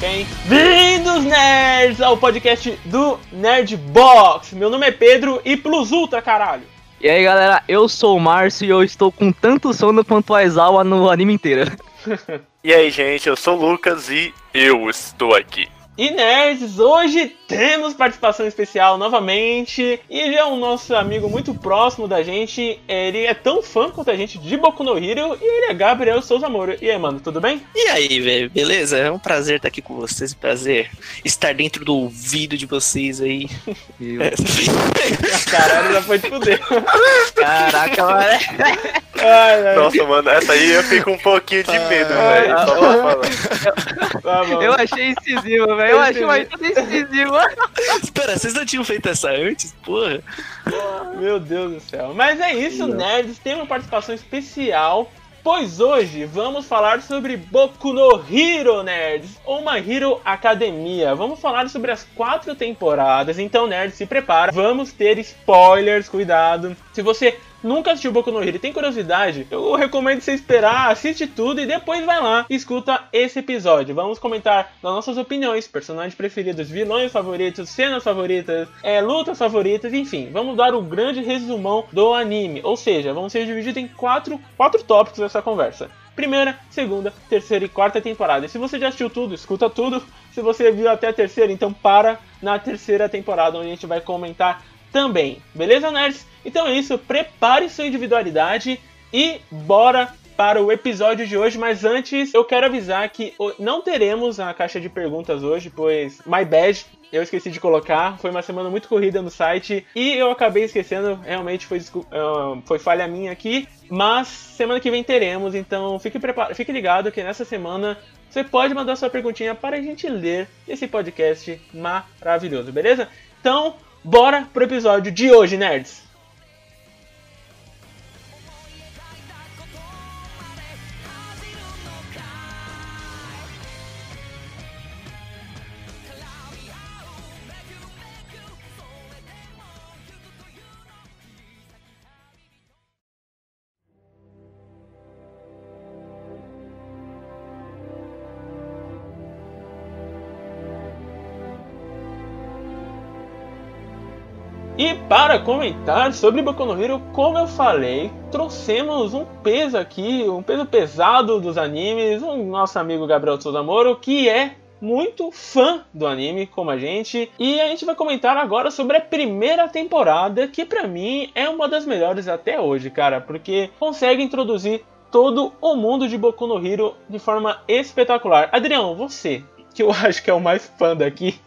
Bem-vindos, nerds, ao podcast do Nerd Box. Meu nome é Pedro e Plus Ultra, caralho. E aí, galera, eu sou o Márcio e eu estou com tanto sono quanto a Aizawa no anime inteiro. e aí, gente, eu sou o Lucas e eu estou aqui. E nerds, hoje temos participação especial novamente. E ele é um nosso amigo muito próximo da gente. Ele é tão fã quanto a gente de Boku no Hero. E ele é Gabriel Souza Moro. E aí, mano, tudo bem? E aí, velho, beleza? É um prazer estar aqui com vocês. Prazer estar dentro do ouvido de vocês aí. É. Caralho, já foi te fuder. Caraca, mano. Ai, ai. Nossa, mano, essa aí eu fico um pouquinho de medo, velho. Pra falar. Tá eu achei incisivo, velho. Eu achei mais incisivo. Espera, vocês não tinham feito essa antes? Porra. Meu Deus do céu. Mas é isso, não. nerds. Tem uma participação especial. Pois hoje vamos falar sobre Boku no Hero, nerds, ou uma Hero Academia. Vamos falar sobre as quatro temporadas, então, nerds, se prepara. Vamos ter spoilers, cuidado. Se você nunca assistiu Boku no Hero e tem curiosidade, eu recomendo você esperar, assiste tudo e depois vai lá e escuta esse episódio. Vamos comentar das nossas opiniões, personagens preferidos, vilões favoritos, cenas favoritas, é, lutas favoritas, enfim. Vamos dar o grande resumão do anime. Ou seja, vamos ser divididos em quatro, quatro tópicos dessa conversa primeira, segunda, terceira e quarta temporada. E se você já assistiu tudo, escuta tudo. Se você viu até a terceira, então para na terceira temporada, onde a gente vai comentar também. Beleza, nerds? Então é isso, prepare sua individualidade e bora para o episódio de hoje, mas antes eu quero avisar que não teremos a caixa de perguntas hoje, pois my bad, eu esqueci de colocar, foi uma semana muito corrida no site e eu acabei esquecendo, realmente foi, uh, foi falha minha aqui, mas semana que vem teremos, então fique, preparado, fique ligado que nessa semana você pode mandar sua perguntinha para a gente ler esse podcast maravilhoso, beleza? Então, bora pro episódio de hoje, nerds! E para comentar sobre Boku no Hero, como eu falei, trouxemos um peso aqui, um peso pesado dos animes, o nosso amigo Gabriel Souza Moro, que é muito fã do anime, como a gente, e a gente vai comentar agora sobre a primeira temporada, que para mim é uma das melhores até hoje, cara, porque consegue introduzir todo o mundo de Boku no Hero de forma espetacular. Adrião, você, que eu acho que é o mais fã daqui,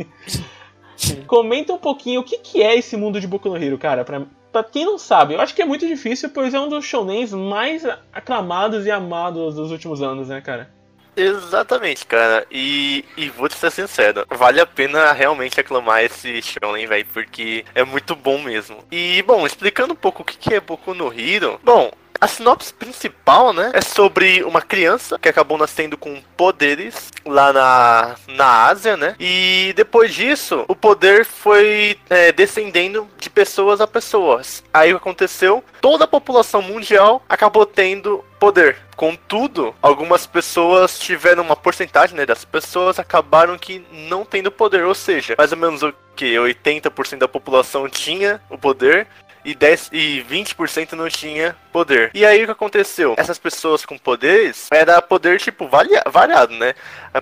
Comenta um pouquinho o que, que é esse mundo de Boku no Hero, cara, pra, pra quem não sabe. Eu acho que é muito difícil, pois é um dos shounens mais aclamados e amados dos últimos anos, né, cara? Exatamente, cara. E, e vou te ser sincero, vale a pena realmente aclamar esse shonen, velho, porque é muito bom mesmo. E, bom, explicando um pouco o que é Boku no Hero. Bom, a sinopse principal, né, é sobre uma criança que acabou nascendo com poderes lá na, na Ásia, né? E depois disso, o poder foi é, descendendo de pessoas a pessoas. Aí o que aconteceu? Toda a população mundial acabou tendo poder. Contudo, algumas pessoas tiveram uma porcentagem né, das pessoas acabaram que não tendo poder, ou seja, mais ou menos o que 80% da população tinha o poder e 10 e 20% não tinha poder. E aí o que aconteceu? Essas pessoas com poderes era poder tipo variado, né?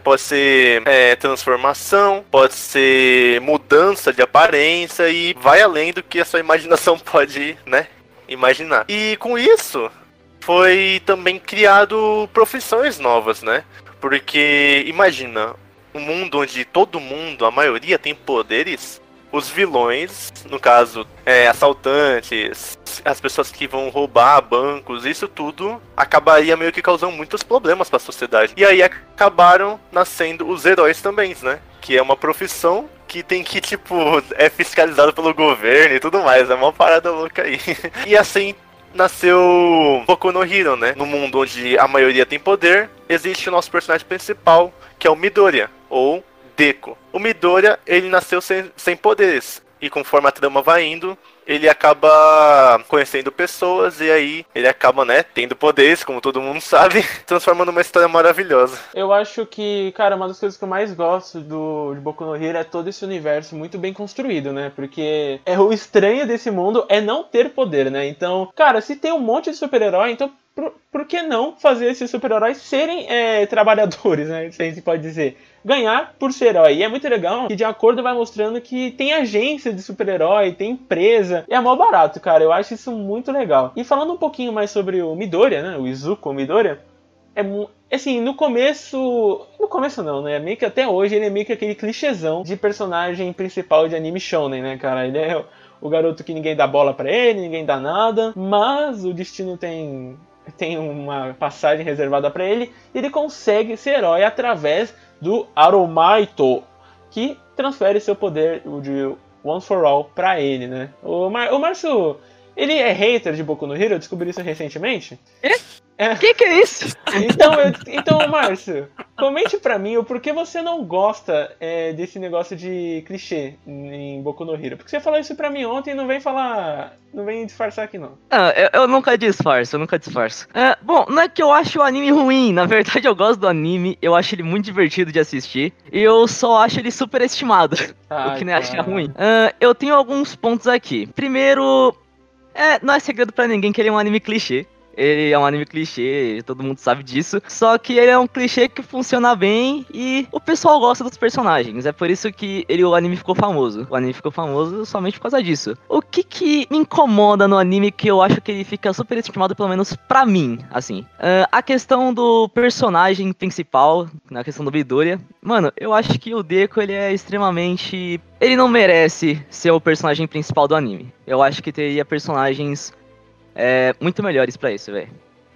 Pode ser é, transformação, pode ser mudança de aparência e vai além do que a sua imaginação pode, né? Imaginar. E com isso foi também criado profissões novas, né? Porque imagina um mundo onde todo mundo, a maioria tem poderes, os vilões, no caso, é, assaltantes, as pessoas que vão roubar bancos, isso tudo acabaria meio que causando muitos problemas para a sociedade. E aí acabaram nascendo os heróis também, né? Que é uma profissão que tem que, tipo, é fiscalizado pelo governo e tudo mais. É uma parada louca aí. e assim nasceu Boku no Hero, né? No mundo onde a maioria tem poder, existe o nosso personagem principal, que é o Midoriya, ou Deco. O Midoriya, ele nasceu sem, sem poderes. E conforme a trama vai indo, ele acaba conhecendo pessoas e aí ele acaba, né, tendo poderes, como todo mundo sabe, transformando uma história maravilhosa. Eu acho que, cara, uma das coisas que eu mais gosto do de Boku no Hero é todo esse universo muito bem construído, né? Porque é o estranho desse mundo é não ter poder, né? Então, cara, se tem um monte de super-herói, então por, por, que não fazer esses super-heróis serem é, trabalhadores, né? Se a gente pode dizer. Ganhar por ser herói. E é muito legal que de acordo vai mostrando que tem agência de super-herói, tem empresa. E é mó barato, cara. Eu acho isso muito legal. E falando um pouquinho mais sobre o Midoriya, né? O Izuku Midoriya. É assim, no começo. No começo não, né? Meio que até hoje ele é meio que aquele clichêzão de personagem principal de anime shonen, né, cara? Ele é o garoto que ninguém dá bola para ele, ninguém dá nada, mas o destino tem tem uma passagem reservada para ele, e ele consegue ser herói através do Aromaito, que transfere seu poder de Once for All para ele, né? O, Mar o Márcio, ele é hater de Boku no Hero, eu descobri isso recentemente. É? Que que é isso? Então, eu, então Márcio, comente pra mim o porquê você não gosta é, desse negócio de clichê em Boku no Hero. Porque você falou isso pra mim ontem e não vem falar. Não vem disfarçar aqui, não. Ah, eu, eu nunca disfarço, eu nunca disfarço. É, bom, não é que eu acho o anime ruim. Na verdade, eu gosto do anime, eu acho ele muito divertido de assistir. E eu só acho ele superestimado. o que nem acha ruim. Uh, eu tenho alguns pontos aqui. Primeiro, é, não é segredo para ninguém que ele é um anime clichê. Ele é um anime clichê, todo mundo sabe disso. Só que ele é um clichê que funciona bem e o pessoal gosta dos personagens. É por isso que ele, o anime ficou famoso. O anime ficou famoso somente por causa disso. O que que me incomoda no anime que eu acho que ele fica super estimado, pelo menos pra mim, assim. Uh, a questão do personagem principal, na questão do Midoriya. Mano, eu acho que o Deco, ele é extremamente... Ele não merece ser o personagem principal do anime. Eu acho que teria personagens é, muito melhores para isso, velho.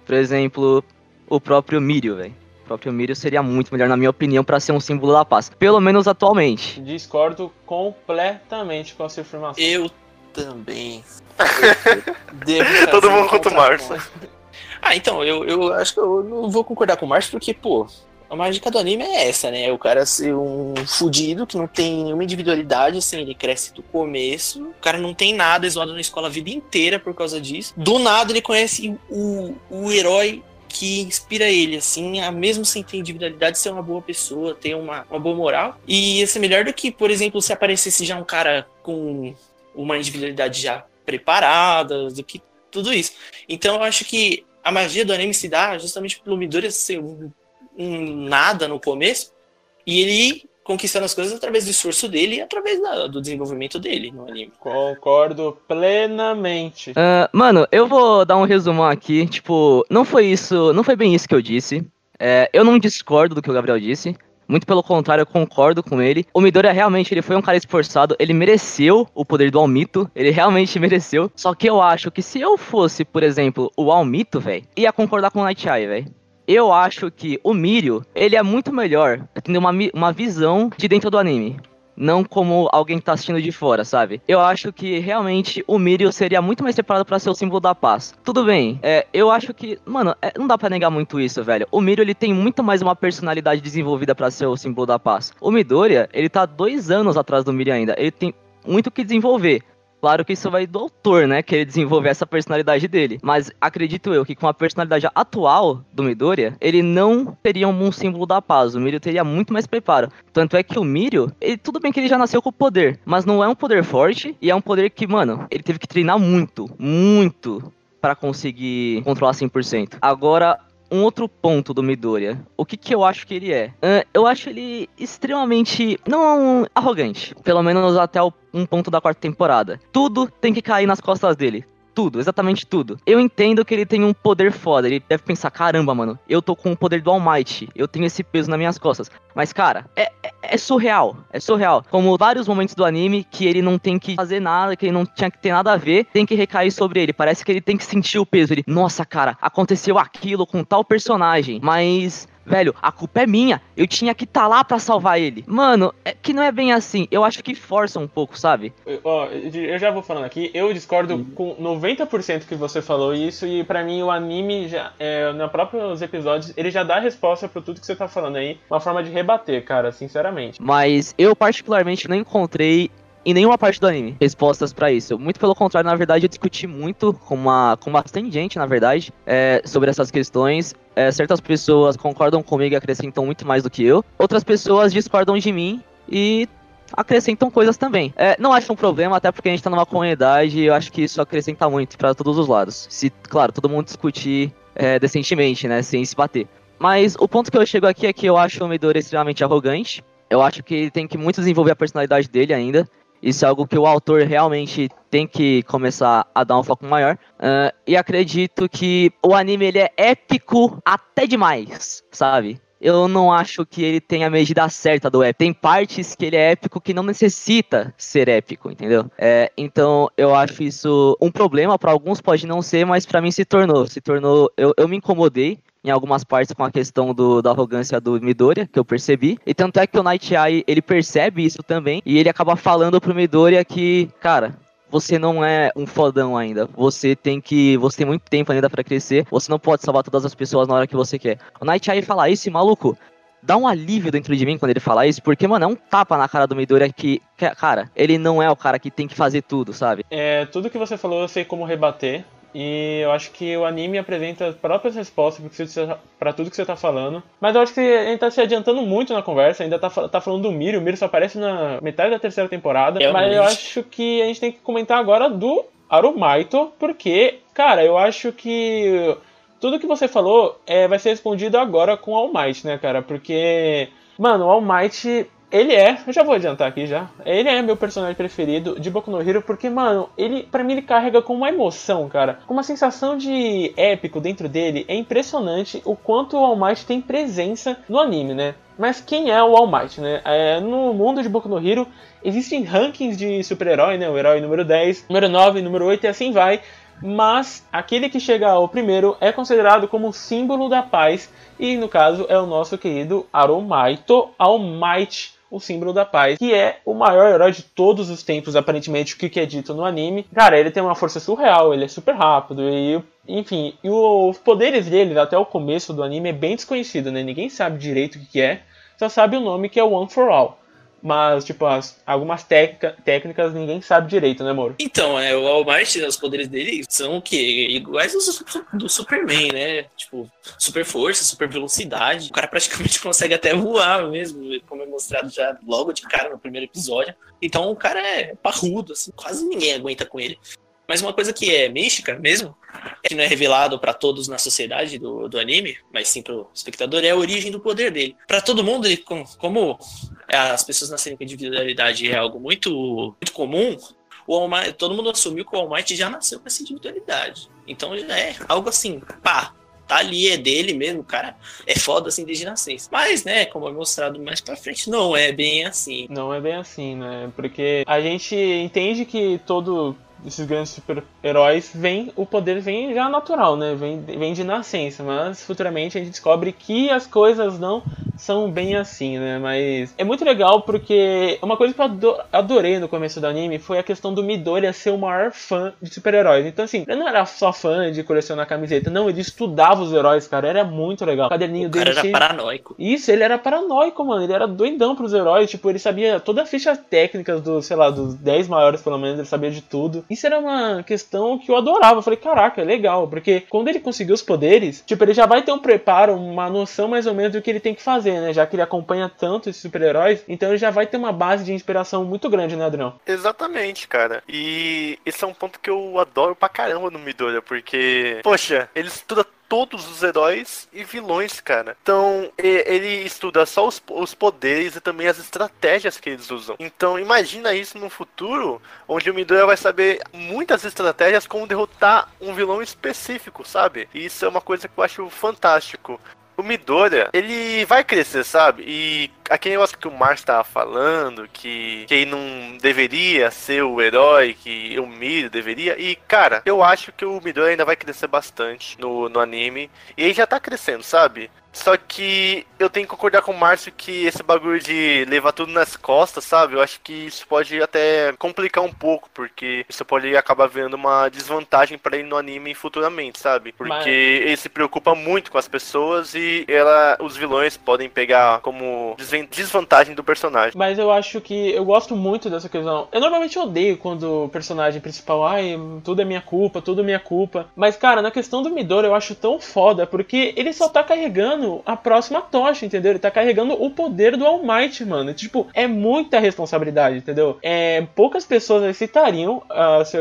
Por exemplo, o próprio Mirio, velho. O próprio Mirio seria muito melhor, na minha opinião, para ser um símbolo da paz. Pelo menos atualmente. Discordo completamente com a sua afirmação. Eu também. Todo mundo contra o Márcio. Ah, então, eu, eu acho que eu não vou concordar com o Márcio, porque, pô, a mágica do anime é essa, né? O cara ser um fudido que não tem nenhuma individualidade, assim, ele cresce do começo. O cara não tem nada, é zoado na escola a vida inteira por causa disso. Do nada ele conhece o, o herói que inspira ele, assim, a mesmo sem ter individualidade, ser uma boa pessoa, ter uma, uma boa moral. E ia ser melhor do que, por exemplo, se aparecesse já um cara com uma individualidade já preparada, do que tudo isso. Então eu acho que a magia do anime se dá justamente pelo Midori ser um um nada no começo e ele conquistando as coisas através do esforço dele e através da, do desenvolvimento dele no anime. Concordo plenamente. Uh, mano, eu vou dar um resumão aqui. Tipo, não foi isso, não foi bem isso que eu disse. É, eu não discordo do que o Gabriel disse. Muito pelo contrário, eu concordo com ele. O Midoriya realmente ele foi um cara esforçado, ele mereceu o poder do Almito, ele realmente mereceu. Só que eu acho que se eu fosse, por exemplo, o Almito, velho, ia concordar com o Night Eye, velho eu acho que o Mirio, ele é muito melhor tendo uma, uma visão de dentro do anime. Não como alguém que tá assistindo de fora, sabe? Eu acho que realmente o Mirio seria muito mais preparado para ser o símbolo da paz. Tudo bem, é, eu acho que, mano, é, não dá para negar muito isso, velho. O Mirio ele tem muito mais uma personalidade desenvolvida para ser o símbolo da paz. O Midoriya, ele tá dois anos atrás do Mirio ainda. Ele tem muito que desenvolver. Claro que isso vai do autor, né? Querer desenvolver essa personalidade dele. Mas acredito eu que com a personalidade atual do Midoriya, ele não teria um símbolo da paz. O Mirio teria muito mais preparo. Tanto é que o Mirio, ele, tudo bem que ele já nasceu com o poder, mas não é um poder forte e é um poder que, mano, ele teve que treinar muito, muito para conseguir controlar 100%. Agora, um outro ponto do Midoriya. O que, que eu acho que ele é? Eu acho ele extremamente. não arrogante. Pelo menos até o, um ponto da quarta temporada. Tudo tem que cair nas costas dele tudo, exatamente tudo. Eu entendo que ele tem um poder foda. Ele deve pensar: caramba, mano, eu tô com o poder do All Might. Eu tenho esse peso nas minhas costas. Mas, cara, é, é, é, surreal. É surreal. Como vários momentos do anime que ele não tem que fazer nada, que ele não tinha que ter nada a ver, tem que recair sobre ele. Parece que ele tem que sentir o peso. Ele, nossa, cara, aconteceu aquilo com tal personagem. Mas velho, a culpa é minha. Eu tinha que estar tá lá para salvar ele. Mano, é que não é bem assim. Eu acho que força um pouco, sabe? Ó, eu já vou falando aqui. Eu discordo uhum. com 90% que você falou isso. E para mim, o anime, já, é, nos próprios episódios, ele já dá resposta pra tudo que você tá falando aí. Uma forma de rebater, cara, sinceramente. Mas eu, particularmente, não encontrei em nenhuma parte do anime respostas para isso. Muito pelo contrário, na verdade, eu discuti muito com, uma, com bastante gente, na verdade, é, sobre essas questões. É, certas pessoas concordam comigo e acrescentam muito mais do que eu. Outras pessoas discordam de mim e acrescentam coisas também. É, não acho um problema, até porque a gente tá numa comunidade e eu acho que isso acrescenta muito para todos os lados. Se, claro, todo mundo discutir é, decentemente, né, sem se bater. Mas o ponto que eu chego aqui é que eu acho o Midori extremamente arrogante. Eu acho que ele tem que muito desenvolver a personalidade dele ainda. Isso é algo que o autor realmente tem que começar a dar um foco maior. Uh, e acredito que o anime ele é épico até demais, sabe? eu não acho que ele tenha a medida certa do épico. Tem partes que ele é épico que não necessita ser épico, entendeu? É, então eu acho isso um problema. Para alguns pode não ser, mas para mim se tornou. Se tornou. Eu, eu me incomodei em algumas partes com a questão do, da arrogância do Midoriya, que eu percebi. E tanto é que o Night Eye, ele percebe isso também, e ele acaba falando pro Midoriya que, cara, você não é um fodão ainda. Você tem que. Você tem muito tempo ainda para crescer. Você não pode salvar todas as pessoas na hora que você quer. O Night Eye fala isso, maluco. Dá um alívio dentro de mim quando ele fala isso, porque, mano, é um tapa na cara do Midoriya que, que, cara, ele não é o cara que tem que fazer tudo, sabe? É, tudo que você falou eu sei como rebater. E eu acho que o anime apresenta as próprias respostas para tudo que você está falando. Mas eu acho que a gente está se adiantando muito na conversa. Ainda está tá falando do Miro. O Miro só aparece na metade da terceira temporada. É mas eu acho que a gente tem que comentar agora do Arumaito. Porque, cara, eu acho que tudo que você falou é, vai ser respondido agora com o All Might, né, cara? Porque, mano, o All Might ele é, eu já vou adiantar aqui já. Ele é meu personagem preferido de Boku no Hero porque, mano, ele para mim ele carrega com uma emoção, cara, com uma sensação de épico dentro dele. É impressionante o quanto o All Might tem presença no anime, né? Mas quem é o All Might, né? É, no mundo de Boku no Hero existem rankings de super-herói, né? O herói número 10, número 9, número 8 e assim vai. Mas aquele que chega ao primeiro é considerado como símbolo da paz e no caso é o nosso querido Aromaito All Might o símbolo da paz, que é o maior herói de todos os tempos, aparentemente, o que é dito no anime. Cara, ele tem uma força surreal, ele é super rápido e enfim, e os poderes dele até o começo do anime é bem desconhecido, né? Ninguém sabe direito o que é, só sabe o nome que é One for All. Mas, tipo, as, algumas técnica, técnicas ninguém sabe direito, né, amor? Então, é, o All Might, os poderes dele são o quê? Iguais aos do Superman, né? Tipo, super força, super velocidade. O cara praticamente consegue até voar mesmo, como é mostrado já logo de cara no primeiro episódio. Então o cara é parrudo, assim, quase ninguém aguenta com ele. Mas uma coisa que é mística mesmo, que não é revelado para todos na sociedade do, do anime, mas sim pro espectador, é a origem do poder dele. Para todo mundo, ele, como as pessoas nascerem com individualidade é algo muito, muito comum, o All Might, todo mundo assumiu que o All Might já nasceu com essa individualidade. Então já é algo assim, pá, tá ali, é dele mesmo, cara. É foda assim desde nascença. Mas, né, como é mostrado mais pra frente, não é bem assim. Não é bem assim, né? Porque a gente entende que todo esses grandes super-heróis, vem o poder vem já natural, né? Vem, vem de nascença, mas futuramente a gente descobre que as coisas não são bem assim, né? Mas é muito legal porque uma coisa que eu adorei no começo do anime foi a questão do Midoriya ser o maior fã de super-heróis. Então, assim, ele não era só fã de colecionar camiseta, não, ele estudava os heróis, cara. Era muito legal. O caderninho o dele. Cara era paranoico. Isso, ele era paranoico, mano. Ele era doidão pros heróis. Tipo, ele sabia toda a ficha técnica dos, sei lá, dos 10 maiores, pelo menos, ele sabia de tudo. Isso era uma questão que eu adorava. Eu falei, caraca, legal. Porque quando ele conseguiu os poderes, tipo, ele já vai ter um preparo, uma noção mais ou menos do que ele tem que fazer, né? Já que ele acompanha tanto esses super-heróis, então ele já vai ter uma base de inspiração muito grande, né, Adrião? Exatamente, cara. E esse é um ponto que eu adoro pra caramba no Midoriya, porque, poxa, ele estuda todos os heróis e vilões, cara. Então, ele estuda só os, os poderes e também as estratégias que eles usam. Então, imagina isso no futuro, onde o Midoriya vai saber muitas estratégias como derrotar um vilão específico, sabe? E isso é uma coisa que eu acho fantástico o Midoriya, ele vai crescer, sabe? E aquele negócio que o Márcio tava falando, que, que ele não deveria ser o herói, que o Miro deveria. E, cara, eu acho que o Midoriya ainda vai crescer bastante no, no anime. E ele já tá crescendo, sabe? Só que eu tenho que concordar com o Márcio que esse bagulho de levar tudo nas costas, sabe? Eu acho que isso pode até complicar um pouco, porque isso pode acabar vendo uma desvantagem para ele no anime futuramente, sabe? Porque Mas... ele se preocupa muito com as pessoas e ela, os vilões podem pegar como desvantagem do personagem. Mas eu acho que eu gosto muito dessa questão. Eu normalmente odeio quando o personagem principal, ai, tudo é minha culpa, tudo é minha culpa. Mas, cara, na questão do Midori eu acho tão foda, porque ele só tá carregando a próxima tocha, entendeu? Ele tá carregando o poder do All Might, mano. Tipo, é muita responsabilidade, entendeu? É, poucas pessoas aceitariam uh, se,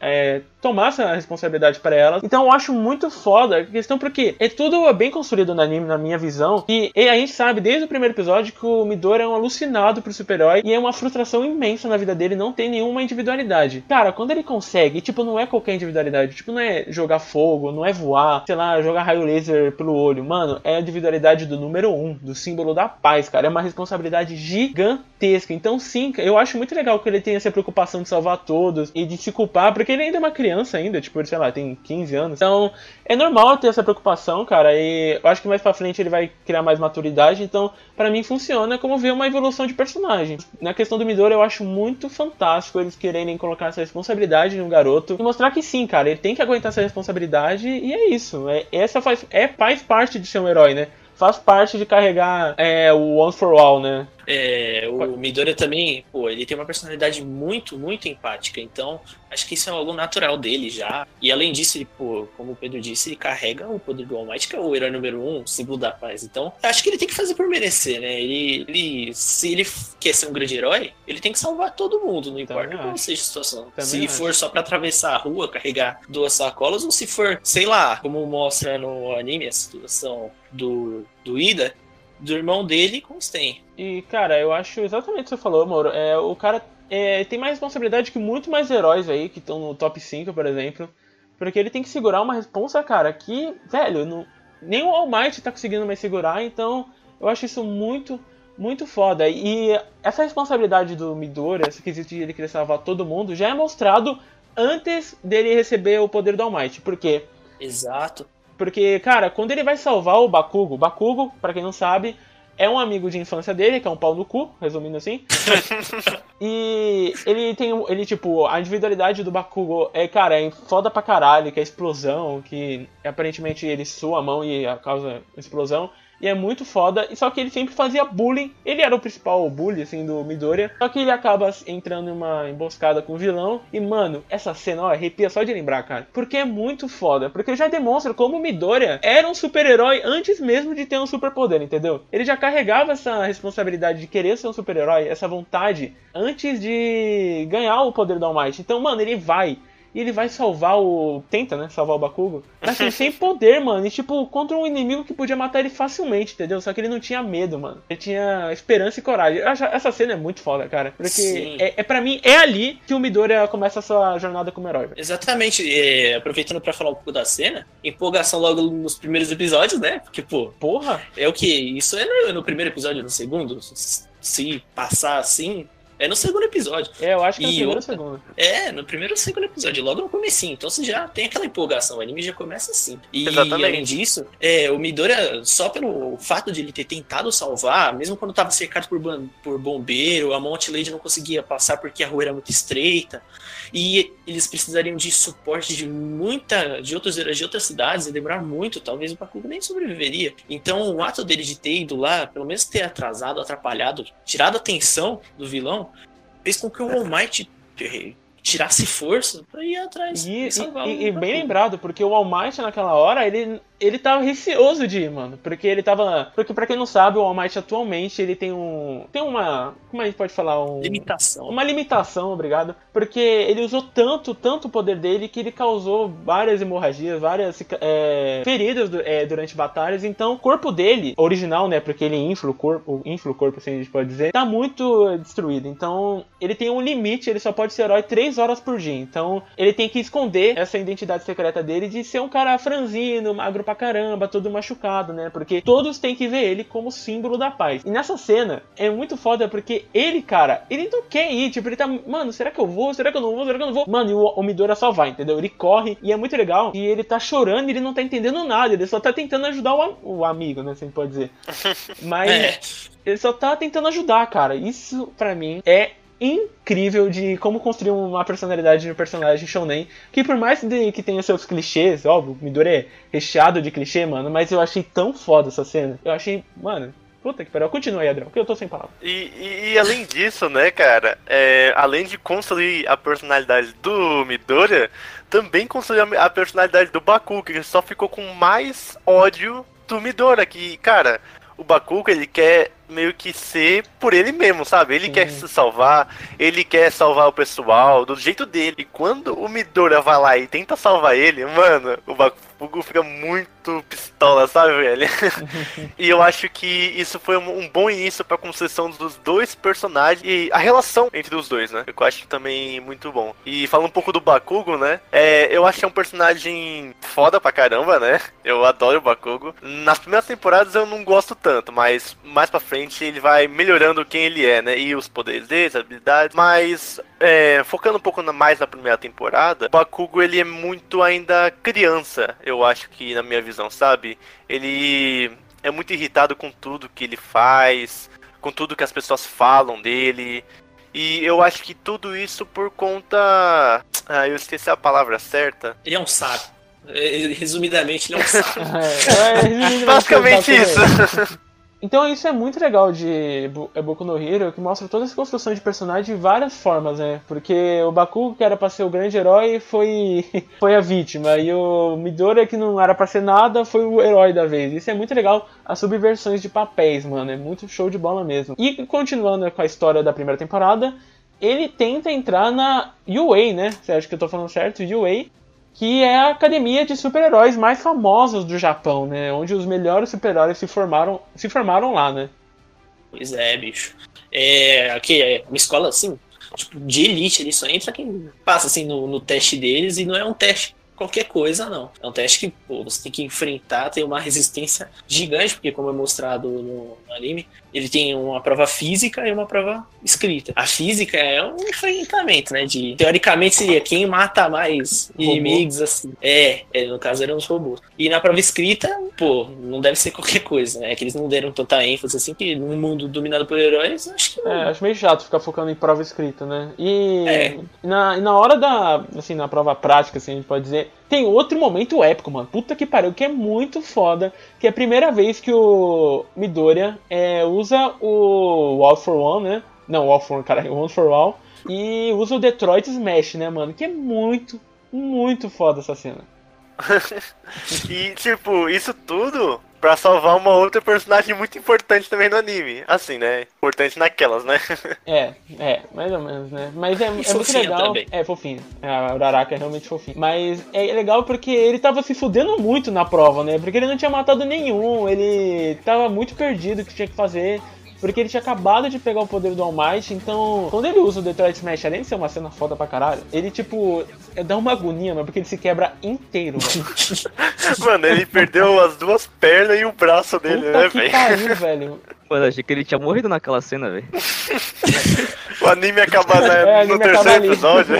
é, tomar essa responsabilidade para elas. Então eu acho muito foda a questão porque é tudo bem construído no anime, na minha visão. E, a gente sabe desde o primeiro episódio que o Midori é um alucinado pro super-herói e é uma frustração imensa na vida dele não ter nenhuma individualidade. Cara, quando ele consegue, tipo, não é qualquer individualidade, tipo, não é jogar fogo, não é voar, sei lá, jogar raio laser pelo olho. Mano, é a individualidade do número um, do símbolo da paz, cara. É uma responsabilidade gigantesca. Então, sim, eu acho muito legal que ele tenha essa preocupação de salvar todos e de se culpar, porque ele ainda é uma criança criança ainda, tipo, sei lá, tem 15 anos. Então, é normal ter essa preocupação, cara, e eu acho que mais pra frente ele vai criar mais maturidade, então, para mim funciona como ver uma evolução de personagem. Na questão do Midori, eu acho muito fantástico eles quererem colocar essa responsabilidade no garoto e mostrar que sim, cara, ele tem que aguentar essa responsabilidade e é isso. É, essa faz, é, faz parte de ser um herói, né? Faz parte de carregar é, o Once for All, né? É, o Midoriya também, pô, ele tem uma personalidade muito, muito empática, então acho que isso é algo natural dele já. E além disso, ele, pô, como o Pedro disse, ele carrega o poder do que é o herói número um, símbolo da paz. Então, acho que ele tem que fazer por merecer, né? Ele, ele se ele quer ser um grande herói, ele tem que salvar todo mundo, não importa também qual seja a situação. Também se acho. for só para atravessar a rua, carregar duas sacolas, ou se for, sei lá, como mostra no anime a situação do, do Ida, do irmão dele com o Sten. E, cara, eu acho exatamente o que você falou, Moro. É, o cara é, tem mais responsabilidade que muito mais heróis aí, que estão no top 5, por exemplo. Porque ele tem que segurar uma responsa, cara, que, velho, não, nem o All Might tá conseguindo mais segurar, então eu acho isso muito, muito foda. E essa responsabilidade do Midori, esse quesito de ele querer salvar todo mundo, já é mostrado antes dele receber o poder do All Might. Por quê? Exato. Porque, cara, quando ele vai salvar o Bakugo, Bakugo, para quem não sabe, é um amigo de infância dele, que é um pau no cu, resumindo assim. e ele tem, ele, tipo, a individualidade do Bakugo é, cara, é foda pra caralho, que é explosão, que aparentemente ele sua a mão e causa explosão. E é muito foda. Só que ele sempre fazia bullying. Ele era o principal bully, assim, do Midoriya. Só que ele acaba entrando em uma emboscada com o vilão. E, mano, essa cena, ó, arrepia só de lembrar, cara. Porque é muito foda. Porque já demonstra como o Midoriya era um super-herói antes mesmo de ter um superpoder, entendeu? Ele já carregava essa responsabilidade de querer ser um super-herói, essa vontade, antes de ganhar o poder do All Might. Então, mano, ele vai e ele vai salvar o. Tenta, né? Salvar o Bakugo. Assim, sem poder, mano. E tipo, contra um inimigo que podia matar ele facilmente, entendeu? Só que ele não tinha medo, mano. Ele tinha esperança e coragem. Essa cena é muito foda, cara. Porque é, é para mim, é ali que o Midoriya começa a sua jornada como herói. Véio. Exatamente. É, aproveitando para falar um pouco da cena, empolgação logo nos primeiros episódios, né? Porque, pô. Porra! É o que? Isso é no, no primeiro episódio, no segundo? Se passar assim, é no segundo episódio. É, eu acho que é no primeiro ou segundo. É, no primeiro ou segundo episódio, logo no comecinho. Então você já tem aquela empolgação, o anime já começa assim. E Exatamente. além disso, é, o Midora, só pelo fato de ele ter tentado salvar, mesmo quando estava cercado por, por bombeiro, a Mount Lady não conseguia passar porque a rua era muito estreita. E eles precisariam de suporte de muita, de outros de outras cidades, e demorar muito, talvez o Bakugo nem sobreviveria. Então o ato dele de ter ido lá, pelo menos ter atrasado, atrapalhado, tirado a atenção do vilão, fez com que o All Might tirasse força pra ir atrás e, e, e, e bem lembrado, porque o All Might naquela hora, ele ele tava receoso de ir, mano. Porque ele tava. Porque pra quem não sabe, o All Might atualmente ele tem um. Tem uma. Como a gente pode falar? Um, limitação. Uma limitação, obrigado. Porque ele usou tanto, tanto o poder dele que ele causou várias hemorragias, várias é, feridas é, durante batalhas. Então, o corpo dele, original, né? Porque ele infla o corpo, infla o corpo, assim a gente pode dizer, tá muito destruído. Então, ele tem um limite, ele só pode ser herói 3 horas por dia. Então, ele tem que esconder essa identidade secreta dele de ser um cara franzino, magro pra caramba, todo machucado, né? Porque todos têm que ver ele como símbolo da paz. E nessa cena é muito foda porque ele, cara, ele não quer ir. Tipo, ele tá, mano, será que eu vou? Será que eu não vou? Será que eu não vou? Mano, e o, o Midora só vai, entendeu? Ele corre e é muito legal. E ele tá chorando e ele não tá entendendo nada. Ele só tá tentando ajudar o, o amigo, né? Você pode dizer. Mas. É. Ele só tá tentando ajudar, cara. Isso, para mim, é incrível de como construir uma personalidade de um personagem shonen, que por mais de que tenha seus clichês, óbvio, Midori é recheado de clichê, mano, mas eu achei tão foda essa cena. Eu achei, mano, Puta que pariu. Continua aí, Adriano, que eu tô sem palavras. E, e, e além disso, né, cara, é, além de construir a personalidade do Midoriya, também construiu a, personalidade do Baku, que só ficou com mais ódio do Midoriya, que, cara, o Bakugo, ele quer meio que ser por ele mesmo, sabe? Ele Sim. quer se salvar, ele quer salvar o pessoal do jeito dele. E quando o Midoriya vai lá e tenta salvar ele, mano, o Bakugo fica muito pistola, sabe, velho? e eu acho que isso foi um, um bom início pra construção dos dois personagens e a relação entre os dois, né? Eu acho também muito bom. E falando um pouco do Bakugo, né? É, eu é um personagem foda pra caramba, né? Eu adoro o Bakugo. Nas primeiras temporadas eu não gosto tanto, mas mais pra frente ele vai melhorando quem ele é, né? E os poderes dele, as habilidades. Mas é, focando um pouco mais na primeira temporada, o Bakugo ele é muito ainda criança, eu acho que na minha visão, sabe? Ele é muito irritado com tudo que ele faz, com tudo que as pessoas falam dele. E eu acho que tudo isso por conta. Ah, eu esqueci a palavra certa. Ele é um saco. É, Resumidamente, ele é um saco. É, é, Basicamente isso. Então isso é muito legal de é Boku no Hero, que mostra toda essa construção de personagem de várias formas, né? Porque o Bakugo, que era pra ser o grande herói, foi, foi a vítima. E o Midoriya, que não era pra ser nada, foi o herói da vez. Isso é muito legal, as subversões de papéis, mano. É muito show de bola mesmo. E continuando com a história da primeira temporada, ele tenta entrar na UA, né? Você acha que eu tô falando certo? UA, que é a academia de super-heróis mais famosos do Japão, né? Onde os melhores super-heróis se formaram, se formaram lá, né? Pois é, bicho. É, aqui é uma escola assim, tipo, de elite, ele só entra quem passa assim no, no teste deles e não é um teste qualquer coisa, não. É um teste que pô, você tem que enfrentar, tem uma resistência gigante, porque como é mostrado no, no anime, ele tem uma prova física e uma prova escrita. A física é um enfrentamento, né? De teoricamente seria quem mata mais Robô. inimigos, assim. É, é, no caso eram os robôs. E na prova escrita, pô, não deve ser qualquer coisa, né? É que eles não deram tanta ênfase assim, que num mundo dominado por heróis, acho que É, acho meio chato ficar focando em prova escrita, né? E É. na, e na hora da, assim, na prova prática, assim, a gente pode dizer, tem outro momento épico, mano. Puta que pariu, que é muito foda, que é a primeira vez que o Midoriya é, usa o All for One, né? Não, All for One, caralho, One for All. E usa o Detroit Smash, né, mano? Que é muito, muito foda essa cena. E, tipo, isso tudo pra salvar uma outra personagem muito importante também no anime. Assim, né? Importante naquelas, né? É, é, mais ou menos, né? Mas é, é muito legal. também. É fofinho. A Uraraka é realmente fofinho. Mas é legal porque ele tava se fudendo muito na prova, né? Porque ele não tinha matado nenhum, ele tava muito perdido o que tinha que fazer. Porque ele tinha acabado de pegar o poder do All Might, então quando ele usa o Detroit Smash, além de ser uma cena foda pra caralho, ele tipo, dá uma agonia, mano, porque ele se quebra inteiro, velho. Mano, ele perdeu as duas pernas e o braço dele, Puta né, que velho? pariu, velho. Mano, eu achei que ele tinha morrido naquela cena, velho. O anime acaba né, É, no anime acaba terceiro episódio.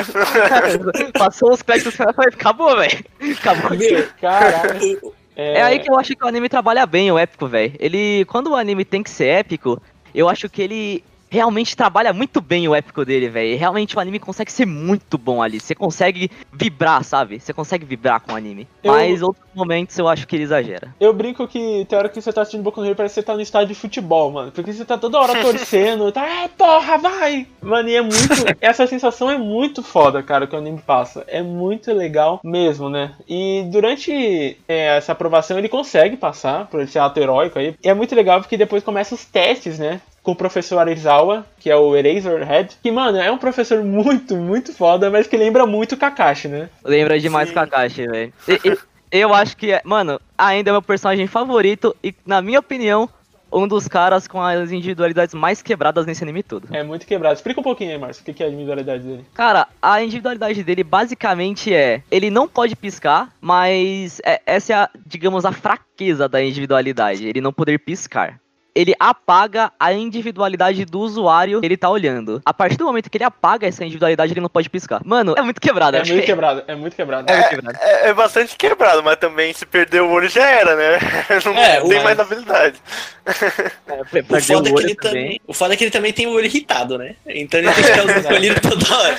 Passou os créditos, foi, acabou, velho. Acabou. Meu, Caralho. É aí que eu acho que o anime trabalha bem o épico, velho. Ele, quando o anime tem que ser épico, eu acho que ele realmente trabalha muito bem o épico dele, velho. Realmente o anime consegue ser muito bom ali. Você consegue vibrar, sabe? Você consegue vibrar com o anime. Eu- Mas outros momentos eu acho que ele exagera. Eu brinco que tem hora que você tá assistindo Boku no Hero parece que você tá no estádio de futebol, mano. Porque você tá toda hora torcendo, tá, é, porra, vai! Mano, e é muito. essa sensação é muito foda, cara, que o anime passa. É muito legal mesmo, né? E durante é, essa aprovação ele consegue passar por esse ato heróico aí. E é muito legal porque depois começam os testes, né? Com o professor Arizawa, que é o Eraserhead, que, mano, é um professor muito, muito foda, mas que lembra muito o Kakashi, né? Lembra demais Sim. o Kakashi, velho. Eu acho que, é- mano, ainda é meu personagem favorito e, na minha opinião, um dos caras com as individualidades mais quebradas nesse anime todo. É muito quebrado. Explica um pouquinho aí, Márcio, o que que é a individualidade dele. Cara, a individualidade dele basicamente é: ele não pode piscar, mas é- essa é, a, digamos, a fraqueza da individualidade, ele não poder piscar. Ele apaga a individualidade do usuário que ele tá olhando. A partir do momento que ele apaga essa individualidade, ele não pode piscar. Mano, é muito quebrado. É muito que- quebrado, é muito quebrado. É muito quebrado. É, é bastante quebrado, mas também se perder o olho já era, né? Não É, tem o- mais habilidade. É, O perdeu foda, é o que olho ele também. também, o foda é que ele também tem o olho irritado, né? Então ele tem que ficar usando colírio toda hora.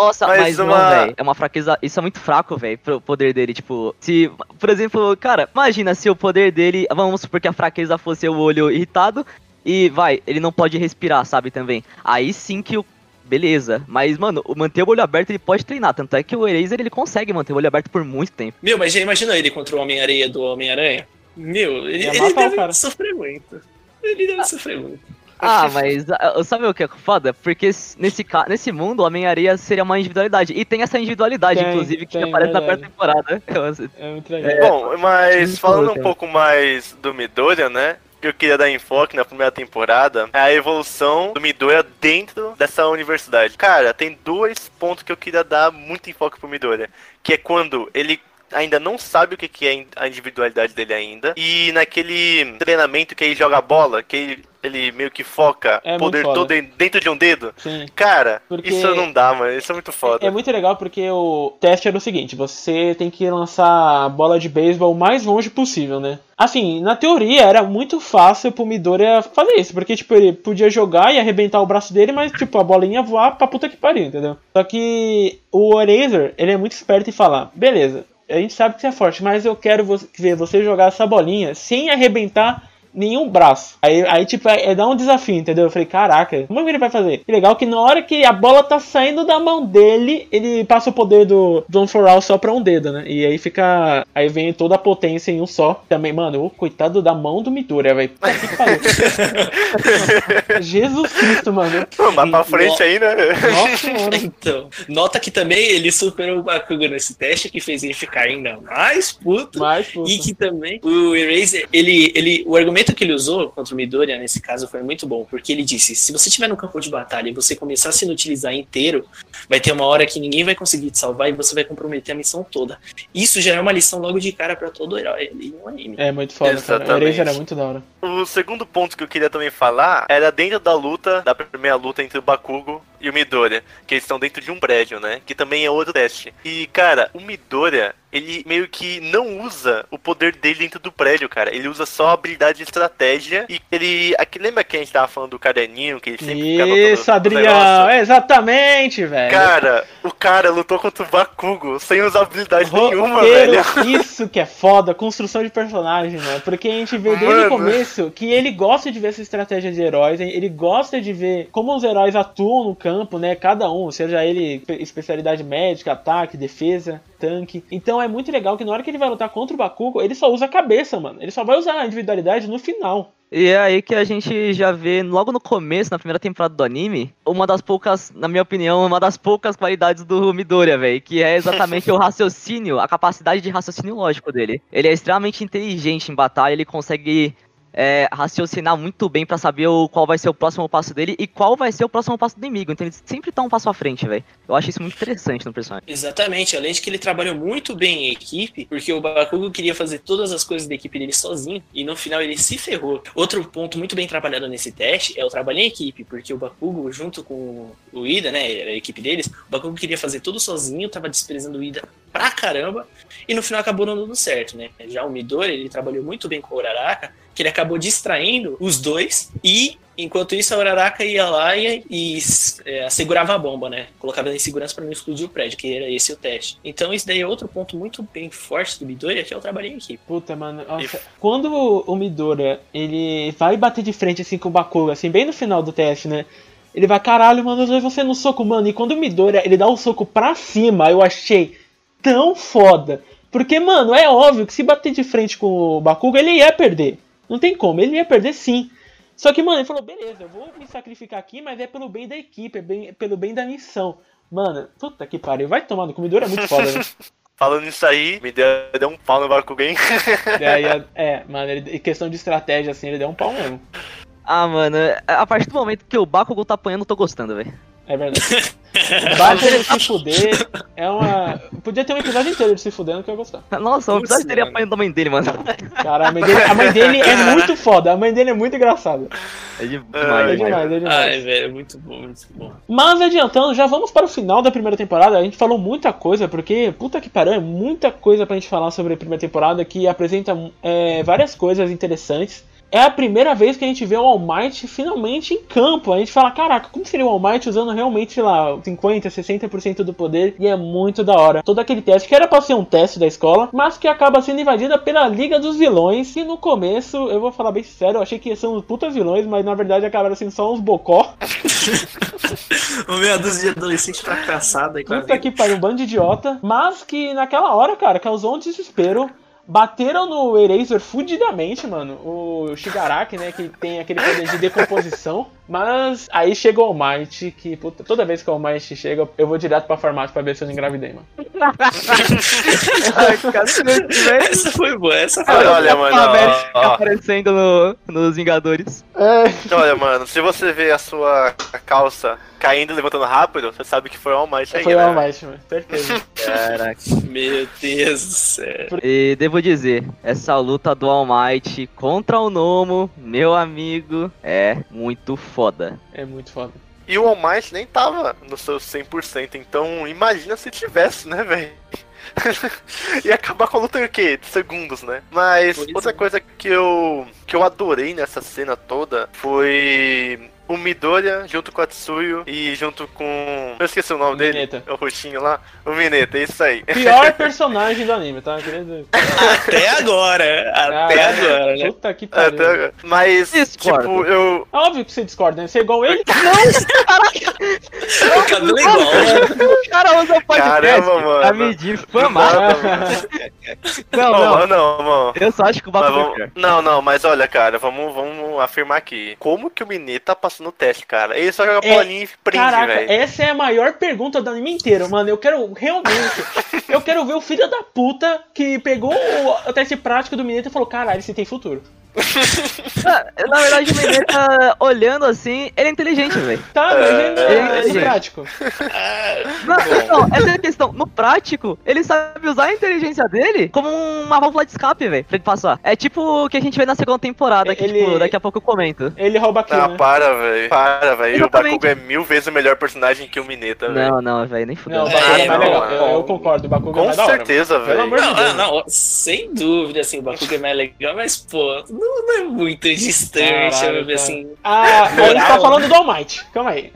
Nossa, Mas mas, uma- não, velho. É uma fraqueza. Isso é muito fraco, velho, pro poder dele. Tipo, se. Por exemplo, cara, imagina se o poder dele. Vamos supor que a fraqueza fosse o olho irritado. E vai, ele não pode respirar, sabe? Também. Aí sim que o. Beleza, mas, mano, o manter o olho aberto ele pode treinar. Tanto é que o Eraser ele consegue manter o olho aberto por muito tempo. Meu, mas já imaginou ele contra o Homem-Areia do Homem-Aranha? Meu, ele, Ia ele matar o deve cara. sofrer muito. Ele deve sofrer muito. Ah, mas ah, sabe o que é foda? Porque nesse, nesse mundo, o Homem-Areia seria uma individualidade. E tem essa individualidade, Tem, inclusive, que tem, aparece na verdade. primeira temporada. É muito legal. Bom, mas falando um pouco mais do Midoriya, né? Que eu queria dar enfoque na primeira temporada é a evolução do Midoriya dentro dessa universidade. Cara, tem dois pontos que eu queria dar muito enfoque pro Midoriya. Que é quando ele ainda não sabe o que que é a individualidade dele ainda. E naquele treinamento que ele joga bola, que ele, ele meio que foca É o poder todo dentro de um dedo. Sim. Cara, Porque- isso não dá, mano. Isso é muito foda. É muito legal porque o teste era o seguinte: você tem que lançar a bola de beisebol o mais longe possível, né? Assim, na teoria era muito fácil pro Midoriya fazer isso, porque tipo, ele podia jogar e arrebentar o braço dele, mas tipo, a bolinha voar pra puta que pariu, entendeu? Só que o Eraser, ele é muito esperto em falar: beleza, a gente sabe que você é forte, mas eu quero ver você jogar essa bolinha sem arrebentar nenhum braço. Aí, aí tipo, é, é dar um desafio, entendeu? Eu falei, caraca, como é que ele vai fazer? E legal que na hora que a bola tá saindo da mão dele, ele passa o poder do Don For All só pra um dedo, né? E aí fica. Aí vem toda a potência em um só. Também, mano, o coitado da mão do Midoriya, velho. Jesus Cristo, mano. Pô, mas pra frente aí, né? Nossa. Então, nota que também ele superou o Bakugan nesse teste, que fez ele ficar ainda mais puto. Mas, puta. E que também o Eraser, ele, ele, o argumento que ele usou contra o Midoriya nesse caso foi muito bom, porque ele disse: se você estiver no campo de batalha e você começar a se inutilizar inteiro, vai ter uma hora que ninguém vai conseguir te salvar e você vai comprometer a missão toda. Isso já é uma lição logo de cara pra todo herói ali no anime. É muito foda, cara. O Exatamente. É muito da hora. O segundo ponto que eu queria também falar era dentro da luta, da primeira luta entre o Bakugo e o Midoriya, que eles estão dentro de um prédio, né? Que também é outro teste. E, cara, o Midoriya, ele meio que não usa o poder dele dentro do prédio, cara. Ele usa só a habilidade de estratégia e ele... Aqui, lembra que a gente tava falando do caderninho, que ele sempre fica Isso, os Adriano. negócios? Exatamente, velho. Cara, o cara lutou contra o Bakugo sem usar habilidade nenhuma, Roteiro, velho. Isso que é foda, construção de personagem, mano. Porque a gente vê desde Mano. o começo que ele gosta de ver essa estratégia de heróis, hein? ele gosta de ver como os heróis atuam no campo, né? Cada um, seja ele espe- especialidade médica, ataque, defesa, tanque. Então é muito legal que na hora que ele vai lutar contra o Bakugo, ele só usa a cabeça, mano. Ele só vai usar a individualidade no final. E é aí que a gente já vê, logo no começo, na primeira temporada do anime, uma das poucas, na minha opinião, uma das poucas qualidades do Midoriya, velho, que é exatamente o raciocínio, a capacidade de raciocínio lógico dele. Ele é extremamente inteligente em batalha, ele consegue é, raciocinar muito bem pra saber o, qual vai ser o próximo passo dele e qual vai ser o próximo passo do inimigo. Então ele sempre tá um passo à frente, velho. Eu acho isso muito interessante no personagem. Exatamente, além de que ele trabalhou muito bem em equipe, porque o Bakugo queria fazer todas as coisas da equipe dele sozinho, e no final ele se ferrou. Outro ponto muito bem trabalhado nesse teste é o trabalho em equipe, porque o Bakugo, junto com o Ida, né, a equipe deles, o Bakugo queria fazer tudo sozinho, tava desprezando o Ida pra caramba, e no final acabou não dando certo, né. Já o Midori, ele trabalhou muito bem com o Uraraka, que ele acabou distraindo os dois, e enquanto isso a Uraraka ia lá e, e é, segurava a bomba, né? Colocava ela em segurança para não explodir o prédio, que era esse o teste. Então isso daí é outro ponto muito bem forte do Midoriya, que é o trabalho em equipe. Puta, mano. Nossa, quando o Midoriya, ele vai bater de frente assim com o Bakugo, assim, bem no final do teste, né? Ele vai, caralho, mano, eu você no soco, mano. E quando o Midoriya, ele dá o soco pra cima, eu achei tão foda. Porque, mano, é óbvio que se bater de frente com o Bakugo, ele ia perder. Não tem como, ele ia perder sim. Só que, mano, ele falou, beleza, eu vou me sacrificar aqui, mas é pelo bem da equipe, é bem- pelo bem da missão. Mano, puta que pariu, vai tomar no Midoriya é muito foda, né? Falando nisso aí, me deu, deu um pau no aí, é, é, mano, ele, em questão de estratégia, assim, ele deu um pau mesmo. Ah, mano, a partir do momento que o Bakugo tá apanhando, eu tô gostando, velho. É verdade. Basta ele se fuder. É uma. Podia ter um episódio inteiro de se fudendo que eu ia gostar. Nossa, o episódio teria apanhando da mãe dele, mano. Cara, a mãe dele, a mãe dele é muito foda. A mãe dele é muito engraçada. É de- É demais, demais. demais, é demais. Ai, velho, muito bom, muito bom. Mas adiantando, já vamos para o final da primeira temporada. A gente falou muita coisa, porque puta que pariu, é muita coisa pra gente falar sobre a primeira temporada que apresenta é, várias coisas interessantes. É a primeira vez que a gente vê o All Might finalmente em campo. A gente fala, caraca, como seria o All Might usando realmente, sei lá, 50, 60% do poder? E é muito da hora. Todo aquele teste que era pra ser um teste da escola, mas que acaba sendo invadida pela Liga dos Vilões. E no começo, eu vou falar bem sério, eu achei que são puta vilões, mas na verdade acabaram sendo só uns bocó. Uma meia dúzia de adolescente fracassada aí com a Puta que pariu, um bando de idiota. Mas que naquela hora, cara, causou um desespero. Bateram no Eraser fudidamente, mano. O Shigaraki, né? Que tem aquele poder de decomposição. Mas aí chega o All Might, que puta, toda vez que o All Might chega, eu vou direto pra farmácia pra ver se eu não engravidei, mano. Ai, cara, Essa foi boa, essa foi Olha, boa. olha, mano, ó, ó. aparecendo no, nos Vingadores. É, Olha, mano, se você vê a sua calça caindo e levantando rápido, você sabe que foi o All Might aí, foi o né? All Might, mano. Certeza. Caraca. Meu Deus do céu. E devo dizer, essa luta do All Might contra o Nomo, meu amigo, é muito foda. É muito foda. E o All Might nem tava no seu 100%, então imagina se tivesse, né, velho? Ia acabar com a luta em o quê? Segundos, né? Mas Pois outra é. coisa que eu, que eu adorei nessa cena toda foi o Midoriya junto com a Tsuyu e junto com. Eu esqueci o nome dele. Mineta. É o roxinho lá. O Mineta, é isso aí. Pior personagem do anime, tá? Até agora. Até Caralho, agora, né? Puta que pariu. Até- Mas, Discordo. tipo, eu. É óbvio que você discorda, né? Você é igual ele. O cabelo é igual. O cara usa o podcast Caramba, mano. pra. Nada, mano. Não, Não, não. não, mano. Eu só acho que o é vamos-. Não, não, mas olha, cara, vamos, vamos afirmar aqui. Como que o Mineta passou no teste, cara? Ele só joga É, bolinha e prende, velho. essa é a maior pergunta do anime inteiro, mano. Eu quero realmente. eu quero ver o filho da puta que pegou o, o teste prático do Mineta e falou: caralho, esse tem futuro. Na, na verdade, o Mineta, olhando assim, ele é inteligente, velho. Tá, mas ele é, É, é prático. Não, não, essa é a questão. No prático, ele sabe usar a inteligência dele como uma válvula de escape, velho, pra ele passar. É tipo o que a gente vê na segunda temporada, que, Ele- tipo, daqui a pouco eu comento. Ele rouba aquilo, Ah, né? para, velho. Para, velho. O. Bakugan é mil vezes o melhor personagem que o Mineta, velho. Não, não, velho, nem fudeu. Não, o Bakugan é, É, mais não, legal. não. Eu, eu concordo, o Bakugan é Com mais da hora. certeza, mano. Pelo velho. amor de Não, Deus. não, não, sem dúvida, assim, o Bakugan é mais legal, mas, pô, não, não é muito distante, Caralho, assim. Ah, a gente tá falando do All Might. Calma aí.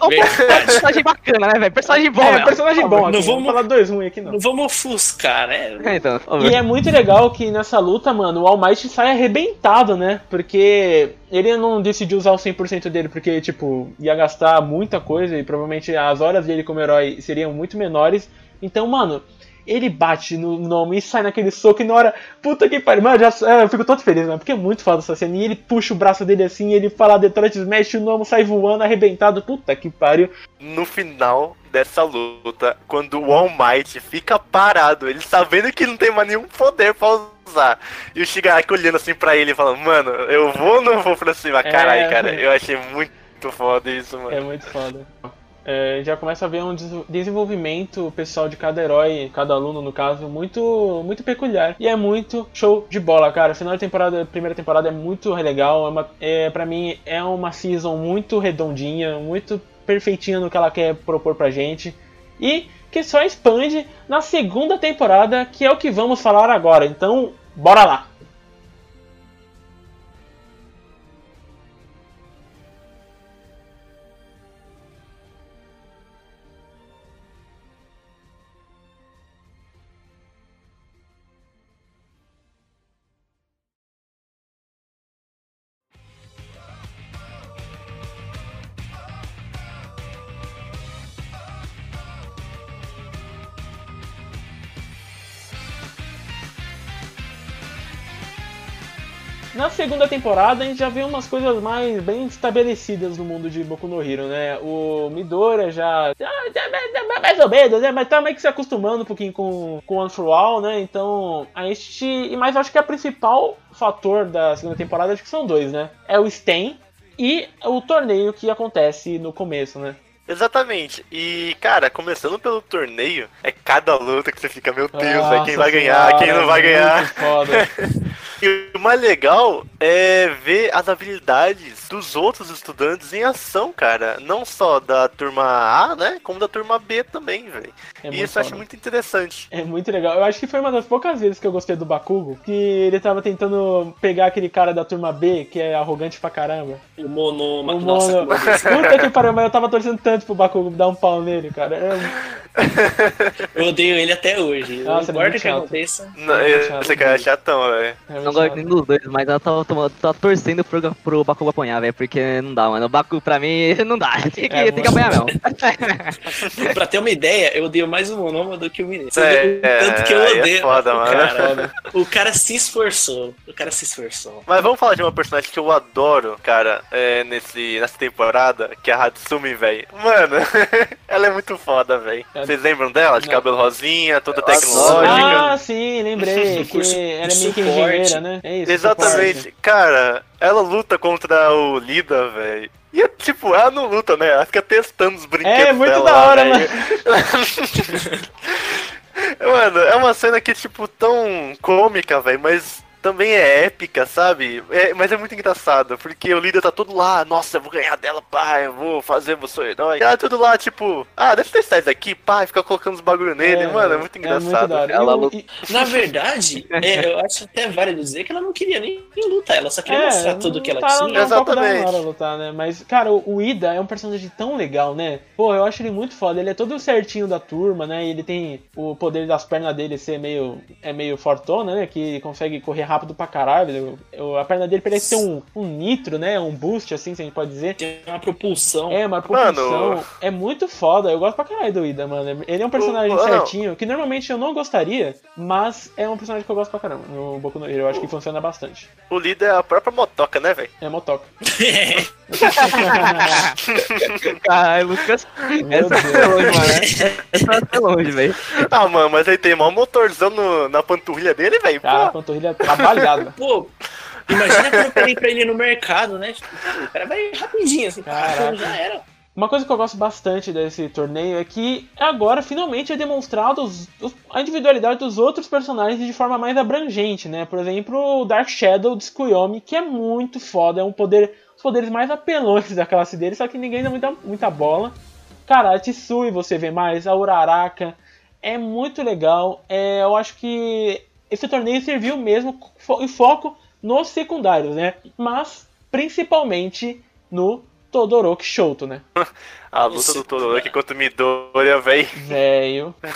Ô, Verdade. personagem bacana, né, velho? Personagem bom, é, velho. personagem bom. Não Não vamos falar dois ruins aqui, não. Não vamos ofuscar, né? É, então. E é muito legal que nessa luta, mano, o All Might sai arrebentado, né? Porque ele não decidiu usar o 100% dele porque, tipo, ia gastar muita coisa e provavelmente as horas dele como herói seriam muito menores. Então, mano, ele bate no nome e sai naquele soco e na hora. Puta que pariu, mano, já, é, eu fico todo feliz, mano, porque é muito foda essa cena. E ele puxa o braço dele assim, ele fala Detroit Smash, o nome sai voando, arrebentado. Puta que pariu. No final dessa luta, quando o All Might fica parado, ele sabendo que não tem mais nenhum poder pra usar. E o Shigaraki olhando assim pra ele, falando, mano, eu vou ou não vou pra cima? É. Caralho, cara, eu achei muito foda isso, mano. É muito foda. É, já começa a ver um des- desenvolvimento pessoal de cada herói, cada aluno no caso, muito muito peculiar. E é muito show de bola, cara. Final de temporada, primeira temporada é muito legal. É é, pra mim é uma season muito redondinha, muito perfeitinha no que ela quer propor pra gente. E que só expande na segunda temporada, que é o que vamos falar agora. Então, bora lá! Segunda temporada a gente já vê umas coisas mais bem estabelecidas no mundo de Boku no Hero, né? O Midora já, já, mais ou menos, né? Mas tá meio que se acostumando um pouquinho com, com One for All, né? Então a gente. Mas acho que a principal fator da segunda temporada acho que são dois, né? É o Sten e o torneio que acontece no começo, né? Exatamente. E, cara, começando pelo torneio, é cada luta que você fica, meu Deus, é quem Nossa vai ganhar, senhora, quem não vai muito ganhar. Foda. E o mais legal é ver as habilidades dos outros estudantes em ação, cara. Não só da turma A, né? Como da turma B também, velho. É e isso eu acho foda. muito interessante. É muito legal. Eu acho que foi uma das poucas vezes que eu gostei do Bakugo, que ele tava tentando pegar aquele cara da turma B, que é arrogante pra caramba. O Monoma. O Nossa, Mono. Puta que pariu, mas eu tava torcendo tanto pro Bakugo dar um pau nele, cara. É, eu odeio ele até hoje. Nossa, não é importa muito o que chato. aconteça. Não, esse cara é chatão, velho. é Não gosto nem dos dois, mas eu tava, tava, tava torcendo pro, pro Bakugo apanhar, velho, porque não dá, mano. O Bakugo pra mim não dá. Tem que, É, tem que apanhar mesmo. pra ter uma ideia, eu odeio mais o Monoma do que o Mineiro. É, tanto que eu aí é odeio. foda, o, mano. cara, o cara se esforçou. O cara se esforçou. Mas vamos falar de uma personagem que eu adoro, cara, é, nesse, nessa temporada, que é a Hatsumi, velho. Mano, ela é muito foda, velho. É. Vocês lembram dela? De Não. cabelo rosinha, toda tecnológica. Ah, sim, lembrei. que Curso- era meio que engenheira, né? É isso. Exatamente. suporte. Cara, ela luta contra o Lida, velho. E, tipo, ela não luta, né? Ela fica testando os brinquedos É, muito dela da hora, velho. Mano, é uma cena que, tipo, tão cômica, velho, mas também é épica, sabe? É, mas é muito engraçado, porque o líder tá todo lá, nossa, eu vou ganhar dela, pai, eu vou fazer, eu sou herói. E ela tudo lá, tipo, ah, deixa eu testar isso aqui, pai, fica colocando os bagulho nele, mano, é muito engraçado. da hora. Ela E o- luta- e- Na verdade, é, eu acho até válido dizer que ela não queria nem, lutar, ela só queria mostrar tudo que ela tá, tinha. Um da Exatamente. hora lutar, né? Mas, cara, o o Ida é um personagem tão legal, né? Pô, eu acho ele muito foda. Ele é todo certinho da turma, né? E ele tem o poder das pernas dele ser meio. É meio fortona, né? Que ele consegue correr rápido pra caralho. Eu- A perna dele parece ter um, um nitro, né? Um boost, assim, se a gente pode dizer. Tem uma propulsão. É, uma propulsão. Mano. É muito foda. Eu gosto pra caralho do Ida, mano. Ele é um personagem O- não. certinho, que normalmente eu não gostaria, mas é um personagem que eu gosto pra caramba. No Boku no Hero, eu acho que funciona bastante. O líder é a própria motoca, né, velho? É motoca. Caralho, Lucas. Essa foi longe, mano. Essa foi longe, velho. Ah, mano, mas aí tem mó motorzão no- na panturrilha dele, velho. Cara, a panturrilha trabalhada. Pô, imagina quando eu peguei pra ele no mercado, né? Tipo, pô, o cara vai rapidinho, assim, Caraca. já era. Uma coisa que eu gosto bastante desse torneio é que agora finalmente é demonstrado os- os- a individualidade dos outros personagens de forma mais abrangente, né? Por exemplo, o Dark Shadow de Tsukuyomi, que é muito foda, é um poder, os poderes mais apelões da classe dele, só que ninguém dá muita, muita bola. Cara, a Tsui você vê mais, a Uraraka, é muito legal. É, eu acho que esse torneio serviu mesmo fo- em foco nos secundários, né? Mas principalmente no Todoroki Shoto, né? a luta do Todoroki contra o Midoriya, velho.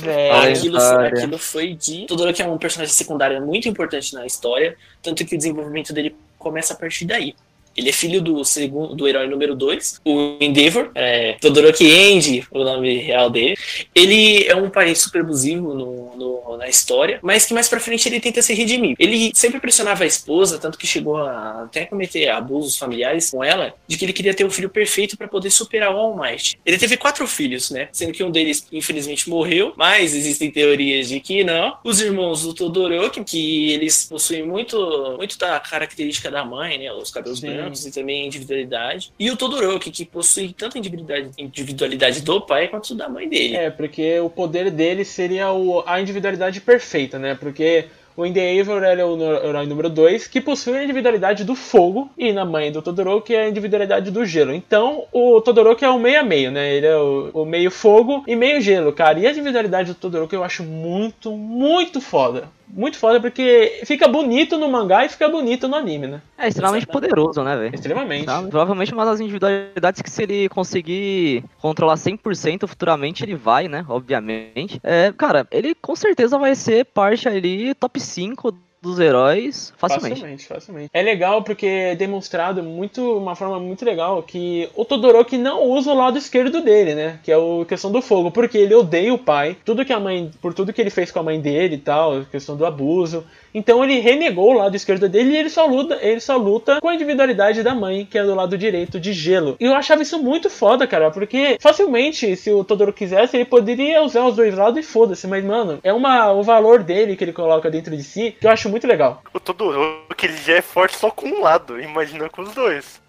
Velho. Aquilo aquilo foi de. Todoroki é um personagem secundário muito importante na história, tanto que o desenvolvimento dele começa a partir daí. Ele é filho do segundo do herói número 2, o Endeavor, é, Todoroki End, o nome real dele. Ele é um pai super abusivo no, no- na história, mas que mais pra frente ele tenta se redimir. Ele sempre pressionava a esposa, tanto que chegou a até cometer abusos familiares com ela, de que ele queria ter um filho perfeito pra poder superar o All Might. Ele teve quatro filhos, né? Sendo que um deles infelizmente morreu, mas existem teorias de que não. Os irmãos do Todoroki, que eles possuem muito, muito da característica da mãe, né? Os cabelos Sim. brancos e também individualidade. E o Todoroki, que possui tanto a individualidade, individualidade do pai quanto da mãe dele. É, porque o poder dele seria o- a individualidade perfeita, né? Porque o Endeavor é o herói número 2, que possui a individualidade do fogo, e na mãe do Todoroki é a individualidade do gelo. Então, o Todoroki é o meio a meio, né? Ele é o, o meio fogo e meio gelo, cara. E a individualidade do Todoroki eu acho muito, muito foda. Muito foda porque fica bonito no mangá e fica bonito no anime, né? É extremamente poderoso, né, velho? Extremamente. Provavelmente uma das individualidades que se ele conseguir controlar 100% futuramente, ele vai, né? Obviamente. É, cara, ele com certeza vai ser parte ali top 5 dos heróis facilmente. Facilmente, facilmente. É legal porque é demonstrado muito, uma forma muito legal que o Todoroki não usa o lado esquerdo dele, né? Que é a questão do fogo, porque ele odeia o pai, tudo que a mãe, por tudo que ele fez com a mãe dele e tal, questão do abuso. Então ele renegou o lado esquerdo dele e ele só luta, ele só luta com a individualidade da mãe, que é do lado direito de gelo. E eu achava isso muito foda, cara, porque facilmente, se o Todoroki quisesse, ele poderia usar os dois lados e foda-se, mas mano, é uma o valor dele que ele coloca dentro de si, que eu acho muito legal. O Todoroki ele já é forte só com um lado, imagina com os dois.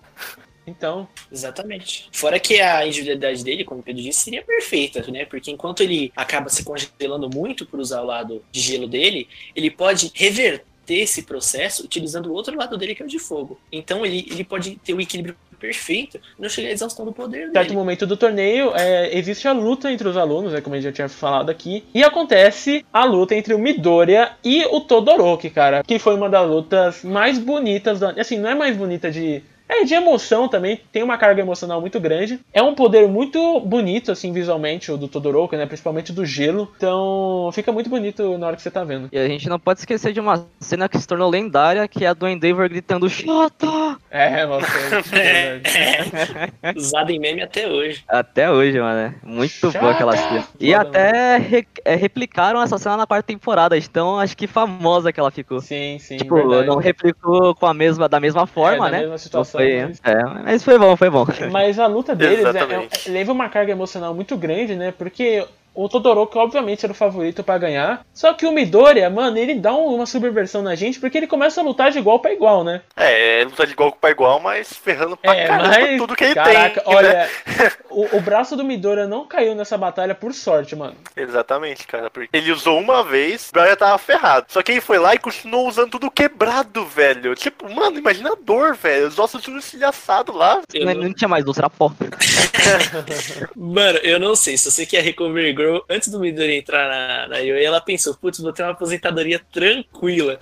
Então, Exatamente. Fora que a individualidade dele, como o Pedro disse, seria perfeita, né? Porque enquanto ele acaba se congelando muito por usar o lado de gelo dele, ele pode reverter ter esse processo utilizando o outro lado dele, que é o de fogo. Então ele, ele pode ter o equilíbrio perfeito não chegar à exaustão do poder Em certo dele. momento do torneio, é, existe a luta entre os alunos, né, como a gente já tinha falado aqui, e acontece a luta entre o Midoriya e o Todoroki, cara, que foi uma das lutas mais bonitas, do, assim, não é mais bonita de é de emoção também, tem uma carga emocional muito grande. É um poder muito bonito, assim, visualmente, o do Todoroki, né? Principalmente do gelo. Então, fica muito bonito na hora que você tá vendo. E a gente não pode esquecer de uma cena que se tornou lendária, que é a do Endeavor gritando Chata! É, você. é verdade. Usado em meme até hoje. Até hoje, mano. é Muito boa aquela cena. E Foda, até re- é, replicaram essa cena na quarta temporada, então acho que famosa que ela ficou. Sim, sim. tipo, verdade. não replicou com a mesma, da mesma forma, É, da né? mesma situação, Foi- mas- É, mas foi bom, foi bom. Mas a luta deles é, é, leva uma carga emocional muito grande, né? Porque o Todoroki, obviamente, era o favorito pra ganhar. Só que o Midoriya, mano, ele dá um- uma subversão na gente porque ele começa a lutar de igual pra igual, né? É, é luta de igual pra igual, mas ferrando pra É, caramba mas. tudo que ele caraca, tem. né? olha, o, o braço do Midoriya não caiu nessa batalha por sorte, mano. Exatamente, cara. Porque ele usou uma vez, o já tava ferrado. Só que ele foi lá e continuou usando tudo quebrado, velho. Tipo, mano, imagina a dor, velho. Os ossos tudo estilhaçados lá. Eu Não, não- tinha mais era pó. Mano, eu não sei. Se você quer Recover Antes do Midori entrar na, na Yoi, ela pensou, putz, vou ter uma aposentadoria tranquila.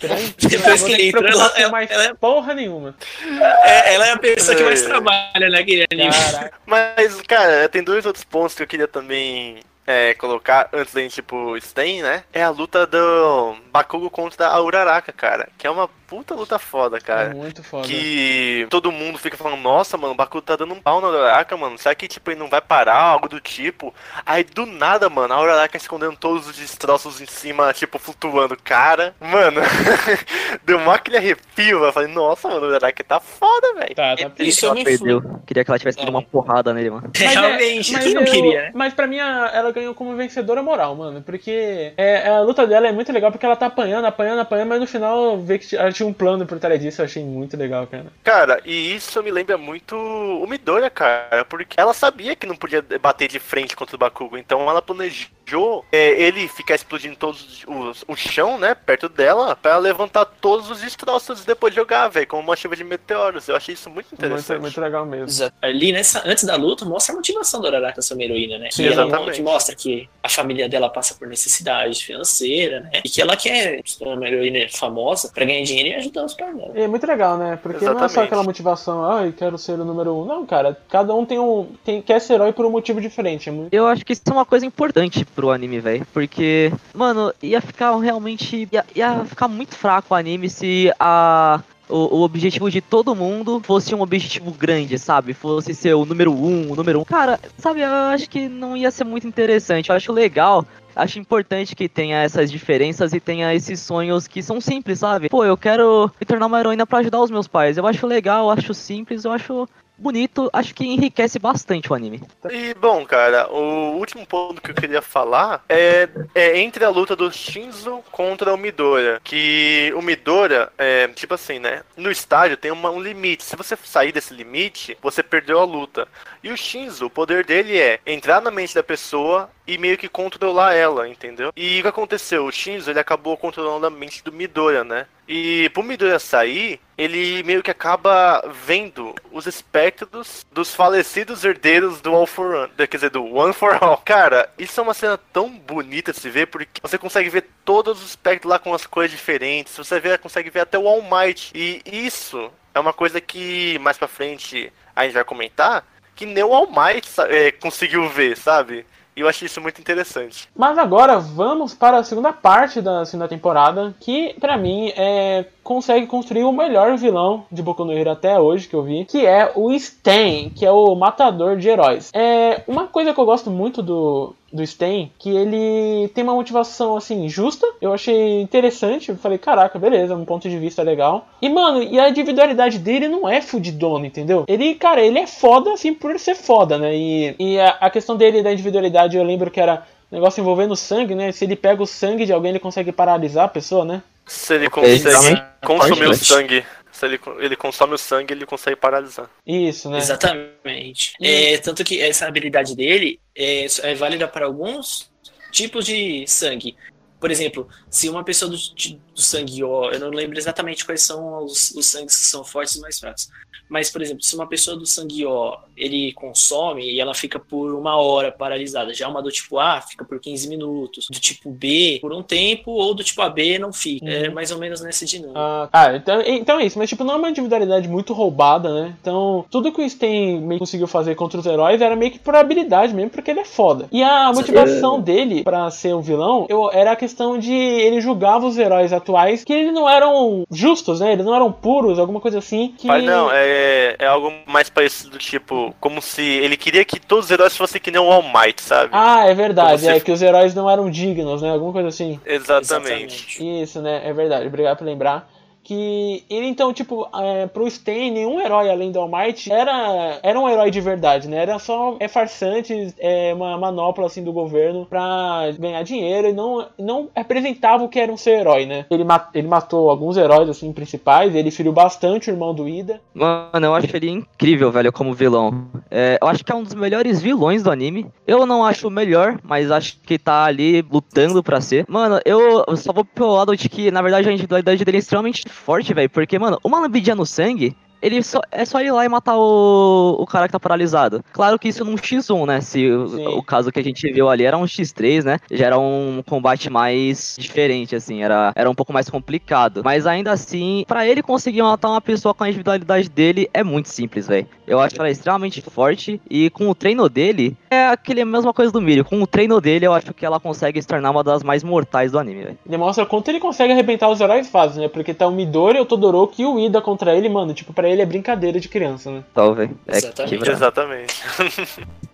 Depois que ele entrou, ela, ela, mais ela- porra nenhuma. é, ela é a pessoa que mais É. trabalha naquele anime. Caraca. Mas, cara, tem dois outros pontos que eu queria também é, colocar antes da gente, tipo, Stain, né? É a luta do Bakugo contra a Uraraka, cara. Que é uma puta luta foda, É cara. muito foda. Que todo mundo fica falando, nossa, mano, o Bakugo tá dando um pau na Uraraka, mano. Será que, tipo, ele não vai parar, algo do tipo? Aí, do nada, mano, a Uraraka escondendo todos os destroços em cima, tipo, flutuando. Cara, mano, deu mó aquele arrepio, eu falei, nossa, mano, a Uraraka tá foda, velho. Tá, tá É, Isso ela me perdeu. Queria que ela tivesse dado É. uma porrada nele, mano. Mas é- Realmente, mas quem não eu- queria, né? Mas pra mim a- ela ganhou como vencedora moral, mano. Porque é, a luta dela é muito legal porque ela tá apanhando, apanhando, apanhando, mas no final vê que ela tinha um plano por trás disso. Eu achei muito legal, cara. Cara, e isso me lembra muito o Midoriya, cara, porque ela sabia que não podia bater de frente contra o Bakugo, então ela planejou é, ele ficar explodindo todos os, o chão, né, perto dela, pra levantar todos os destroços e depois jogar, velho, como uma chuva de meteoros. Eu achei isso muito Muito, interessante. muito legal mesmo. Exato. Ali, nessa, antes da luta, mostra a motivação da Uraraka ser uma heroína, né? Sim, que, ela, exatamente. que mostra que a família dela passa por necessidade financeira, né? E que ela quer ser uma heroína famosa pra ganhar dinheiro e ajudar os pais dela. E é muito legal, né? Porque não é só Exatamente. aquela motivação, ai, quero ser o número um. Não, cara, cada um tem um. Tem, quer ser herói por um motivo diferente. É muito... Eu acho que isso é uma coisa importante pro anime, velho. Porque, mano, ia ficar realmente. Ia, ia ficar muito fraco o anime se a. O, o objetivo de todo mundo fosse um objetivo grande, sabe? Fosse ser o número um, o número um. Cara, sabe, eu acho que não ia ser muito interessante. Eu acho legal Acho importante que tenha essas diferenças e tenha esses sonhos que são simples, sabe? Pô, eu quero me tornar uma heroína pra ajudar os meus pais. Eu acho legal, eu acho simples, eu acho bonito, acho que enriquece bastante o anime. E bom, cara, o último ponto que eu queria falar é, é entre a luta do Shinzo contra o Midora. Que o Midora, é, tipo assim, né? No estádio tem uma- um limite. Se você sair desse limite, você perdeu a luta. E o Shinzo, o poder dele é entrar na mente da pessoa e meio que controlar ela, entendeu? E o que aconteceu? O Shinzo, ele acabou controlando a mente do Midora, né? E pro Midora sair, ele meio que acaba vendo os espectros dos falecidos herdeiros do All for One, quer dizer, do One for All. Cara, isso é uma cena tão bonita de se ver, porque você consegue ver todos os espectros lá com as cores diferentes, você vê, consegue ver até o All Might. E isso é uma coisa que mais pra frente a gente vai comentar, que nem o All Might é, conseguiu ver, sabe? E eu achei isso muito interessante. Mas agora vamos para a segunda parte da segunda temporada, que pra mim é consegue construir o melhor vilão de Boku no Hero até hoje que eu vi, que é o Sten, que é o matador de heróis. É uma coisa que eu gosto muito do do Sten, que ele tem uma motivação assim justa. Eu achei interessante, eu falei, caraca, beleza, um ponto de vista legal. E mano, e a individualidade dele não é fudidona, entendeu? Ele, cara, ele é foda assim por ser foda, né? E, e a, a questão dele da individualidade, eu lembro que era negócio envolvendo sangue, né? Se ele pega o sangue de alguém, ele consegue paralisar a pessoa, né? Se ele consegue consumir o sangue, se ele, ele consome o sangue, ele consegue paralisar. Isso, né? Exatamente. É, tanto que essa habilidade dele é, é válida para alguns tipos de sangue. Por exemplo, se uma pessoa do, do sangue ó, eu não lembro exatamente quais são os, os sangues que são fortes e mais fracos. Mas, por exemplo, se uma pessoa do sangue O ele consome e ela fica por uma hora paralisada, já uma do tipo A fica por 15 minutos, do tipo B por um tempo, ou do tipo AB não fica. É uhum. É mais ou menos nessa dinâmica. Ah, ah, então, então é isso, mas tipo, não é uma individualidade muito roubada, né? Então, tudo que o Sten meio conseguiu fazer contra os heróis era meio que por habilidade mesmo, porque ele é foda. E a motivação dele para ser um vilão eu, era a questão de ele julgava os heróis atuais que eles não eram justos, né? Eles não eram puros, alguma coisa assim. Que... Mas não, é é, algo mais parecido, tipo, como se ele queria que todos os heróis fossem que nem o All Might, sabe? Ah, é verdade, é que os heróis não eram dignos, né? Alguma coisa assim. Exatamente. Exatamente. Isso, né? É verdade. Obrigado por lembrar que ele então, tipo, é, pro Stan, nenhum herói além do All Might era, era um herói de verdade, né? Era só é farsante, é uma manopla assim do governo pra ganhar dinheiro e não, não representava o que era um ser herói, né? Ele, ele matou alguns heróis assim principais, ele feriu bastante o irmão do Ida. Mano, eu acho ele incrível, velho, como vilão. É, eu acho que é um dos melhores vilões do anime. Eu não acho o melhor, mas acho que tá ali lutando pra ser. Mano, eu só vou pelo lado de que, na verdade, a individualidade dele é extremamente forte, velho. Porque, mano, uma lambidinha no sangue ele só, é só ir lá e matar o, o cara que tá paralisado. Claro que isso num X1, né? Se o, o, caso que a gente viu ali era um X3, né? Já era um combate mais diferente, assim, era, era um pouco mais complicado. Mas ainda assim, para ele conseguir matar uma pessoa com a individualidade dele é muito simples, velho. Eu acho ela extremamente forte e com o treino dele, é aquele mesma coisa do Milho. Com o treino dele, eu acho que ela consegue se tornar uma das mais mortais do anime, velho. Demonstra quanto ele consegue arrebentar os heróis fáceis, né? Porque tá o Midori, o Todoroki e o Ida contra ele, mano. Tipo, pra ele é brincadeira de criança, né? Talvez. É Exatamente. Exatamente.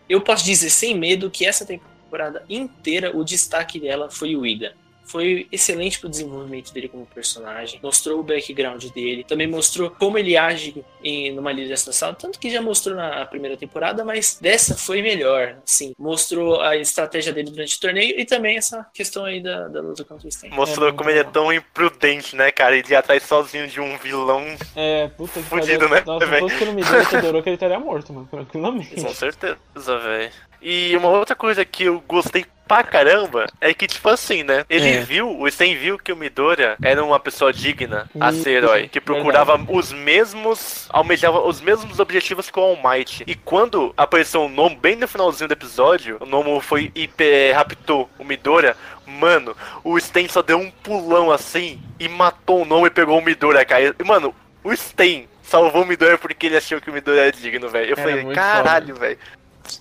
Eu posso dizer sem medo que essa temporada inteira o destaque dela foi o Ida foi excelente pro desenvolvimento dele como personagem, mostrou o background dele, também mostrou como ele age em numa liderança sala, tanto que já mostrou na primeira temporada, mas dessa foi melhor, assim, mostrou a estratégia dele durante o torneio e também essa questão aí da, da luta contra o Sten. Mostrou é, como ele é tão imprudente, né, cara, ele ia atrás sozinho de um vilão é, puta que fudido, né, Nossa, se fosse que não me deu, que ele estaria morto, mano, tranquilamente. Com certeza, velho. E uma outra coisa que eu gostei pra caramba é que, tipo assim, né? Ele é. viu, o Sten viu que o Midoriya era uma pessoa digna a ser herói, que procurava Verdade. os mesmos, almejava os mesmos objetivos que o All Might. E quando apareceu o Nomo bem no finalzinho do episódio, o Nomo foi e raptou o Midoriya, mano, o Sten só deu um pulão assim e matou o Nomo e pegou o Midoriya, cara. E, mano, o Sten salvou o Midoriya porque ele achou que o Midoriya era digno, velho. Eu era falei, caralho, velho.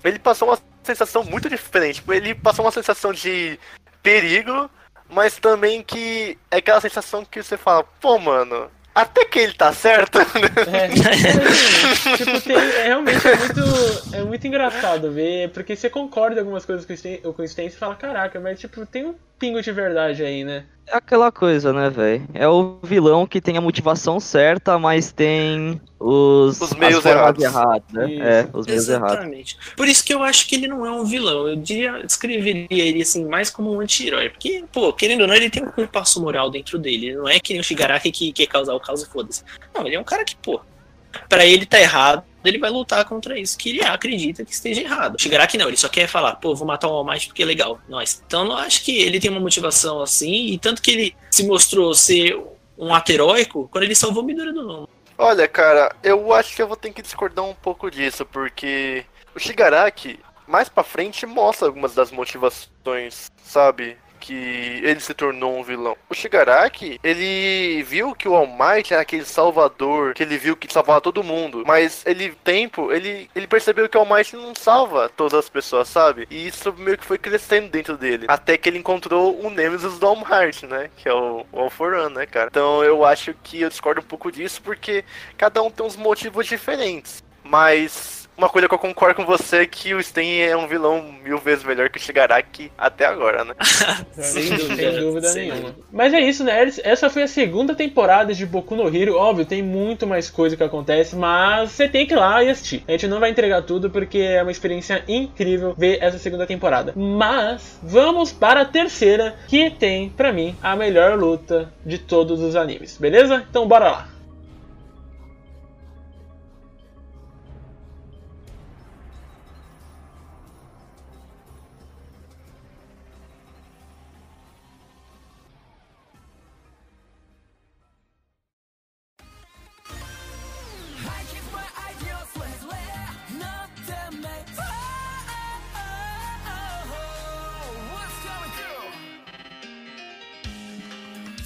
Ele passou uma sensação muito diferente. Tipo, ele passou uma sensação de perigo, mas também que é aquela sensação que você fala, pô, mano, até que ele tá certo. É, tipo, tem, é, realmente é muito, é muito engraçado ver, porque você concorda algumas coisas com o Sten e fala, caraca, mas tipo, tem um pingo de verdade aí, né? É aquela coisa, né, velho? É o vilão que tem a motivação certa, mas tem os, os meios errados. errados né? É, os meios Exatamente. errados. Por isso que eu acho que ele não é um vilão. Eu diria, descreveria ele assim mais como um anti-herói. Porque, pô, querendo ou não, ele tem um compasso moral dentro dele. Ele não é que nem o Shigaraki que quer causar o caos e foda-se. Não, ele é um cara que, pô, para ele tá errado, ele vai lutar contra isso que ele acredita que esteja errado. Chegará que não, ele só quer falar, pô, vou matar o All Might porque é legal. Nós. Então eu acho que ele tem uma motivação assim, e tanto que ele se mostrou ser um ato heróico quando ele salvou Midori do Nomo. Olha, cara, eu acho que eu vou ter que discordar um pouco disso, porque o Shigaraki, mais pra frente, mostra algumas das motivações, sabe? Que ele se tornou um vilão. O Shigaraki, ele viu que o All Might era aquele salvador, que ele viu que salvava todo mundo, mas ele, tempo, ele, ele percebeu que o All Might não salva todas as pessoas, sabe? E isso meio que foi crescendo dentro dele, até que ele encontrou o Nemesis do All Might, né? Que é o, o All For One, né, cara? Então eu acho que eu discordo um pouco disso, porque cada um tem uns motivos diferentes. Mas uma coisa que eu concordo com você é que o Sten é um vilão mil vezes melhor que o Shigaraki até agora, né? sem dúvida, sem dúvida nenhuma. Mas é isso, né? Essa foi a segunda temporada de Boku no Hero. Óbvio, tem muito mais coisa que acontece, mas você tem que ir lá e assistir. A gente não vai entregar tudo porque é uma experiência incrível ver essa segunda temporada. Mas vamos para a terceira, que tem, para mim, a melhor luta de todos os animes. Beleza? Então bora lá.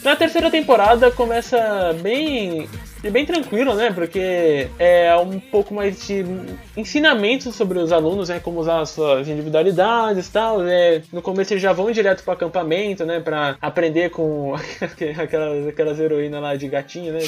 Na terceira temporada começa bem bem tranquilo, né? Porque é um pouco mais de ensinamento sobre os alunos, né? Como usar as suas individualidades e tal. Né? No começo eles já vão direto pro acampamento, né? Pra aprender com aquelas, aquelas heroínas lá de gatinho, né?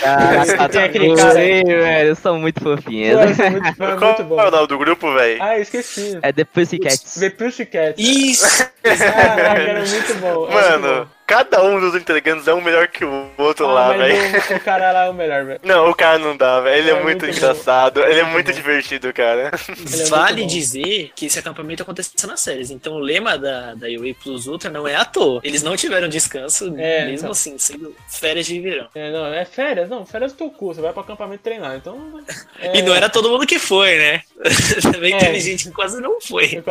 Caraca, Tem aquele cara aí. velho, são muito fofinhas. Pô, isso é muito, foi Qual muito bom. é o nome do grupo, velho? Ah, esqueci. É The Pussycats. The Pussycat. Isso! Caraca, era muito bom. era muito Mano, bom. Cada um dos integrantes é um melhor que o outro Ah, lá, velho. o, cara lá é o melhor, velho. Não, o cara não dá, velho. Ele é, É muito, muito engraçado, ele é Muito divertido, cara. É vale dizer que esse acampamento aconteceu nas séries. Então o lema da, da UA Plus Ultra não é à toa. Eles não tiveram descanso, É, mesmo então. assim, sendo férias de verão. É, não, é férias, não, férias do teu cu, você vai pro acampamento treinar, então. é- E não era todo mundo que foi, né? Também É. teve gente que quase não foi.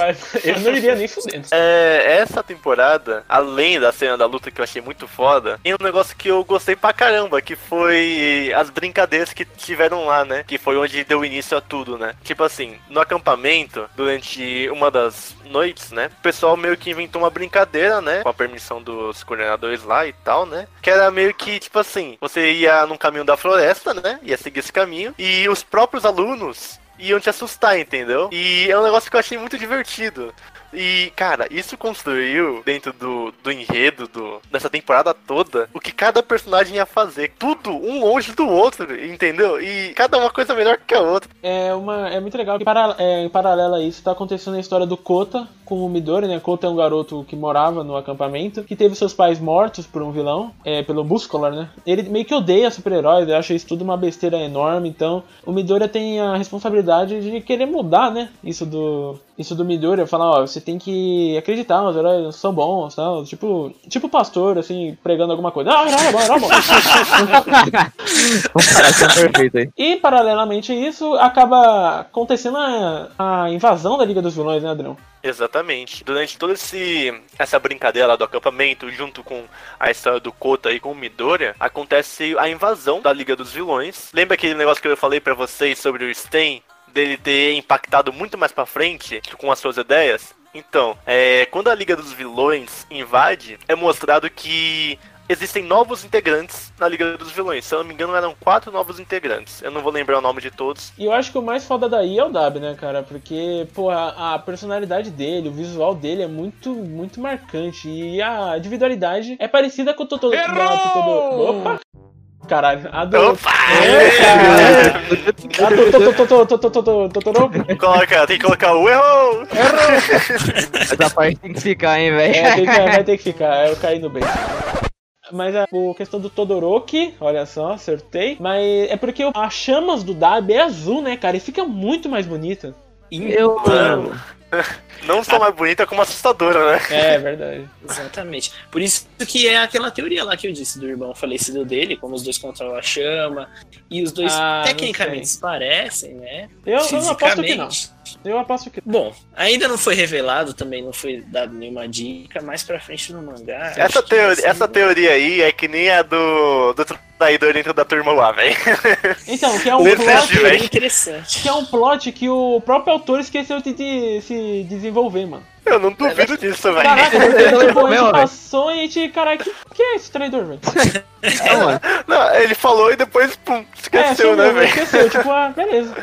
Eu não iria nem fudendo. É, essa temporada, além da cena da luta que eu achei muito foda, tem um negócio que eu gostei pra caramba, que foi as brincadeiras que tiveram lá, né? Que foi onde deu início a tudo, né? Tipo assim, no acampamento, durante uma das noites, né? O pessoal meio que inventou uma brincadeira, né? Com a permissão dos coordenadores lá e tal, né? Que era meio que, tipo assim, você ia num caminho da floresta, né? Ia seguir esse caminho, e os próprios alunos iam te assustar, entendeu? E é um negócio que eu achei muito divertido. E, cara, isso construiu dentro do, do enredo do, dessa temporada toda o que cada personagem ia fazer. Tudo um longe do outro, entendeu? E cada uma coisa melhor que a outra. É, uma, é muito legal que, para, é, em paralelo a isso, tá acontecendo a história do Kota com o Midori, né? Kota é um garoto que morava no acampamento, que teve seus pais mortos por um vilão, é, pelo Muscular, né? Ele meio que odeia super-heróis, ele acha isso tudo uma besteira enorme, então o Midori tem a responsabilidade de querer mudar, né? Isso do, isso do Midori, falar, ó, você tem que acreditar, os heróis são bons, tal, tipo, tipo pastor, assim, pregando alguma coisa. Ah, não, não, não, não. Comparação perfeita aí. E, paralelamente a isso, acaba acontecendo a, a invasão da Liga dos Vilões, né, Adrão? Exatamente. Durante toda essa brincadeira do acampamento, junto com a história do Kota e com o Midoriya, acontece a invasão da Liga dos Vilões. Lembra aquele negócio que eu falei pra vocês sobre o Sten? Dele ter impactado muito mais pra frente com as suas ideias? Então, é, quando a Liga dos Vilões invade, é mostrado que existem novos integrantes na Liga dos Vilões. Se eu não me engano, eram quatro novos integrantes. Eu não vou lembrar o nome de todos. E eu acho que o mais foda daí é o Dab, né, cara? Porque, pô, a, a personalidade dele, o visual dele é muito, muito marcante. E a individualidade é parecida com o Totoro. Totoro. Opa! Caralho, a do. Opa! É. Coloca, tem que colocar o erro! Essa parte tem que ficar, hein, velho. É, tem que, vai ter que ficar, eu caí no bem. Mas a, a questão do Todoroki, olha só, acertei. Mas é porque as chamas do Dab é azul, né, cara? E fica muito mais bonita. Eu Mano. Não só mais bonita, como assustadora, né? É verdade. Exatamente. Por isso que é aquela teoria lá que eu disse do irmão falecido dele, como os dois controlam a chama. E os dois Ah, tecnicamente parecem, né? Eu, eu aposto que não. Eu aposto que Bom, ainda não foi revelado, também não foi dado nenhuma dica, mais pra frente no mangá. Essa, teoria, essa bom. teoria aí é que nem a do, do traidor dentro da turma lá, velho. Então, que é um plot. hein? interessante. Que é um plot que o próprio autor esqueceu de, de se desenvolver, mano. Eu não duvido disso, velho. Caraca, porque, não tipo, a gente passou e a gente, caralho, que, que é esse traidor, velho? É, mano. Não, ele falou e depois, pum, É, esqueceu, né, sumiu, velho? Esqueceu, tipo, ah, beleza.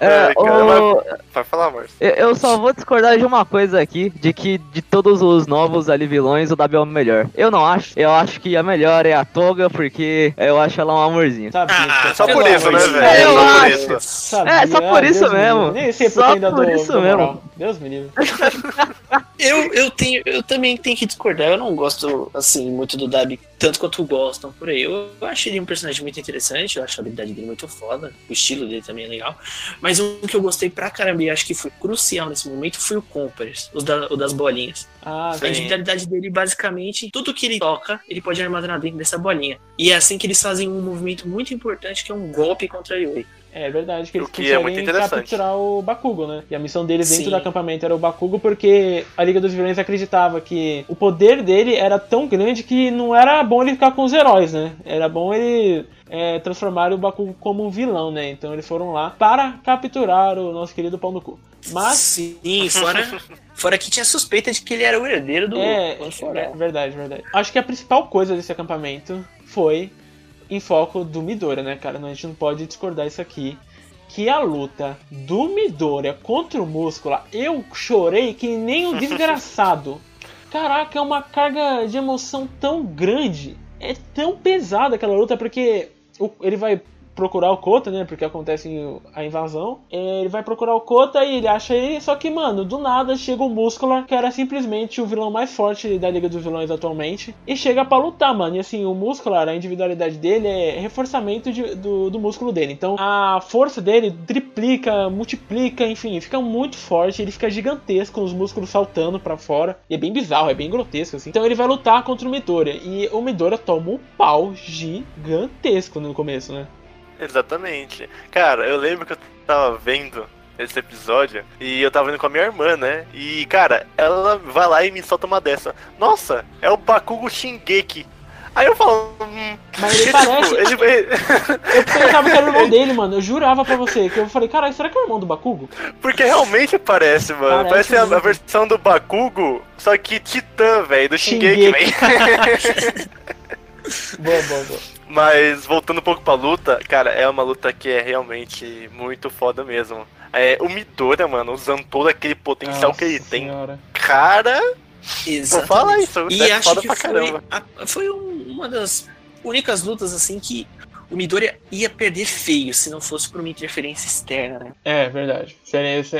É, o- Vai falar, Márcio. Eu- Eu só vou discordar de uma coisa aqui, de que de todos os novos ali vilões, o Dabi é o melhor. Eu não acho. Eu acho que a melhor é a Toga, porque eu acho ela um amorzinho. Sabia, Ah, cara. Só por isso, né, de velho? Só por Eu isso. Sabia, É, só por ah, isso Deus me mesmo. Nem sei Só ainda por dou, isso dou mesmo. Deus me livre. Eu, eu, tenho, eu também tenho que discordar. Eu não gosto, assim, muito do Dabi, tanto quanto gostam por aí. Eu, eu acho ele um personagem muito interessante, eu acho a habilidade dele muito foda, o estilo dele também é legal. Mas um que eu gostei pra caramba e acho que foi crucial nesse momento foi o Compass, o, da- o das bolinhas. Ah, A individualidade dele, basicamente, tudo que ele toca, ele pode armazenar dentro dessa bolinha. E é assim que eles fazem um movimento muito importante, que é um golpe contra a Yui. É verdade que eles O que é muito conseguem interessante. capturar o Bakugo, né? E a missão deles dentro Sim. do acampamento era o Bakugo porque a Liga dos Vilões acreditava que o poder dele era tão grande que não era bom ele ficar com os heróis, né? Era bom ele é, transformarem o Bakugo como um vilão, né? Então eles foram lá para capturar o nosso querido pau no cu. Mas. Sim, fora, fora que tinha suspeita de que ele era o herdeiro do É, é verdade, verdade. Acho que a principal coisa desse acampamento foi em foco do Midora, né, cara? A gente não pode discordar isso aqui. Que a luta do Midora contra o Múscula, eu chorei que nem um desgraçado. Caraca, é uma carga de emoção tão grande. É tão pesada aquela luta, porque ele vai procurar o Kota, né? Porque acontece a invasão. É, Ele vai procurar o Kota e ele acha ele. Só que, mano, do nada chega o Muscular, que era simplesmente o vilão mais forte da Liga dos Vilões atualmente. E chega pra lutar, mano. E assim, o Muscular, a individualidade dele é reforçamento de- do, do músculo dele. Então a força dele triplica, multiplica, enfim, fica muito forte. Ele fica gigantesco, os músculos saltando pra fora. E é bem bizarro, é bem grotesco, assim. Então ele vai lutar contra o Midora. E o Midora toma um pau gigantesco no começo, né? Exatamente. Cara, eu lembro que eu tava vendo esse episódio e eu tava indo com a minha irmã, né? E, cara, ela vai lá e me solta uma dessa. Nossa, é o Bakugo Shingeki. Aí eu falo. Hum, Mas ele tipo, parece- ele- ele- Eu pensava que era o irmão dele, mano. Eu jurava pra você. Que eu falei, caralho, será que é o irmão do Bakugo? Porque realmente parece, mano. Parece Parece, a, a versão do Bakugo, só que Titã, velho, do Shingeki, Shingeki. velho. Boa, boa, boa. Mas voltando um pouco pra luta, cara, é uma luta que é realmente muito foda mesmo. É, o Midora, mano, usando todo aquele potencial Nossa que ele tem. senhora. Cara, Exatamente. vou falar isso. E é acho foda que pra foi, caramba. a- foi um- uma das únicas lutas assim que o Midori ia perder feio se não fosse por uma interferência externa, né? É, verdade.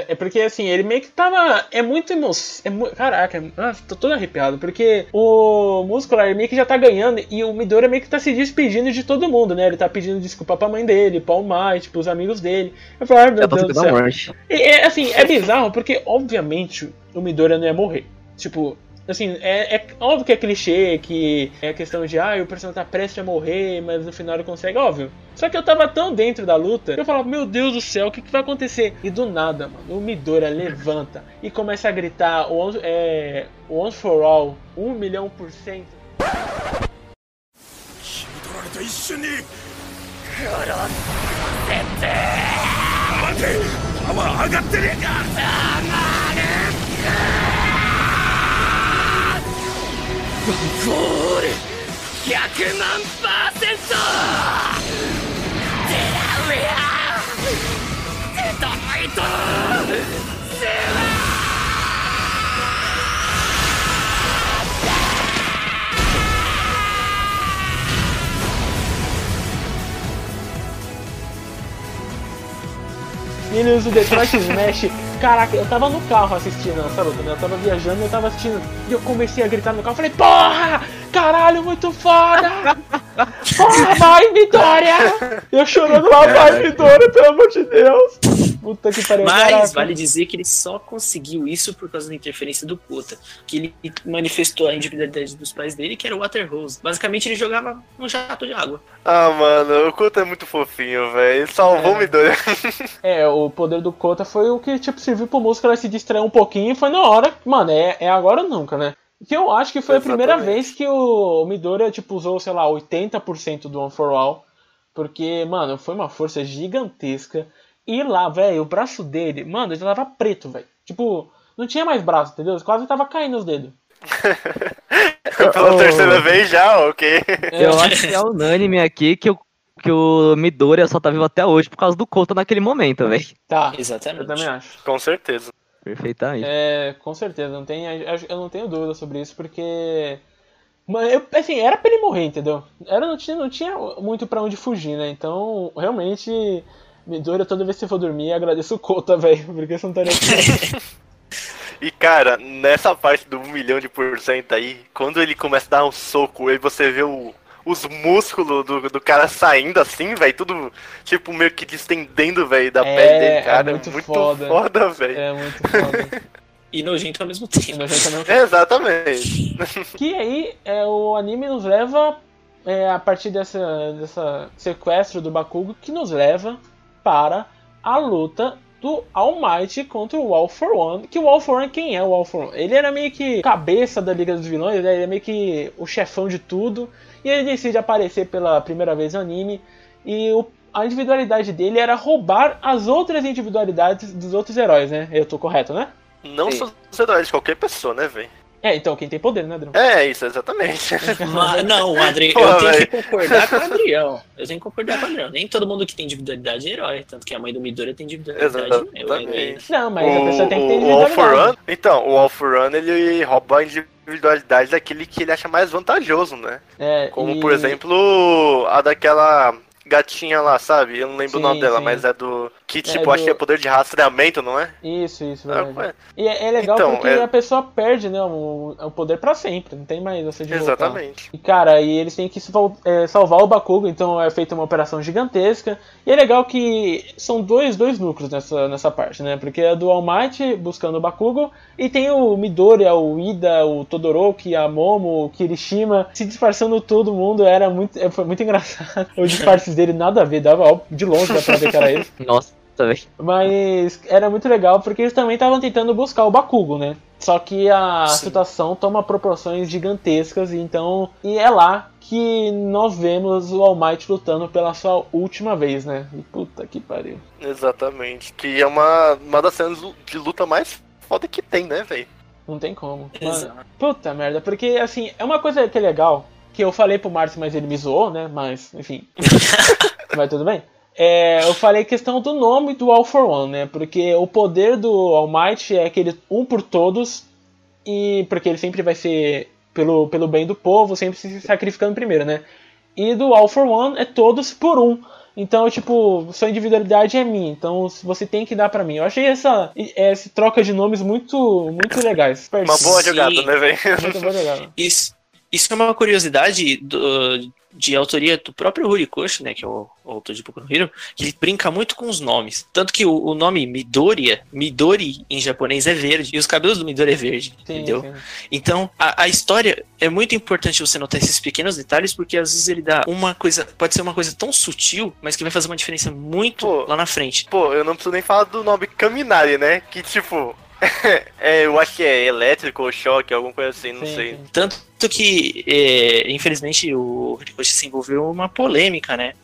É porque assim, ele meio que tava. É muito emoção. É mu... Caraca, é- ah, tô todo arrepiado. Porque o Muscular meio que já tá ganhando e o Midora meio que tá se despedindo de todo mundo, né? Ele tá pedindo desculpa pra mãe dele, pra All Might, pros amigos dele. Eu falo, ai meu Deus do céu. morte. E, é, assim, é bizarro porque, obviamente, o Midora não ia morrer. Tipo, assim, é, é óbvio que é clichê, que é a questão de, ah, o personagem tá prestes a morrer, mas no final ele consegue, óbvio. Só que eu tava tão dentro da luta que eu falava, meu Deus do céu, o que, que vai acontecer? E do nada, mano, o Midora levanta e começa a gritar, once, é, once for all, um milhão por cento. 取られ た一瞬に待てパワー上がってねえかE ele usa o Detroit Smash. Caraca, eu tava no carro assistindo essa luta, né? Eu tava viajando e eu tava assistindo. E eu comecei a gritar no carro. Falei, porra! Caralho, muito foda! Porra, vai, Vitória! Eu chorando lá, vai, Vitória, pelo amor de Deus! Puta que pariu, Mas caraca. vale dizer que ele só conseguiu isso por causa da interferência do Kota, que ele manifestou a individualidade dos pais dele, que era o Waterhose. Basicamente ele jogava um jato de água. Ah, mano, o Kuta é muito fofinho, velho. Salvou É. o Midora. É, o poder do Kota foi o que, tipo, serviu pro músculo se distrair um pouquinho e foi na hora. Mano, é, é agora ou nunca, né? Que eu acho que foi a primeira Exatamente. vez que o Midora, tipo, usou, sei lá, 80% do One for All. Porque, mano, foi uma força gigantesca. E lá, velho, o braço dele, mano, ele tava preto, velho. Tipo, não tinha mais braço, entendeu? Quase tava caindo os dedos. Pela Oh. terceira vez já, ok. Eu acho que é unânime aqui que o, que o Midoriya só tá vivo até hoje por causa do Kota naquele momento, velho. Tá, eu Exatamente. também acho. Com certeza. Perfeitamente. É, com certeza, não tem, eu não tenho dúvida sobre isso, porque. Mano, eu, assim, era pra ele morrer, entendeu? Era, não, tinha, não tinha muito pra onde fugir, né? Então, realmente, Midori, toda vez que você for dormir, agradeço o Kota, velho, porque você não estaria aqui. E cara, nessa parte do 1 milhão de por cento aí, quando ele começa a dar um soco e você vê o, os músculos do, do cara saindo assim, velho, tudo tipo meio que distendendo, velho, da É, pele dele, é cara. É muito muito, foda. foda, velho. É muito foda. E nojento ao mesmo tempo. nós também- Exatamente. Que aí é, o anime nos leva é, a partir dessa, dessa sequestro do Bakugo que nos leva para a luta do All Might contra o All for One. Que o All for One, quem é o All for One? Ele era meio que cabeça da Liga dos Vilões, ele é meio que o chefão de tudo. E ele decide aparecer pela primeira vez no anime. E o, a individualidade dele era roubar as outras individualidades dos outros heróis, né? Eu tô correto, né? Não Sim. só os heróis, qualquer pessoa, né, velho? É, então quem tem poder, né, Adriano? É, isso, exatamente. Mas, não, Adri, Pô, eu tenho velho. que concordar com o Adrião. Eu tenho que concordar com o Adrião. Nem todo mundo que tem individualidade é herói. Tanto que a mãe do Midori tem individualidade. né? Exatamente. Não, mas a pessoa tem que ter O, o All for individualidade. Run, então, o All for Run, ele rouba a individualidade daquele que ele acha mais vantajoso, né? É, Como, e- por exemplo, a daquela gatinha lá, sabe? Eu não lembro Sim, o nome dela, sim. mas é do... Que, É tipo, do- acho que é poder de rastreamento, não é? Isso, isso, Ah, verdade. ué, E é, é legal Então, porque é- a pessoa perde, né, o, o poder pra sempre. Não tem mais essa de voltar. Exatamente. E cara, e eles têm que é, salvar o Bakugo, então é feita uma operação gigantesca. E é legal que são dois, dois núcleos nessa, nessa parte, né? Porque é do All Might buscando o Bakugo, e tem o Midori, o Ida, o Todoroki, a Momo, o Kirishima, se disfarçando todo mundo. Era muito, é, foi muito engraçado. Os disfarces dele nada a ver, dava de longe dá pra ver que era ele. Nossa, velho. Mas era muito legal porque eles também estavam tentando buscar o Bakugo, né? Só que a Sim. situação toma proporções gigantescas, e então. E é lá que nós vemos o All Might lutando pela sua última vez, né? E puta que pariu. Exatamente. Que é uma, uma das cenas de luta mais foda que tem, né, velho? Não tem como. Mano, puta merda, porque assim, é uma coisa que é legal, que eu falei pro Márcio, mas ele me zoou, né? Mas, enfim. mas tudo bem. É, eu falei questão do nome do All for One, né? Porque o poder do All Might é aquele um por todos, e porque ele sempre vai ser pelo, pelo bem do povo, sempre se sacrificando primeiro, né? E do All for One é todos por um. Então, tipo, sua individualidade é minha, então você tem que dar pra mim. Eu achei essa, essa troca de nomes muito, muito legais. Uma boa Sim. jogada, né, velho? Muito boa jogada. Isso, isso é uma curiosidade do- de autoria do próprio Horikoshi, né, que é o, o autor de Boku no Hero, que ele brinca muito com os nomes. Tanto que o, o nome Midoriya, Midori em japonês é verde, e os cabelos do Midori é verde, Sim, entendeu? sim. Então, a, a história é muito importante você notar esses pequenos detalhes, porque às vezes ele dá uma coisa, pode ser uma coisa tão sutil, mas que vai fazer uma diferença muito Pô. lá na frente. Pô, eu não preciso nem falar do nome Kaminari, né? Que, tipo... é, eu acho que é elétrico ou choque, alguma coisa assim, não Sim, sei. sim. Tanto que, é, infelizmente, o Horikoshi se envolveu uma polêmica, né?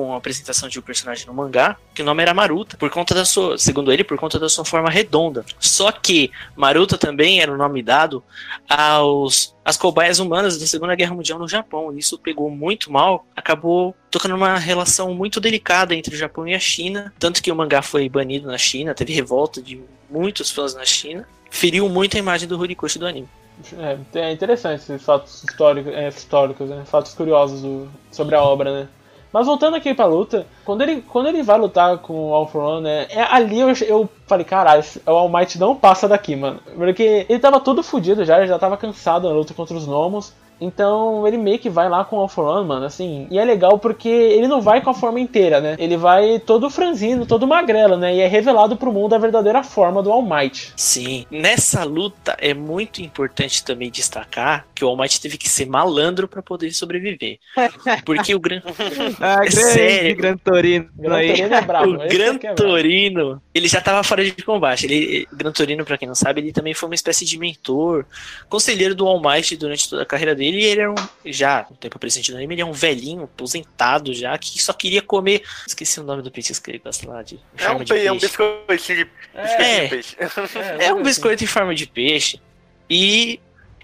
Com a apresentação de um personagem no mangá, que o nome era Maruta, por conta da sua, segundo ele, por conta da sua forma redonda. Só que Maruta também era o nome dado aos às cobaias humanas da Segunda Guerra Mundial no Japão. Isso pegou muito mal, acabou tocando uma relação muito delicada entre o Japão e a China, tanto que o mangá foi banido na China, teve revolta de muitos fãs na China, feriu muito a imagem do Horikoshi do anime. É, é interessante esses fatos históricos, é, históricos né? fatos curiosos do- sobre a obra, né? Mas voltando aqui pra luta, quando ele, quando ele vai lutar com o All For One, né? É, ali eu, eu falei, caralho, esse- o All Might não passa daqui, mano. Porque ele tava todo fudido já, ele já tava cansado na luta contra os gnomos. Então ele meio que vai lá com o All For One, mano, assim. E é legal porque ele não vai com a forma inteira, né? Ele vai todo franzino, todo magrelo, né? E é revelado pro mundo a verdadeira forma do All Might. Sim, nessa luta é muito importante também destacar que o All Might teve que ser malandro pra poder sobreviver. Porque o Gran, Ah, grande sério. Gran Torino Gran. Torino é brabo. o esse Gran é. Torino, ele já tava fora de combate. Ele, o Gran Torino, pra quem não sabe, ele também foi uma espécie de mentor, conselheiro do All Might durante toda a carreira dele. E ele era um, já, no tempo presente do anime, ele é um velhinho, aposentado já, que só queria comer. Esqueci o nome do petisco que ele gosta lá de. É um, de é um peixe. biscoitinho de, É, peixe. É um assim. biscoito em forma de peixe. E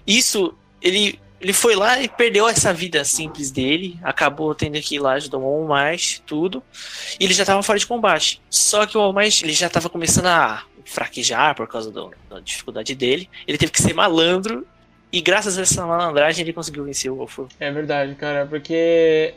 isso, ele, ele foi lá e perdeu essa vida simples dele. Acabou tendo que ir lá ajudar o All Might, tudo. E ele já tava fora de combate. Só que o All Might, ele já tava começando a fraquejar por causa do- da dificuldade dele. Ele teve que ser malandro. E graças a essa malandragem ele conseguiu vencer o Wolf. É verdade, cara, porque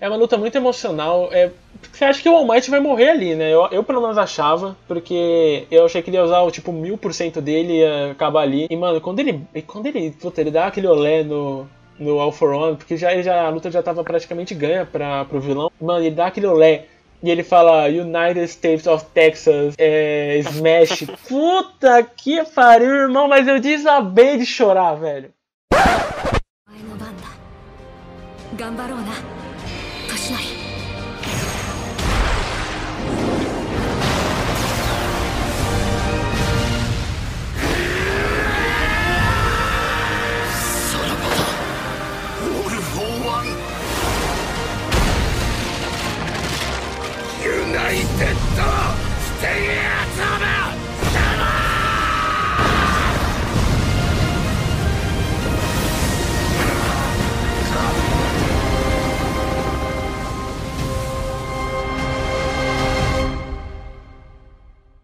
é uma luta muito emocional. É... Você acha que o All Might vai morrer ali, né? Eu, eu pelo menos achava, porque eu achei que ele ia usar o tipo mil por cento dele e acabar ali. E mano, quando ele. Quando ele. Puta, ele dá aquele olé no. No All for One, porque já, já, a luta já tava praticamente ganha pra, pro vilão. Mano, ele dá aquele olé e ele fala United States of Texas, é, Smash. Puta que pariu, irmão, mas eu desabei de chorar, velho. 前の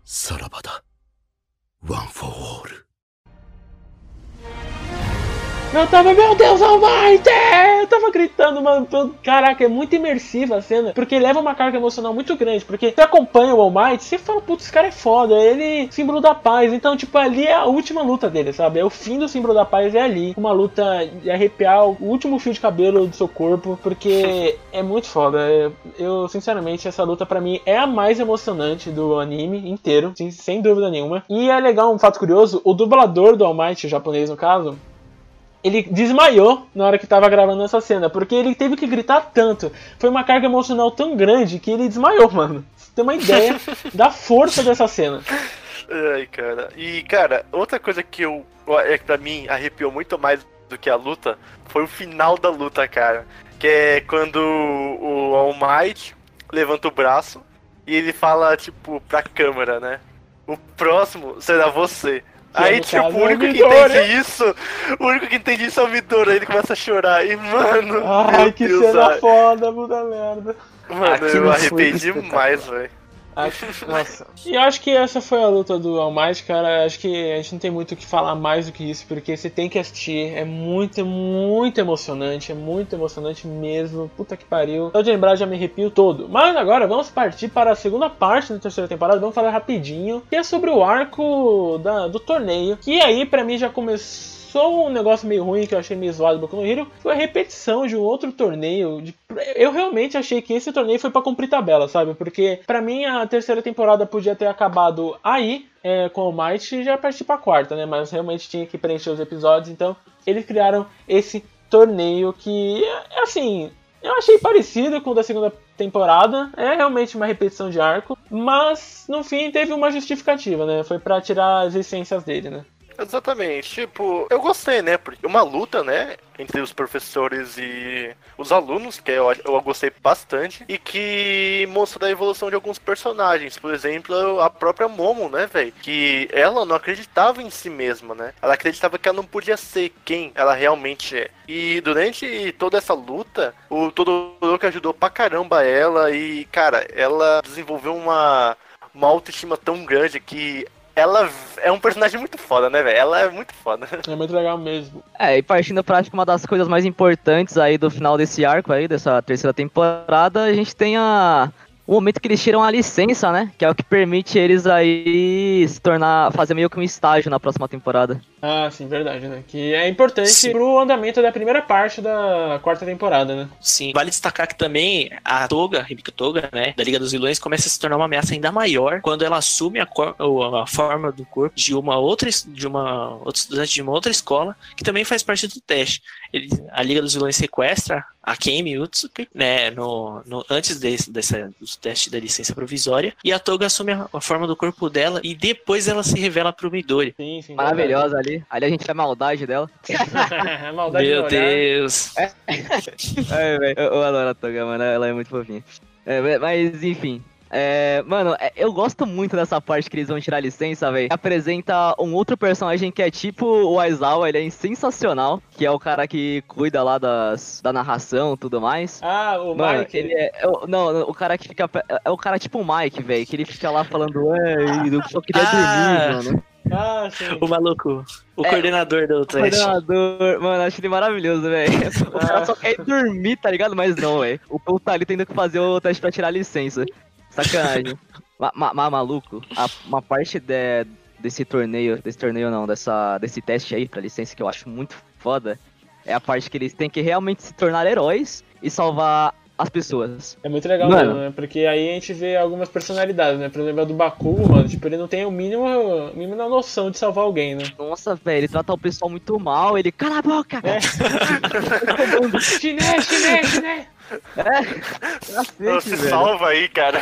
さらばだワン・フォー・オール Eu tava, meu Deus, Almighty! Eu tava gritando, mano. Caraca, é muito imersiva a cena. Porque leva uma carga emocional muito grande. Porque você acompanha o All Might, você fala, putz, esse cara é foda. Ele é símbolo da paz. Então, tipo, ali é a última luta dele, sabe? É o fim do símbolo da paz, é ali. Uma luta de arrepiar o último fio de cabelo do seu corpo. Porque é muito foda. É- Eu, sinceramente, essa luta pra mim é a mais emocionante do anime inteiro. Sem, dúvida nenhuma. E é legal, um fato curioso: o dublador do All Might, o japonês no caso, ele desmaiou na hora que tava gravando essa cena, porque ele teve que gritar tanto. Foi uma carga emocional tão grande que ele desmaiou, mano. Você tem uma ideia da força dessa cena. Ai, cara. E, cara, outra coisa que eu. É que pra mim arrepiou muito mais do que a luta foi o final da luta, cara. Que é quando o All Might levanta o braço e ele fala, tipo, pra câmera, né? O próximo será você. Aí, tipo, caso o é o único que entende isso, o único que entende isso é o Midori, aí ele começa a chorar. E, mano, Ai, que Deus, cena ai. foda, puta merda. Mano, Aquilo eu arrependi demais, velho. Acho-. E acho que essa foi a luta do All Might, cara. Acho que a gente não tem muito o que falar mais do que isso, porque você tem que assistir. É muito, muito emocionante. É muito emocionante mesmo. Puta que pariu. Só de lembrar já me arrepio todo. Mas agora vamos partir para a segunda parte da terceira temporada. Vamos falar rapidinho. Que é sobre o arco da- do torneio. Que aí, pra mim, já começou. Um negócio meio ruim que eu achei meio zoado do Boku no Hero foi a repetição de um outro torneio. de- Eu realmente achei que esse torneio foi pra cumprir tabela, sabe? Porque pra mim a terceira temporada podia ter acabado aí é, com o Might já partir pra quarta, né? Mas realmente tinha que preencher os episódios, então eles criaram esse torneio que, é, assim, eu achei parecido com o da segunda temporada. É realmente uma repetição de arco, mas no fim teve uma justificativa, né? Foi pra tirar as essências dele, né? Exatamente, tipo, eu gostei, né? Porque uma luta, né, entre os professores e os alunos, que eu, eu gostei bastante, e que mostra a evolução de alguns personagens. Por exemplo, a própria Momo, né, velho? Que ela não acreditava em si mesma, né? Ela acreditava que ela não podia ser quem ela realmente é. E durante toda essa luta, o Todoroki ajudou pra caramba ela e, cara, ela desenvolveu uma, uma autoestima tão grande que ela é um personagem muito foda, né, velho? Ela é muito foda. É muito legal mesmo. É, e partindo pra acho que uma das coisas mais importantes aí do final desse arco aí, dessa terceira temporada, a gente tem a. O momento que eles tiram a licença, né? Que é o que permite eles aí se tornar. fazer meio que um estágio na próxima temporada. Ah, sim, verdade, né? Que é importante Sim. pro andamento da primeira parte da quarta temporada, né? Sim. Vale destacar que também a Toga, Rebecca Toga, né, da Liga dos Vilões, começa a se tornar uma ameaça ainda maior quando ela assume a, cor- ou a forma do corpo de uma outra de uma outra estudante de uma outra escola que também faz parte do teste. Ele- a Liga dos Vilões sequestra a Kemi Utsuki, né, no, no- antes desse, dessa, do teste da licença provisória, e a Toga assume a, a forma do corpo dela e depois ela se revela pro Midori. Sim, sim. Maravilhosa ali. Ali a gente vê a maldade dela. É maldade Meu. Deus. É, velho, eu, eu adoro a Toga, mano. Ela é muito fofinha. É, mas, enfim. É, mano, é, eu gosto muito dessa parte que eles vão tirar a licença, velho. Apresenta um outro personagem que é tipo o Aizawa, ele é sensacional, que é o cara que cuida lá das, da narração e tudo mais. Ah, o Mano, Mike. ele é, é não, o cara que fica. É o cara tipo o Mike, velho, que ele fica lá falando, é, eu só queria Ah. dormir, mano. Ah, sim. O maluco, o É, coordenador do teste. Coordenador, mano, acho ele maravilhoso, velho. O cara só quer ir dormir, tá ligado? Mas não, velho. O povo tá ali tendo que fazer o teste pra tirar a licença. Sacanagem. Mas, ma- ma- maluco, a- uma parte de- desse torneio, desse torneio não, dessa, desse teste aí pra licença que eu acho muito foda, é a parte que eles têm que realmente se tornar heróis e salvar as pessoas. É muito legal Mano. mesmo, né? Porque aí a gente vê algumas personalidades, né? Por exemplo, a do Baku, mano, tipo, ele não tem o mínimo, a mínima noção de salvar alguém, né? Nossa, velho, ele trata o pessoal muito mal, ele. Cala a boca! É. chiné, chiné, chiné! Cacete, Se velho. salva aí, cara.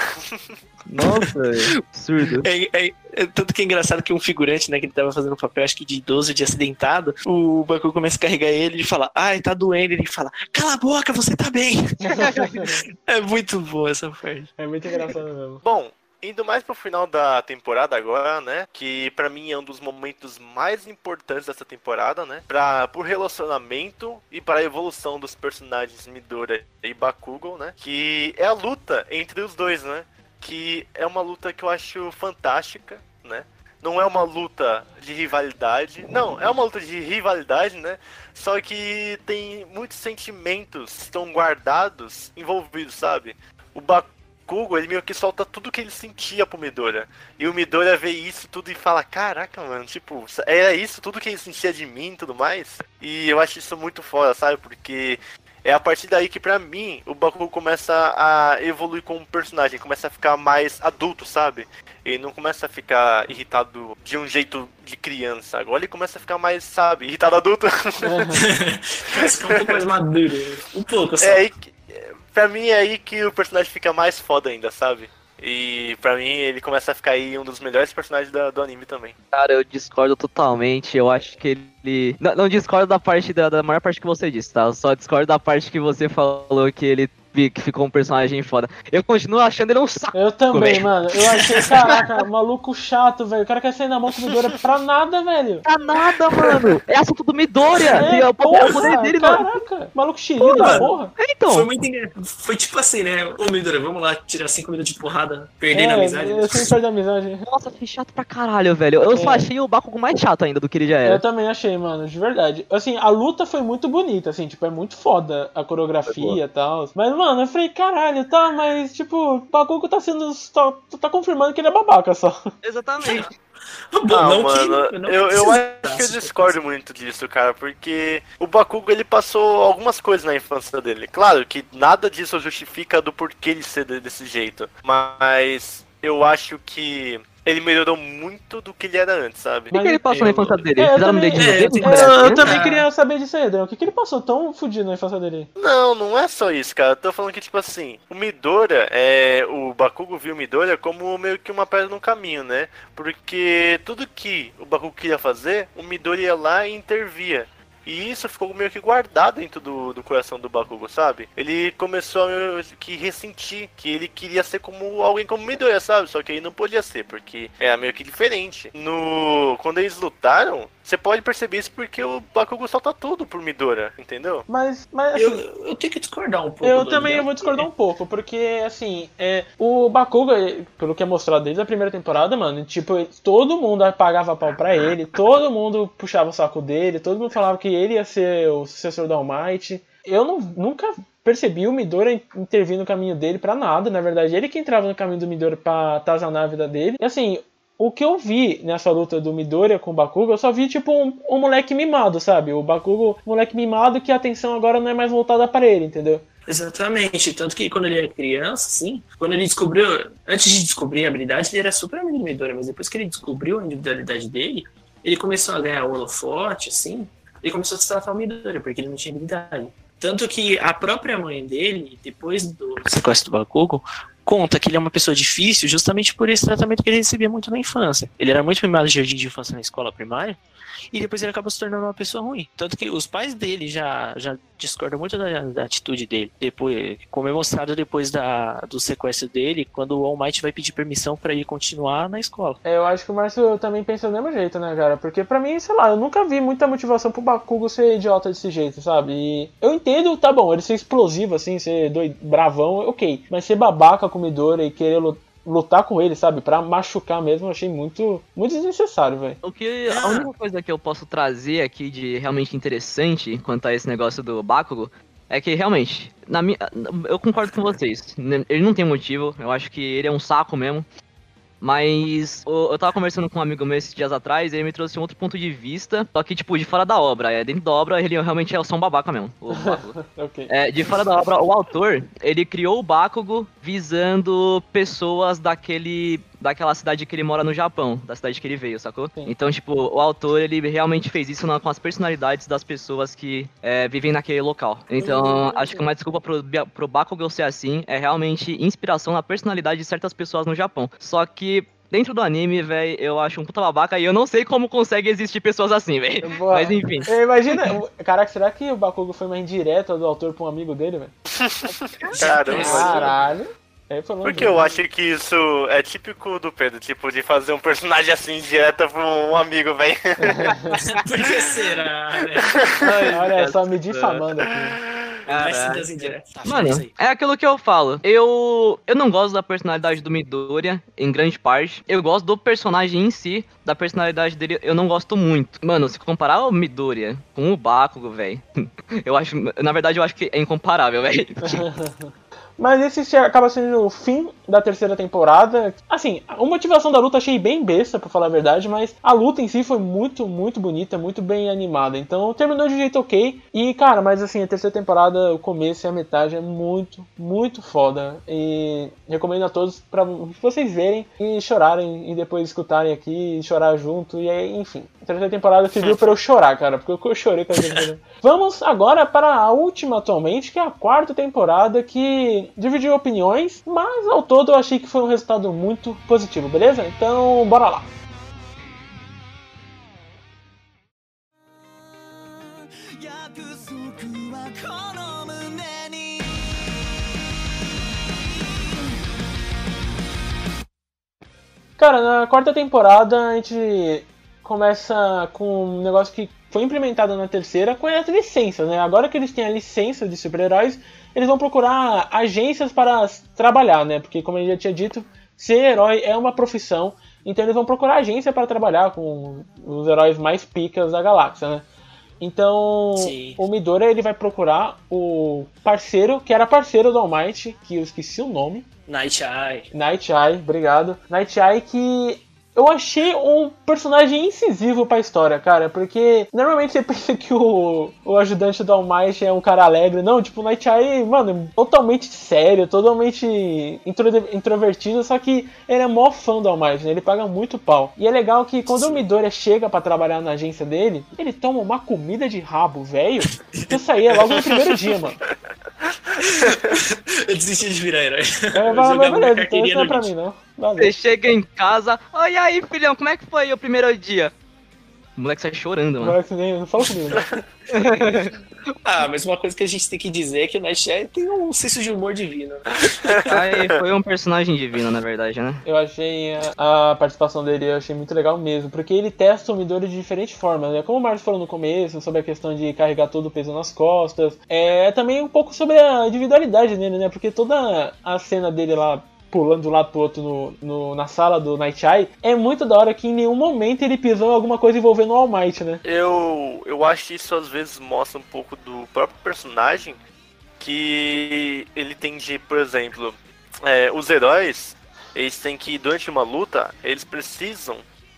Nossa, velho. Absurdo. É, é- é tanto que é engraçado que um figurante, né, que ele tava fazendo um papel, acho que de idoso, de acidentado, o Baku começa a carregar ele e fala, ai, tá doendo, ele fala, cala a boca, você tá bem. é muito boa essa parte. É muito engraçado mesmo. Bom, indo mais pro final da temporada agora, né? Que pra mim é um dos momentos mais importantes dessa temporada, né? Pra, por relacionamento e para a evolução dos personagens Midora e Bakugo, né? Que é a luta entre os dois, né? Que é uma luta que eu acho fantástica, né? não é uma luta de rivalidade. Não, é uma luta de rivalidade, né? Só que tem muitos sentimentos que estão guardados, envolvidos, sabe? O Bakugo, ele meio que solta tudo que ele sentia pro Midora. E o Midora vê isso tudo e fala, caraca, mano, tipo, era isso tudo que ele sentia de mim e tudo mais? E eu acho isso muito foda, sabe? Porque é a partir daí que, pra mim, o Bakugo começa a evoluir como personagem, começa a ficar mais adulto, sabe? Ele não começa a ficar irritado de um jeito de criança. Agora ele começa a ficar mais, sabe, irritado adulto. Ficar um pouco mais maduro. Um pouco, só. é aí que, pra mim é aí que o personagem fica mais foda ainda, sabe? E pra mim ele começa a ficar aí um dos melhores personagens da- do anime também. Cara, eu discordo totalmente. Eu acho que ele. Não, não discordo da parte da, da maior parte que você disse, tá? Eu só discordo da parte que você falou que ele que ficou um personagem foda. Eu continuo achando ele um saco. Eu também, velho. mano. Eu achei, caraca, maluco chato, velho. O cara quer sair na mão com Midora pra nada, velho. Pra nada, mano. É assunto do Midoriya. É, e é o poder, dele, não. caraca. Maluco xerido, Porra. porra. É, então. Foi muito engraçado. Foi tipo assim, né? Ô, Midora, vamos lá tirar 5 minutos de porrada, perdendo a É, amizade. eu sempre perdo a amizade. Nossa, foi chato pra caralho, velho. Eu só É. achei o Bakugo mais chato ainda do que ele já Eu era. também achei, mano, de verdade. Assim, a luta foi muito bonita, assim, tipo, é muito foda a coreografia e tal. Mas, mano, eu falei, caralho, tá, mas, tipo, o Bakugo tá sendo. Tá, tá confirmando que ele é babaca só. Exatamente. Bom, Não, não mano, que, não eu, eu acho que eu discordo muito disso, cara, porque o Bakugo ele passou algumas coisas na infância dele. Claro que nada disso justifica do porquê ele ser de- desse jeito, mas eu acho que ele melhorou muito do que ele era antes, sabe? O que, que ele passou na infância dele? É, eu também- dedinho é, dele? eu eu também queria saber disso aí, Adriano. O que, que ele passou tão fudido na infância dele? Não, não é só isso, cara. Eu tô falando que, tipo assim, o Midora, é, o Bakugo viu o Midora como meio que uma pedra no caminho, né? Porque tudo que o Bakugo queria fazer, o Midora ia lá e intervia. E isso ficou meio que guardado dentro do, do coração do Bakugo, sabe? Ele começou a meio que ressentir que ele queria ser como alguém como Midoriya, sabe? Só que ele não podia ser, porque era meio que diferente. No Quando eles lutaram, você pode perceber isso porque o Bakugo solta tudo pro Midora, entendeu? Mas, mas assim, Eu, eu tenho que discordar um pouco. Eu também eu vou discordar um pouco, porque, assim, é, o Bakugo, eh, pelo que é mostrado desde a primeira temporada, mano, tipo, todo mundo pagava pau pra ele, todo mundo puxava o saco dele, todo mundo falava que ele ia ser o sucessor do All Might. Eu não, nunca percebi o Midora in- intervir no caminho dele pra nada, na verdade, ele que entrava no caminho do Midora pra atazanar a vida dele. E, assim, o que eu vi nessa luta do Midoriya com o Bakugo, eu só vi tipo um, um moleque mimado, sabe? O Bakugo, moleque mimado que a atenção agora não é mais voltada para ele, entendeu? Exatamente. Tanto que quando ele era criança, assim, quando ele descobriu. Antes de descobrir a habilidade, ele era super amigo do Midoriya, mas depois que ele descobriu a individualidade dele, ele começou a ganhar holofote, assim, ele começou a se tratar o Midoriya, porque ele não tinha habilidade. Tanto que a própria mãe dele, depois do sequestro do Bakugo, conta que ele é uma pessoa difícil justamente por esse tratamento que ele recebia muito na infância. Ele era muito mimado de jardim de infância na escola primária, e depois ele acabou se tornando uma pessoa ruim. Tanto que os pais dele já, já discordam muito da, da atitude dele. Depois, como é mostrado depois da, do sequestro dele, quando o All Might vai pedir permissão pra ele continuar na escola. É, eu acho que o Márcio também pensa do mesmo jeito, né, cara? Porque pra mim, sei lá, eu nunca vi muita motivação pro Bakugo ser idiota desse jeito, sabe? E eu entendo, tá bom, ele ser explosivo, assim, ser doido, bravão, ok. Mas ser babaca com o Midori e querer lu- lutar com ele, sabe? Pra machucar mesmo, eu achei muito, muito desnecessário, velho. O que a única coisa que eu posso trazer aqui de realmente interessante quanto a esse negócio do Bakugo é que realmente, na minha, eu concordo com vocês. Ele não tem motivo, eu acho que ele é um saco mesmo. Mas eu tava conversando com um amigo meu esses dias atrás e ele me trouxe um outro ponto de vista, só que, tipo, de fora da obra. É, dentro da obra, ele realmente é só um babaca mesmo. O Bakugo. Ok. É, de fora da obra, o autor, ele criou o Bakugo visando pessoas daquele daquela cidade que ele mora no Japão, da cidade que ele veio, sacou? Sim. Então, tipo, o autor, ele realmente fez isso na- com as personalidades das pessoas que é, vivem naquele local. Então, acho que uma desculpa pro, pro Bakugo ser assim é realmente inspiração na personalidade de certas pessoas no Japão. Só que... Dentro do anime, velho, eu acho um puta babaca e eu não sei como consegue existir pessoas assim, velho. Mas enfim. Imagina, caraca, será que o Bakugo foi uma indireta do autor pra um amigo dele, velho? Caramba. Caralho. É, Porque eu acho que isso é típico do Pedro, tipo, de fazer um personagem assim direto pra um amigo, velho. Por que será, né? Olha só, me difamando aqui. Tá, Mano, é aquilo que eu falo. Eu, eu não gosto da personalidade do Midoriya, em grande parte. Eu gosto do personagem em si, da personalidade dele, eu não gosto muito. Mano, se comparar o Midoriya com o Bakugo, velho, eu acho, na verdade, eu acho que é incomparável, velho. Mas esse se- acaba sendo o fim da terceira temporada. Assim, a motivação da luta achei bem besta, pra falar a verdade, mas a luta em si foi muito, muito bonita, muito bem animada. Então terminou de um jeito ok. E, cara, mas assim, a terceira temporada, o começo e a metade é muito, muito foda. E recomendo a todos pra vocês verem e chorarem e depois escutarem aqui e chorar junto. E aí, enfim, a terceira temporada serviu pra eu chorar, cara, porque eu chorei com a terceira. Vamos agora para a última atualmente, que é a quarta temporada, que dividiu opiniões, mas ao todo eu achei que foi um resultado muito positivo, beleza? Então, bora lá! Cara, na quarta temporada a gente começa com um negócio que foi implementado na terceira com as licenças, né? Agora que eles têm a licença de super-heróis, eles vão procurar agências para trabalhar, né? Porque, como eu já tinha dito, ser herói é uma profissão, então eles vão procurar agência para trabalhar com os heróis mais picas da galáxia, né? Então, Sim. o Midoriya ele vai procurar o parceiro, que era parceiro do All Might, que eu esqueci o nome, Night Eye. Night Eye, obrigado. Night Eye que eu achei um personagem incisivo pra história, cara, porque normalmente você pensa que o, o ajudante do All Might é um cara alegre, não, tipo, o Night Eye, mano, totalmente sério, totalmente intro- introvertido, só que ele é mó fã do All Might, né? Ele paga muito pau. E é legal que quando o Midoriya chega pra trabalhar na agência dele, ele toma uma comida de rabo, velho, que saía logo no primeiro dia, mano. Eu desisti de virar herói. É, mas, mas beleza, então isso não é pra mim, não. Valeu. Você chega em casa, oi aí, filhão, como é que foi o primeiro dia? O moleque sai chorando, mano. Moleque, nem- Não fala comigo, né? Ah, mas uma coisa que a gente tem que dizer é que o Night Eye tem um senso de humor divino. né? Foi um personagem divino, na verdade, né? Eu achei a, a participação dele, eu achei muito legal mesmo, porque ele testa o Midori de diferentes formas, né? Como o Marcos falou no começo, sobre a questão de carregar todo o peso nas costas, é também um pouco sobre a individualidade dele, né? Porque toda a cena dele lá pulando de um lado pro outro no, no- na sala do Night Eye, é muito da hora que em nenhum momento ele pisou em alguma coisa envolvendo o All Might, né? Eu, eu acho que isso às vezes mostra um pouco do próprio personagem que ele tem de, por exemplo, é, os heróis, eles têm que, durante uma luta, eles precisam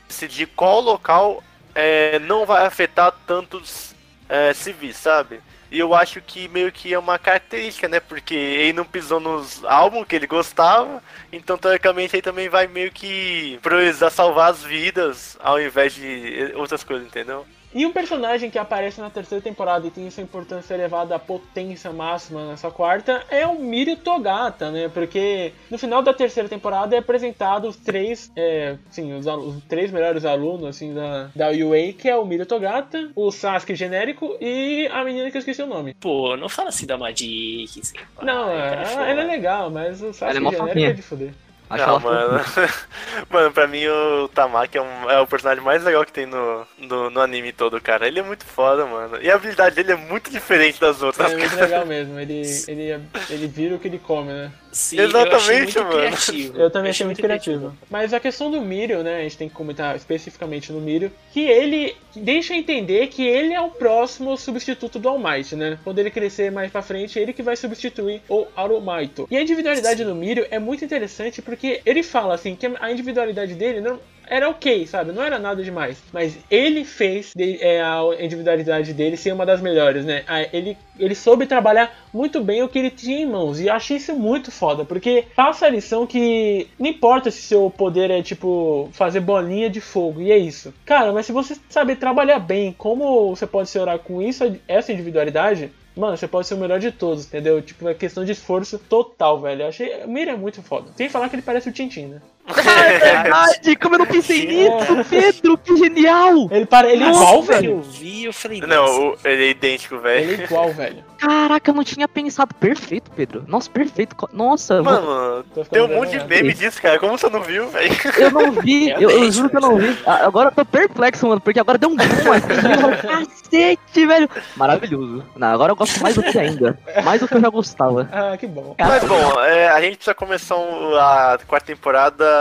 decidir qual local é, não vai afetar tantos é, civis, sabe? E eu acho que meio que é uma característica, né? Porque ele não pisou nos álbuns que ele gostava, então teoricamente ele também vai meio que priorizar salvar as vidas ao invés de outras coisas, entendeu? E um personagem que aparece na terceira temporada e tem sua importância elevada à potência máxima nessa quarta é o Mirio Togata, né? Porque no final da terceira temporada é apresentado os três, é, sim, os, os três melhores alunos assim da, da UA, que é o Mirio Togata, o Sasuke genérico e a menina que eu esqueci o nome. Pô, não fala assim da Magic. Assim, Não, é, foda. ela é legal, mas o Sasuke Ela é genérico fofinha. é de fuder. Acho não, ela mano. mano, pra mim o Tamaki é, um- é o personagem mais legal que tem no, no, no anime todo, cara. Ele é muito foda, mano. E a habilidade dele é muito diferente das outras. É muito legal mesmo, ele, ele, ele vira o que ele come, né? Sim, eu achei Exatamente, muito mano. criativo. Eu também achei muito criativo. Mas a questão do Mirio, né? A gente tem que comentar especificamente no Mirio, que ele deixa entender que ele é o próximo substituto do All Might, né? Quando ele crescer mais pra frente, ele que vai substituir o Arumaito. E a individualidade do Mirio é muito interessante porque ele fala assim que a individualidade dele não era ok, sabe? Não era nada demais. Mas ele fez de- é, a individualidade dele ser uma das melhores, né? Ah, Ele, ele soube trabalhar muito bem o que ele tinha em mãos. E eu achei isso muito foda, porque passa a lição que não importa se seu poder é tipo fazer bolinha de fogo, e é isso. Cara, mas se você saber trabalhar bem, como você pode se orar com isso, essa individualidade, Mano, você pode ser o melhor de todos, entendeu? Tipo, é questão de esforço total, velho. Eu achei. Mira é muito foda. Que falar que ele parece o Tintin, né? Ah, é verdade! Como eu não pensei nisso, Pedro! Que genial! Ele, para... ele é igual, velho. Eu vi, eu falei. Não, o- ele é idêntico, velho. Ele é igual, velho. Caraca, eu não tinha pensado. Perfeito, Pedro. Nossa, perfeito. Nossa, eu vou- Mano, ficando tem um monte de vergonhado. meme disso, cara. Como você não viu, velho? eu não vi. Eu, eu Realmente, juro que eu não vi. Agora eu tô perplexo, mano, porque agora deu um boom aqui. Cacete, velho. Maravilhoso. Não, agora eu gosto mais do que ainda. Mais do que eu já gostava. Ah, que bom. Mas bom, é, a gente precisa começar um- a quarta temporada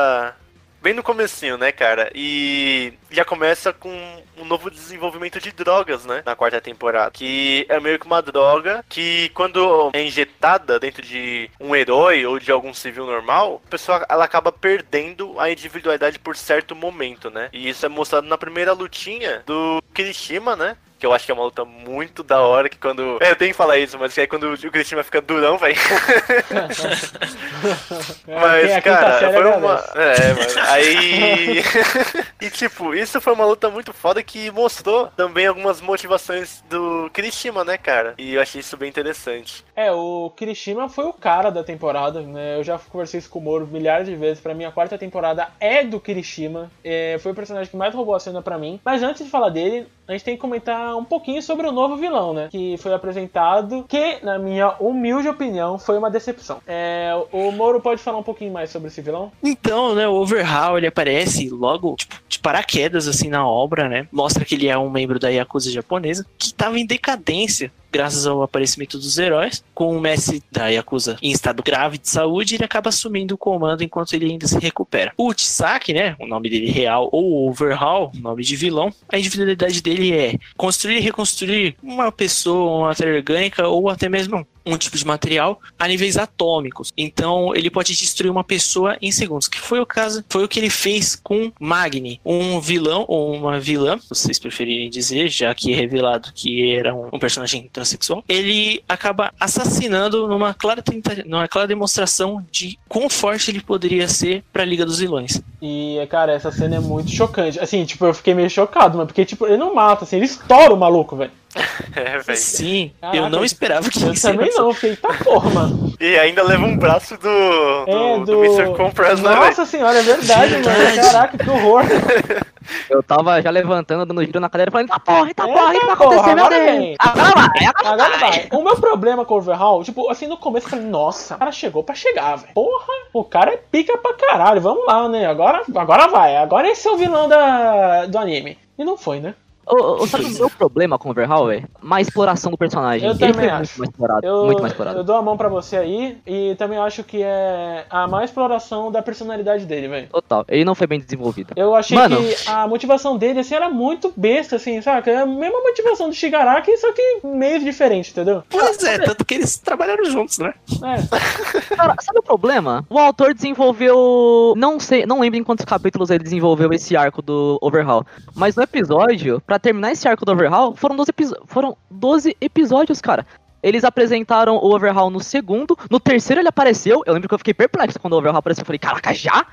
bem no comecinho, né, cara? E já começa com um novo desenvolvimento de drogas, né? Na quarta temporada. Que é meio que uma droga que quando é injetada dentro de um herói ou de algum civil normal, a pessoa ela acaba perdendo a individualidade por certo momento, né? E isso é mostrado na primeira lutinha do Kirishima, né? Que eu acho que é uma luta muito da hora, que quando... É, eu tenho que falar isso, mas que é quando o Kirishima fica durão, velho. Mas, é cara, série foi uma. agradece. É, mano. Aí. e, tipo, isso foi uma luta muito foda que mostrou também algumas motivações do Kirishima, né, cara? E eu achei isso bem interessante. É, o Kirishima foi o cara da temporada, né? Eu já conversei isso com o Moro milhares de vezes. Pra mim, a quarta temporada é do Kirishima. É, foi o personagem que mais roubou a cena pra mim. Mas antes de falar dele, a gente tem que comentar um pouquinho sobre o novo vilão, né? Que foi apresentado, que, na minha humilde opinião, foi uma decepção. É, o Moro pode falar um pouquinho mais sobre esse vilão? Então, né, o Overhaul, ele aparece logo, tipo, de paraquedas, assim, na obra, né? Mostra que ele é um membro da Yakuza japonesa, que tava em decadência, graças ao aparecimento dos heróis. Com o mestre da Yakuza em estado grave de saúde, ele acaba assumindo o comando enquanto ele ainda se recupera. O Chisaki, né, o nome dele real, ou Overhaul, nome de vilão, a individualidade dele é construir e reconstruir uma pessoa, uma matéria orgânica, ou até mesmo um tipo de material a níveis atômicos. Então ele pode destruir uma pessoa em segundos, que foi o caso, foi o que ele fez com Magni, um vilão ou uma vilã, vocês preferirem dizer, já que é revelado que era um, um personagem transexual. Ele acaba assassinando numa clara numa clara demonstração de quão forte ele poderia ser para a Liga dos Vilões. E, cara, essa cena é muito chocante. Assim, tipo, eu fiquei meio chocado, mano. Porque, tipo, ele não mata, assim, ele estoura o maluco, velho. É, velho. Sim, Caraca, eu não esperava que Eu isso também não, fiquei, tá porra, mano. E ainda leva um braço do. Do, É, do... do. Mr. Compras, né? Nossa senhora, é verdade, mano. Verdade. Caraca, que horror. Eu tava já levantando, dando giro na cadeira, falando, tá porra, tá porra, o que vai acontecer, meu agora Deus? vem. Agora vai, agora Agora vai. O meu problema com o Overhaul, tipo, assim, no começo eu falei, nossa, o cara chegou pra chegar, velho. Porra, o cara é pica pra caralho. Vamos lá, né? Agora, agora vai. Agora esse é o vilão da, do anime. E não foi, né? Ô, ô, sabe o meu problema com o Overhaul, velho? Má exploração do personagem. Eu Ele também foi acho. muito mais explorado, Eu, muito mais explorado. eu dou a mão pra você aí e também acho que é a má exploração da personalidade dele, velho. Total, ele não foi bem desenvolvido. Eu achei Mano. que a motivação dele, assim, era muito besta, assim, saca? É a mesma motivação do Shigaraki, só que meio diferente, entendeu? Pois é, tanto que eles trabalharam juntos, né? É. Cara, sabe o problema? O autor desenvolveu. Não sei, não lembro em quantos capítulos ele desenvolveu esse arco do Overhaul. Mas no episódio, pra terminar esse arco do Overhaul, foram 12, episo- foram 12 episódios, cara. Eles apresentaram o Overhaul no segundo, no terceiro ele apareceu. Eu lembro que eu fiquei perplexo quando o Overhaul apareceu. Eu falei, caraca, já?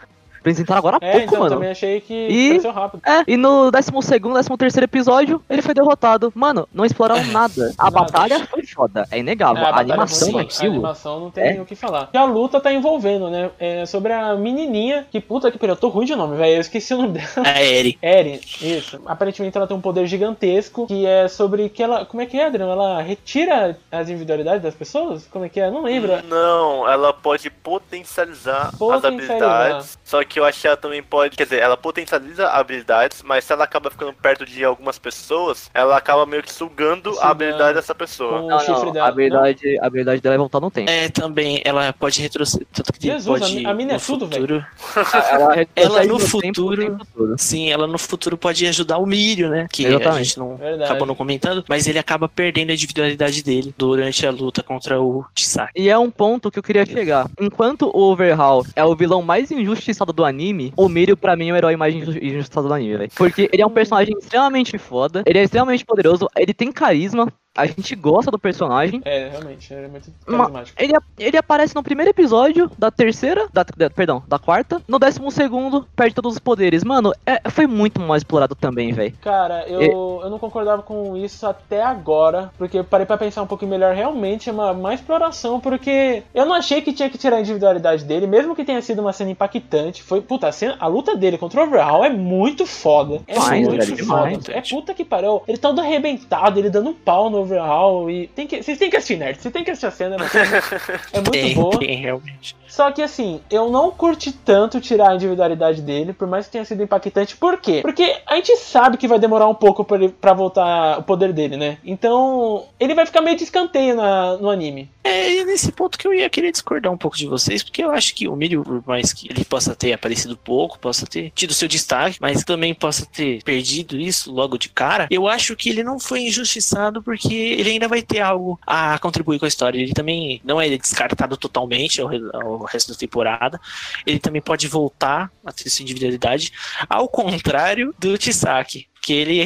Apresentaram agora há É, pouco, então eu mano. também achei que E- cresceu rápido. É, e no 12º, 13º episódio, ele foi derrotado. Mano, não exploraram nada. A Nada. batalha foi foda, é inegável. É, a, batalha animação foi- A daquilo... animação não tem É. o que falar. E a luta tá envolvendo, né? É sobre a menininha, que puta que pariu, eu tô ruim de nome, velho. Eu esqueci o nome dela. A Eri. Eren, isso. Aparentemente ela tem um poder gigantesco que é sobre que ela. Como é que é, Adriano? Ela retira as individualidades das pessoas? Como é que é? Não lembro. Não, ela pode potencializar, as Potencializar. habilidades. Só que eu acho que ela também pode. Quer dizer, ela potencializa habilidades, mas se ela acaba ficando perto de algumas pessoas, ela acaba meio que sugando Sugando. a habilidade dessa pessoa. Não, não, dela. a habilidade, a habilidade dela é voltar no tempo. É, também, ela pode retroceder. Tanto que Jesus, pode, a a mina é tudo, futuro, Ela, Ela no futuro- tempo. Sim, ela no futuro pode ajudar o Mírio, né? Que a Exatamente. gente não Verdade. acabou não comentando, mas ele acaba perdendo a individualidade dele durante a luta contra o Chisaki. E é um ponto que eu queria chegar. Enquanto o Overhaul é o vilão mais injustiçado do anime, o Mirio, pra mim, é o herói mais inju- injustiçado do anime, velho. Porque ele é um personagem extremamente foda, ele é extremamente poderoso, ele tem carisma. A gente gosta do personagem. É, realmente, ele é muito carismático. Ele, ele aparece no primeiro episódio da terceira, da, da- perdão, da quarta. No décimo segundo, perde todos os poderes. Mano, é, foi muito mal explorado também, velho. Cara, eu, eu não concordava com isso até agora, porque eu parei pra pensar um pouquinho melhor. Realmente é uma, uma exploração, porque eu não achei que tinha que tirar a individualidade dele, mesmo que tenha sido uma cena impactante. Foi, puta, a, cena- a luta dele contra o Overhaul é muito foda. É muito velho, foda. demais. É puta que pariu. Ele todo arrebentado, ele dando um pau no Overhaul. E tem que, vocês têm que assistir, nerd. Vocês têm que assistir a cena, porque é muito Tem, boa. tem, realmente. Só que assim, eu não curti tanto tirar a individualidade dele, por mais que tenha sido impactante. Por quê? Porque a gente sabe que vai demorar um pouco pra, ele, pra voltar o poder dele, né? Então, ele vai ficar meio de escanteio na- no anime. É e nesse ponto que eu ia querer discordar um pouco de vocês, porque eu acho que o Milho, por mais que ele possa ter aparecido pouco, possa ter tido seu destaque, mas também possa ter perdido isso logo de cara, eu acho que ele não foi injustiçado porque ele ainda vai ter algo a contribuir com a história. Ele também não é descartado totalmente ao, ao resto da temporada. Ele também pode voltar a ter sua individualidade, ao contrário do Tisaki. Que ele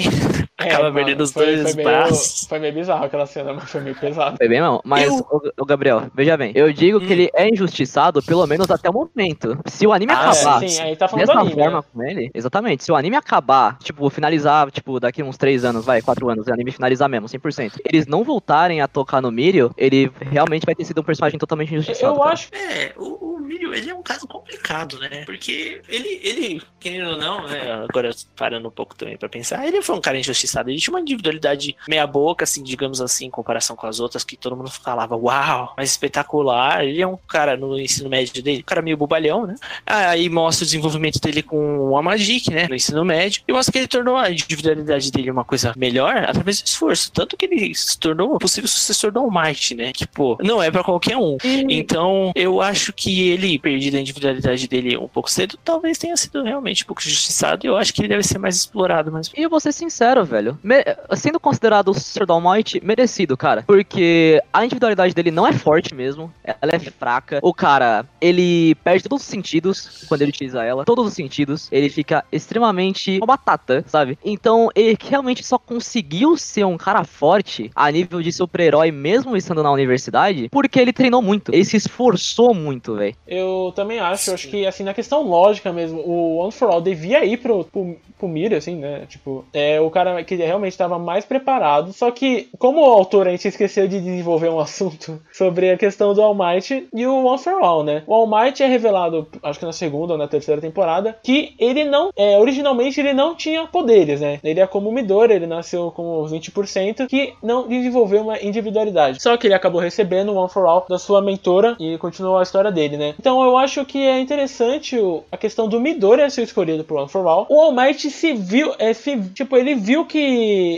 acaba É, perdendo os foi- dois foi meio, braços. Foi meio bizarro aquela cena, mas foi meio pesado. Foi bem mal. Mas, Eu- ô, Gabriel, veja bem. Eu digo Hum. que ele é injustiçado, pelo menos até o momento. Se o anime Ah, acabar sim, aí tá falando dessa anime, forma né? com ele, exatamente. Se o anime acabar, tipo, finalizar, tipo, daqui uns 3 anos, vai, 4 anos, o anime finalizar mesmo, 100%. Eles não voltarem a tocar no Mirio, ele realmente vai ter sido um personagem totalmente injustiçado. Eu cara. acho É, o, o Milho, ele é um caso complicado, né? Porque ele, ele, querendo ou não, né? Agora parando um pouco também pra pensar, ele foi um cara injustiçado. Ele tinha uma individualidade meia boca, assim, digamos assim, em comparação com as outras, que todo mundo falava, uau, mas espetacular. Ele é um cara no ensino médio dele, um cara meio bobalhão, né? Aí mostra o desenvolvimento dele com a Magic, né? No ensino médio. E mostra que ele tornou a individualidade dele uma coisa melhor através do esforço. Tanto que ele se tornou o possível sucessor do All Might, né? Que, pô, não é pra qualquer um. Então, eu acho que ele, perdido a individualidade dele um pouco cedo, talvez tenha sido realmente um pouco injustiçado. E eu acho que ele deve ser mais explorado, mas. E eu vou ser sincero, velho. Me- Sendo considerado o Sword All Might, merecido, cara. Porque a individualidade dele não é forte mesmo. Ela é fraca. O cara, ele perde todos os sentidos quando ele utiliza ela. Todos os sentidos. Ele fica extremamente uma batata, sabe? Então, ele realmente só conseguiu ser um cara forte a nível de super-herói, mesmo estando na universidade, porque ele treinou muito. Ele se esforçou muito, velho. Eu também acho, eu acho que assim, na questão lógica mesmo, o One for All devia ir pro, pro, pro Mira, assim, né? Tipo, é o cara que realmente estava mais preparado. Só que, como autor, a gente esqueceu de desenvolver um assunto sobre a questão do All Might e o One for All, né? O All Might é revelado, acho que na segunda ou na terceira temporada, que ele não. É, originalmente ele não tinha poderes, né? Ele é como o Midori, ele nasceu com 20%, que não desenvolveu uma individualidade. Só que ele acabou recebendo o One for All da sua mentora e continuou a história dele, né? Então eu acho que é interessante o- a questão do Midori ser escolhido pro One for All. O All Might se viu, é, se, tipo, ele viu que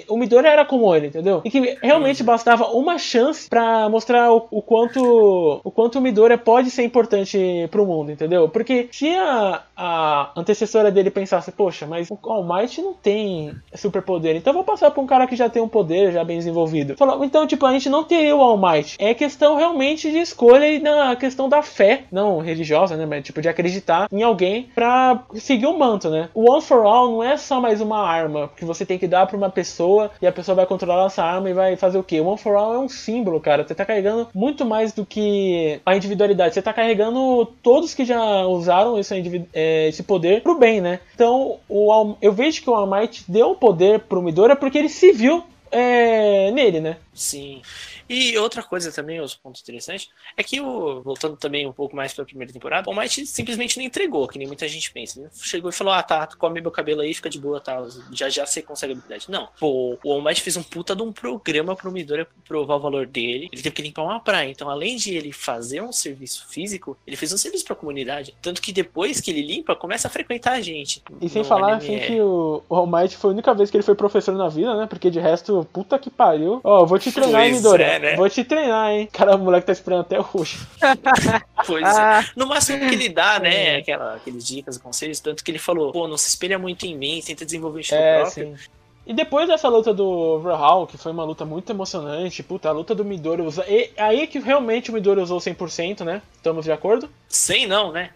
o Midori era como ele, entendeu? E que realmente bastava uma chance pra mostrar o, o quanto o quanto o Midori pode ser importante pro mundo, entendeu? Porque se a, a antecessora dele pensasse, poxa, mas o All Might não tem superpoder, então vou passar pra um cara que já tem um poder já bem desenvolvido. Falou, então, tipo, a gente não teria o All Might. É questão realmente de escolha e na questão da fé, não religiosa, né? Mas tipo, de acreditar em alguém pra seguir o manto, né? O One for All não é só mais uma arma que você tem que dar pra uma pessoa e a pessoa vai controlar essa arma e vai fazer o quê? O One for All é um símbolo, cara. Você tá carregando muito mais do que a individualidade. Você tá carregando todos que já usaram esse, é, esse poder pro bem, né? Então, o eu vejo que o All Might deu o poder pro Midori porque ele se viu é, nele, né? Sim. E outra coisa também, outro ponto interessante, é que o, voltando também um pouco mais pra primeira temporada, o Might simplesmente não entregou, que nem muita gente pensa. Ele chegou e falou: ah, tá, come meu cabelo aí, fica de boa, tá, já já você consegue habilidade. Não. Pô, o All Might fez um puta de um programa pro Midori provar o valor dele. Ele teve que limpar uma praia. Então, além de ele fazer um serviço físico, ele fez um serviço pra comunidade. Tanto que depois que ele limpa, começa a frequentar a gente. E sem falar, anime, assim, é- que o, o All Might foi a única vez que ele foi professor na vida, né? Porque de resto, puta que pariu. Ó, vou te treinar, Pois Midori? é, né? Vou te treinar, hein? Cara, o moleque tá esperando até hoje. Pois Ah. é. No máximo que ele dá, né? Aquela, aqueles dicas, conselhos, tanto que ele falou, pô, não se espelha muito em mim, tenta desenvolver um estilo É, próprio. sim. E depois dessa luta do Overhaul, que foi uma luta muito emocionante, puta, a luta do Midori usa... E aí que realmente o Midori usou 100%, né? Estamos de acordo? Sem não, né?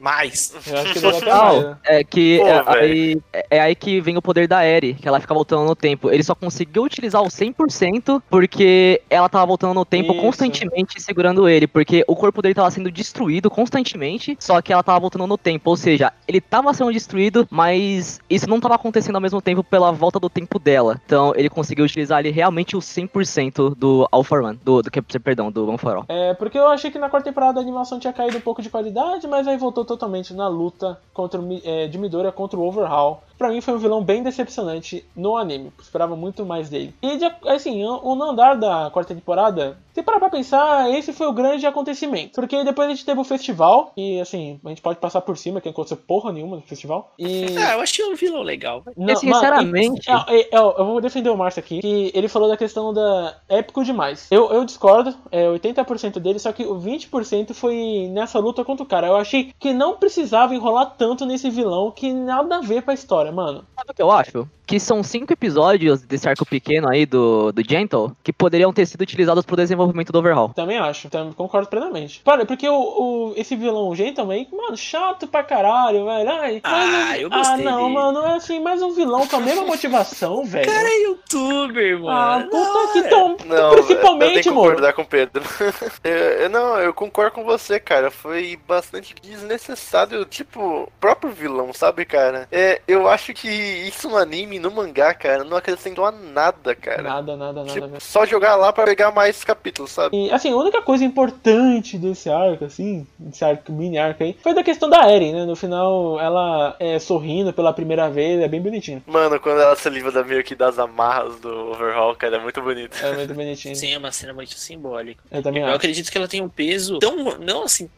Mais. Eu acho que Não, é que Pô, é, aí, é- aí que vem o poder da Eri, que ela fica voltando no tempo. Ele só conseguiu utilizar o 100% porque ela tava voltando no tempo Isso. constantemente segurando ele, porque o corpo dele tava sendo destruído constantemente, só que ela tava voltando no tempo, ou seja, ele tava sendo destruído, mas isso não tava acontecendo ao mesmo tempo pela volta do tempo dela. Então ele conseguiu utilizar ali realmente o 100% do All for One, do, do perdão, do One for All. É, porque eu achei que na quarta temporada a animação tinha caído um pouco de qualidade, mas aí voltou totalmente na luta contra é, de Midoriya contra o Overhaul. Pra mim foi um vilão bem decepcionante no anime, esperava muito mais dele. E de- assim, o no andar da quarta temporada, se parar pra pensar, esse foi o grande acontecimento. Porque depois a gente teve o festival, e assim, a gente pode passar por cima, que não aconteceu porra nenhuma no festival. E. Ah, eu achei um vilão legal. Não, sinceramente- mano, e- é, eu, eu vou defender o Márcio aqui, que ele falou da questão da épico demais. Eu, eu discordo, é 80% dele, só que o 20% foi nessa luta contra o cara. Eu achei que não precisava enrolar tanto nesse vilão que nada a ver com a história, mano. Sabe o que eu acho? Que são cinco episódios desse arco pequeno aí do, do Gentle que poderiam ter sido utilizados pro desenvolvimento do Overhaul. Também acho, também concordo plenamente. Para, porque o, o- esse vilão Gentleman, mano, chato pra caralho, velho. Ai, Ah, mas- eu Ah, gostei não, dele. mano, é assim, mais um vilão com a mesma motivação, velho. Cara é youtuber, mano. ah, puta que tão. Não, eu tenho principalmente, que mano. concordar com o Pedro. eu, eu- não, eu concordo com você, cara. Foi bastante desnecessário, tipo, o próprio vilão, sabe, cara? É, eu acho que isso no anime, no mangá, cara, não acrescentou a nada, cara. Nada, nada, nada, Tipo, só jogar lá pra pegar mais capítulos, sabe? E, assim, a única coisa importante desse arco, assim, desse arco, mini arco aí, foi da questão da Eren, né? No final, ela é sorrindo pela primeira vez, é bem bonitinho. Mano, quando ela se livra da meio que das amarras do overhaul, cara, é muito bonito. É muito bonitinho. Sim, é uma cena muito simbólica. Eu também Eu acho. acredito que ela tem um peso tão, não assim,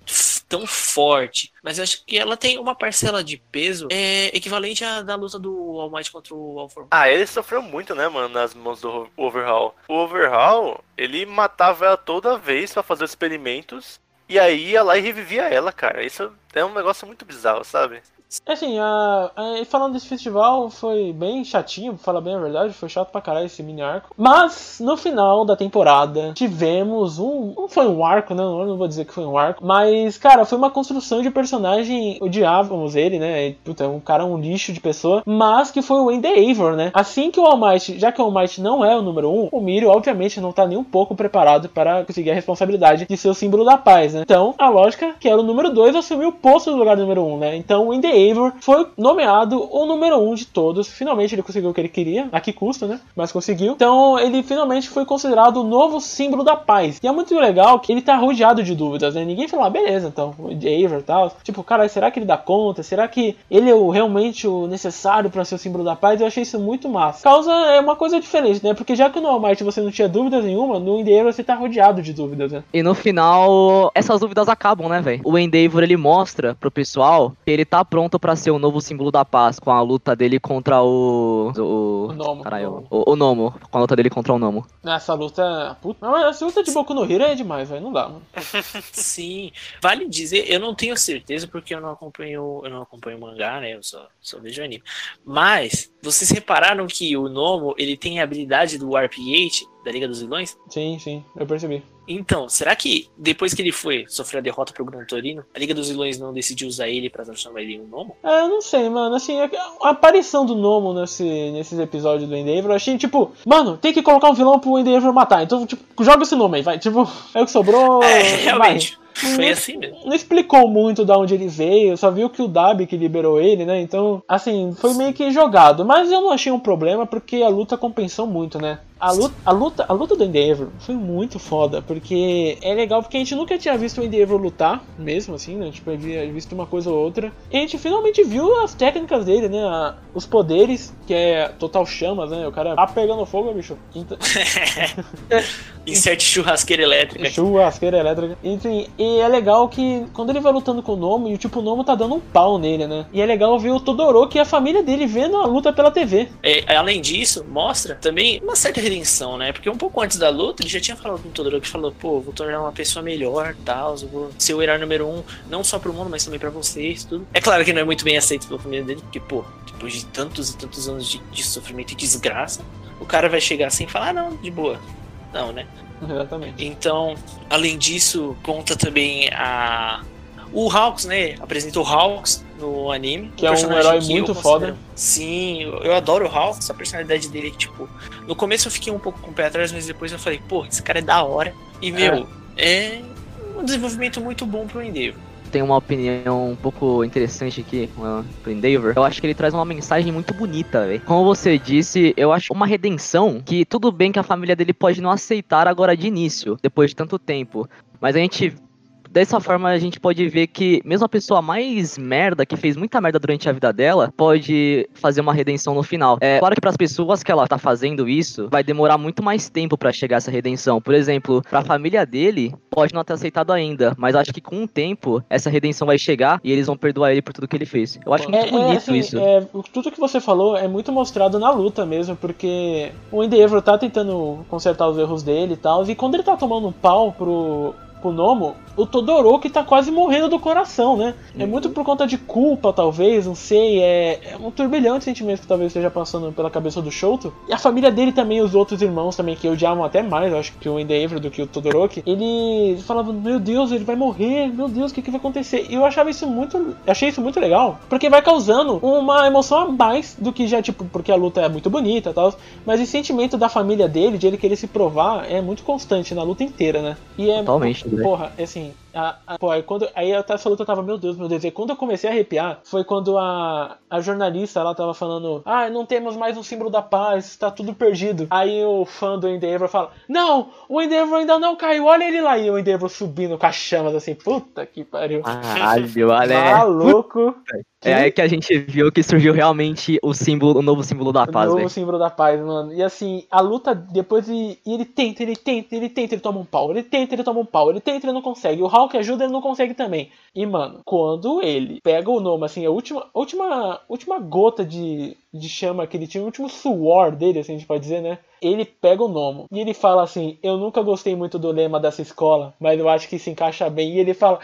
tão forte, mas eu acho que ela tem uma parcela de peso é, equivalente à da luta do All Might contra o All For. Ah, ele sofreu muito, né, mano, nas mãos do Overhaul. O Overhaul, ele matava ela toda vez pra fazer os experimentos. E aí ia lá e revivia ela, cara. Isso é um negócio muito bizarro, sabe? Assim, a, a- falando desse festival, foi bem chatinho, pra falar bem a verdade, foi chato pra caralho esse mini arco. Mas, no final da temporada, tivemos um. Não foi um arco, né? Eu não vou dizer que foi um arco. Mas, cara, foi uma construção de personagem. Odiávamos ele, né? Puta, um cara um lixo de pessoa. Mas que foi o Endeavor, né? Assim que o All Might, já que o All Might não é o número um, o Mirio, obviamente, não tá nem um pouco preparado para conseguir a responsabilidade de ser o símbolo da paz, né? Então, a lógica que era o número 2 assumiu o posto do lugar do número 1, um, né? Então, o Endeavor foi nomeado o número 1 um de todos. Finalmente ele conseguiu o que ele queria, a que custa, né? Mas conseguiu. Então, ele finalmente foi considerado o novo símbolo da paz. E é muito legal que ele tá rodeado de dúvidas, né? Ninguém falou, ah, beleza, então, Endeavor e tal. Tipo, cara, será que ele dá conta? Será que ele é o, realmente o necessário para ser o símbolo da paz? Eu achei isso muito massa. Causa é uma coisa diferente, né? Porque já que no All Might você não tinha dúvidas nenhuma, no Endeavor você tá rodeado de dúvidas, né? E no final, essas dúvidas acabam, né, velho? O Endeavor, ele mostra pro pessoal que ele tá pronto pra ser o novo símbolo da paz com a luta dele contra o... O, O Nomo. Caralho, o, o Nomo. Com a luta dele contra o Nomo. Essa luta. Puta, mas essa luta de Boku no Hero é demais, velho. Não dá, mano. Sim, vale dizer, eu não tenho certeza porque eu não acompanho, eu não acompanho mangá, né? Eu só, só vejo anime. Mas vocês repararam que o Nomo ele tem a habilidade do Warp 8 da Liga dos Vilões? Sim, sim, eu percebi. Então, será que depois que ele foi sofrer a derrota pro Gran Torino, a Liga dos Vilões não decidiu usar ele pra transformar ele em um Nomo? É, eu não sei, mano. Assim, a a aparição do Nomo nesse, nesses episódios do Endeavor, eu achei, tipo, mano, tem que colocar um vilão pro Endeavor matar. Então, tipo, joga esse nome aí, vai. Tipo, é o que sobrou. É, vai. realmente. Foi assim mesmo. Não explicou muito de onde ele veio, só viu que o Dabi que liberou ele, né? Então, assim, foi meio que jogado. Mas eu não achei um problema porque a luta compensou muito, né? A luta, a luta, a luta do Endeavor foi muito foda, porque é legal porque a gente nunca tinha visto o Endeavor lutar, mesmo assim, né? Tipo, havia visto uma coisa ou outra. E a gente finalmente viu as técnicas dele, né? A- os poderes, que é total chamas, né? O cara tá pegando fogo, bicho. Então, Inserte churrasqueira elétrica. Churrasqueira elétrica. Enfim, e é legal que quando ele vai lutando com o Nomo, e tipo, o Nomo tá dando um pau nele, né? E é legal ver o Todoroki e a família dele vendo a luta pela TV. É, além disso, mostra também uma certa redenção, né? Porque um pouco antes da luta, ele já tinha falado com o Todoroki, falou, pô, vou tornar uma pessoa melhor, tal, eu vou ser o herói número um, não só pro mundo, mas também pra vocês, tudo. É claro que não é muito bem aceito pela família dele, porque, pô, depois de tantos e tantos anos de, de sofrimento e desgraça, o cara vai chegar assim e falar, ah, não, de boa. Não, né? Exatamente. Então, além disso, conta também a O Hawks, né? Apresentou o Hawks no anime. Que é um personagem herói muito foda. Sim, eu, adoro o Hawks, a personalidade dele, tipo. No começo eu fiquei um pouco com o pé atrás, mas depois eu falei, pô, esse cara é da hora. E, meu, é, um desenvolvimento muito bom pro Endeavor. Tem uma opinião um pouco interessante aqui uh, pro Endeavor. Eu acho que ele traz uma mensagem muito bonita, velho. Como você disse, eu acho uma redenção que tudo bem que a família dele pode não aceitar agora de início, depois de tanto tempo. Mas a gente. Dessa forma, a gente pode ver que mesmo a pessoa mais merda, que fez muita merda durante a vida dela, pode fazer uma redenção no final. É claro que para as pessoas que ela tá fazendo isso, vai demorar muito mais tempo pra chegar essa redenção. Por exemplo, pra família dele, pode não ter aceitado ainda, mas acho que com o tempo, essa redenção vai chegar e eles vão perdoar ele por tudo que ele fez. Eu acho muito bonito assim, isso. é, tudo que você falou é muito mostrado na luta mesmo, porque o Endeavor tá tentando consertar os erros dele e tal, e quando ele tá tomando um pau pro, pro Nomo, o Todoroki tá quase morrendo do coração, né? É muito por conta de culpa, talvez, não sei, é, é um turbilhão de sentimentos que talvez esteja passando pela cabeça do Shoto. E a família dele também, os outros irmãos também, que odiavam até mais, acho que o Endeavor do que o Todoroki, eles falavam, meu Deus, ele vai morrer, meu Deus, o que, que vai acontecer? E eu achava isso muito. Achei isso muito legal, porque vai causando uma emoção a mais do que já, tipo, porque a luta é muito bonita e tal. Mas o sentimento da família dele, de ele querer se provar, é muito constante na luta inteira, né? E é. Totalmente? Porra, assim. A, a- pô, aí quando, aí eu tava falando que eu tava, meu Deus, meu Deus. E quando eu comecei a arrepiar, foi quando a, a jornalista ela tava falando: Ah, não temos mais um símbolo da paz, tá tudo perdido. Aí o fã do Endeavor fala: Não, o Endeavor ainda não caiu, olha ele lá. E o Endeavor subindo com as chamas assim, puta que pariu. Caralho, olha. Maluco. É aí que a gente viu que surgiu realmente o símbolo, o novo símbolo da O paz, novo velho. símbolo da paz, mano. E assim, a luta depois e, e ele tenta, ele tenta, ele tenta, ele toma um pau, ele tenta, ele toma um pau, ele tenta, ele não consegue. O Hulk ajuda, ele não consegue também. E mano, quando ele pega o nome, assim, a última, última, última gota de, de chama que ele tinha, o último suor dele, assim a gente pode dizer, né? Ele pega o nome e ele fala assim: Eu nunca gostei muito do lema dessa escola, mas eu acho que se encaixa bem. E ele fala: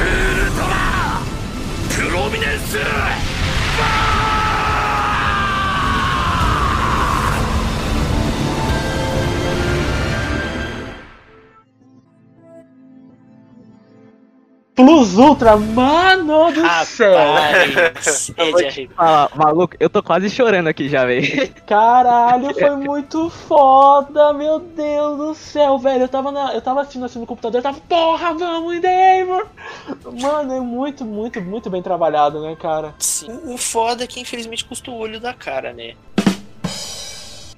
ースールトラプロミネンスバー Plus Ultra, mano do céu! Rapaz, é arrepiar. Fala, maluco, eu tô quase chorando aqui já, velho. Caralho, foi muito foda, meu Deus do céu, velho. Eu tava, na, eu tava assistindo assim no computador, eu tava, porra, vamos, Endeavor! Mano, é muito, muito, muito bem trabalhado, né, cara? Sim. O, o foda é que infelizmente custa o olho da cara, né?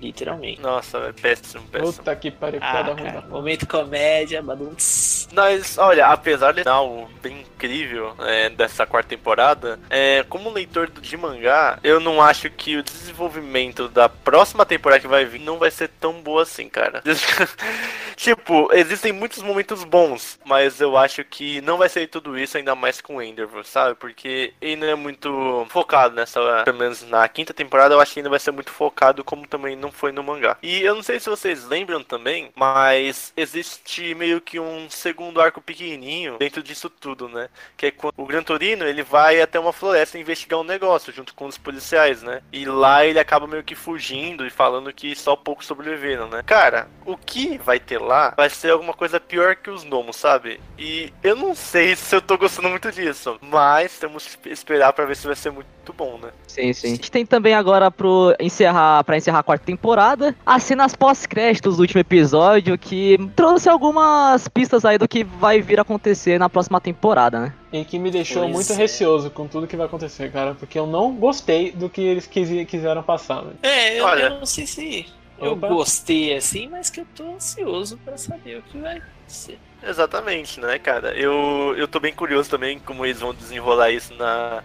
Literalmente. Nossa, é péssimo, péssimo. Puta que pariu, Ah, cara, ruim. momento comédia, badunts. Mas, olha, apesar de final bem incrível é, dessa quarta temporada, é, como leitor de mangá, eu não acho que o desenvolvimento da próxima temporada que vai vir não vai ser tão boa assim, cara. tipo, existem muitos momentos bons, mas eu acho que não vai ser tudo isso, ainda mais com o Enderville, sabe? Porque ele não é muito focado nessa, pelo menos na quinta temporada, eu acho que ainda vai ser muito focado, como também não foi no mangá. E eu não sei se vocês lembram também, mas existe meio que um segundo arco pequenininho dentro disso tudo, né? Que é quando o Gran Torino, ele vai até uma floresta investigar um negócio junto com os policiais, né? E lá ele acaba meio que fugindo e falando que só poucos sobreviveram, né? Cara, o que vai ter lá vai ser alguma coisa pior que os gnomos, sabe? E eu não sei se eu tô gostando muito disso, mas temos que esperar pra ver se vai ser muito bom, né? Sim, sim. A gente tem também agora pro encerrar, pra encerrar a quarta temporada, as cenas pós-créditos do último episódio, que trouxe algumas pistas aí do que vai vir a acontecer na próxima temporada, né? E que me deixou Pois muito é. receoso com tudo que vai acontecer, cara. Porque eu não gostei do que eles quiseram passar, velho. É, eu, Olha. eu não sei se eu Opa. gostei assim, mas que eu tô ansioso pra saber o que vai ser. Exatamente, né, cara? Eu, eu tô bem curioso também como eles vão desenrolar isso na,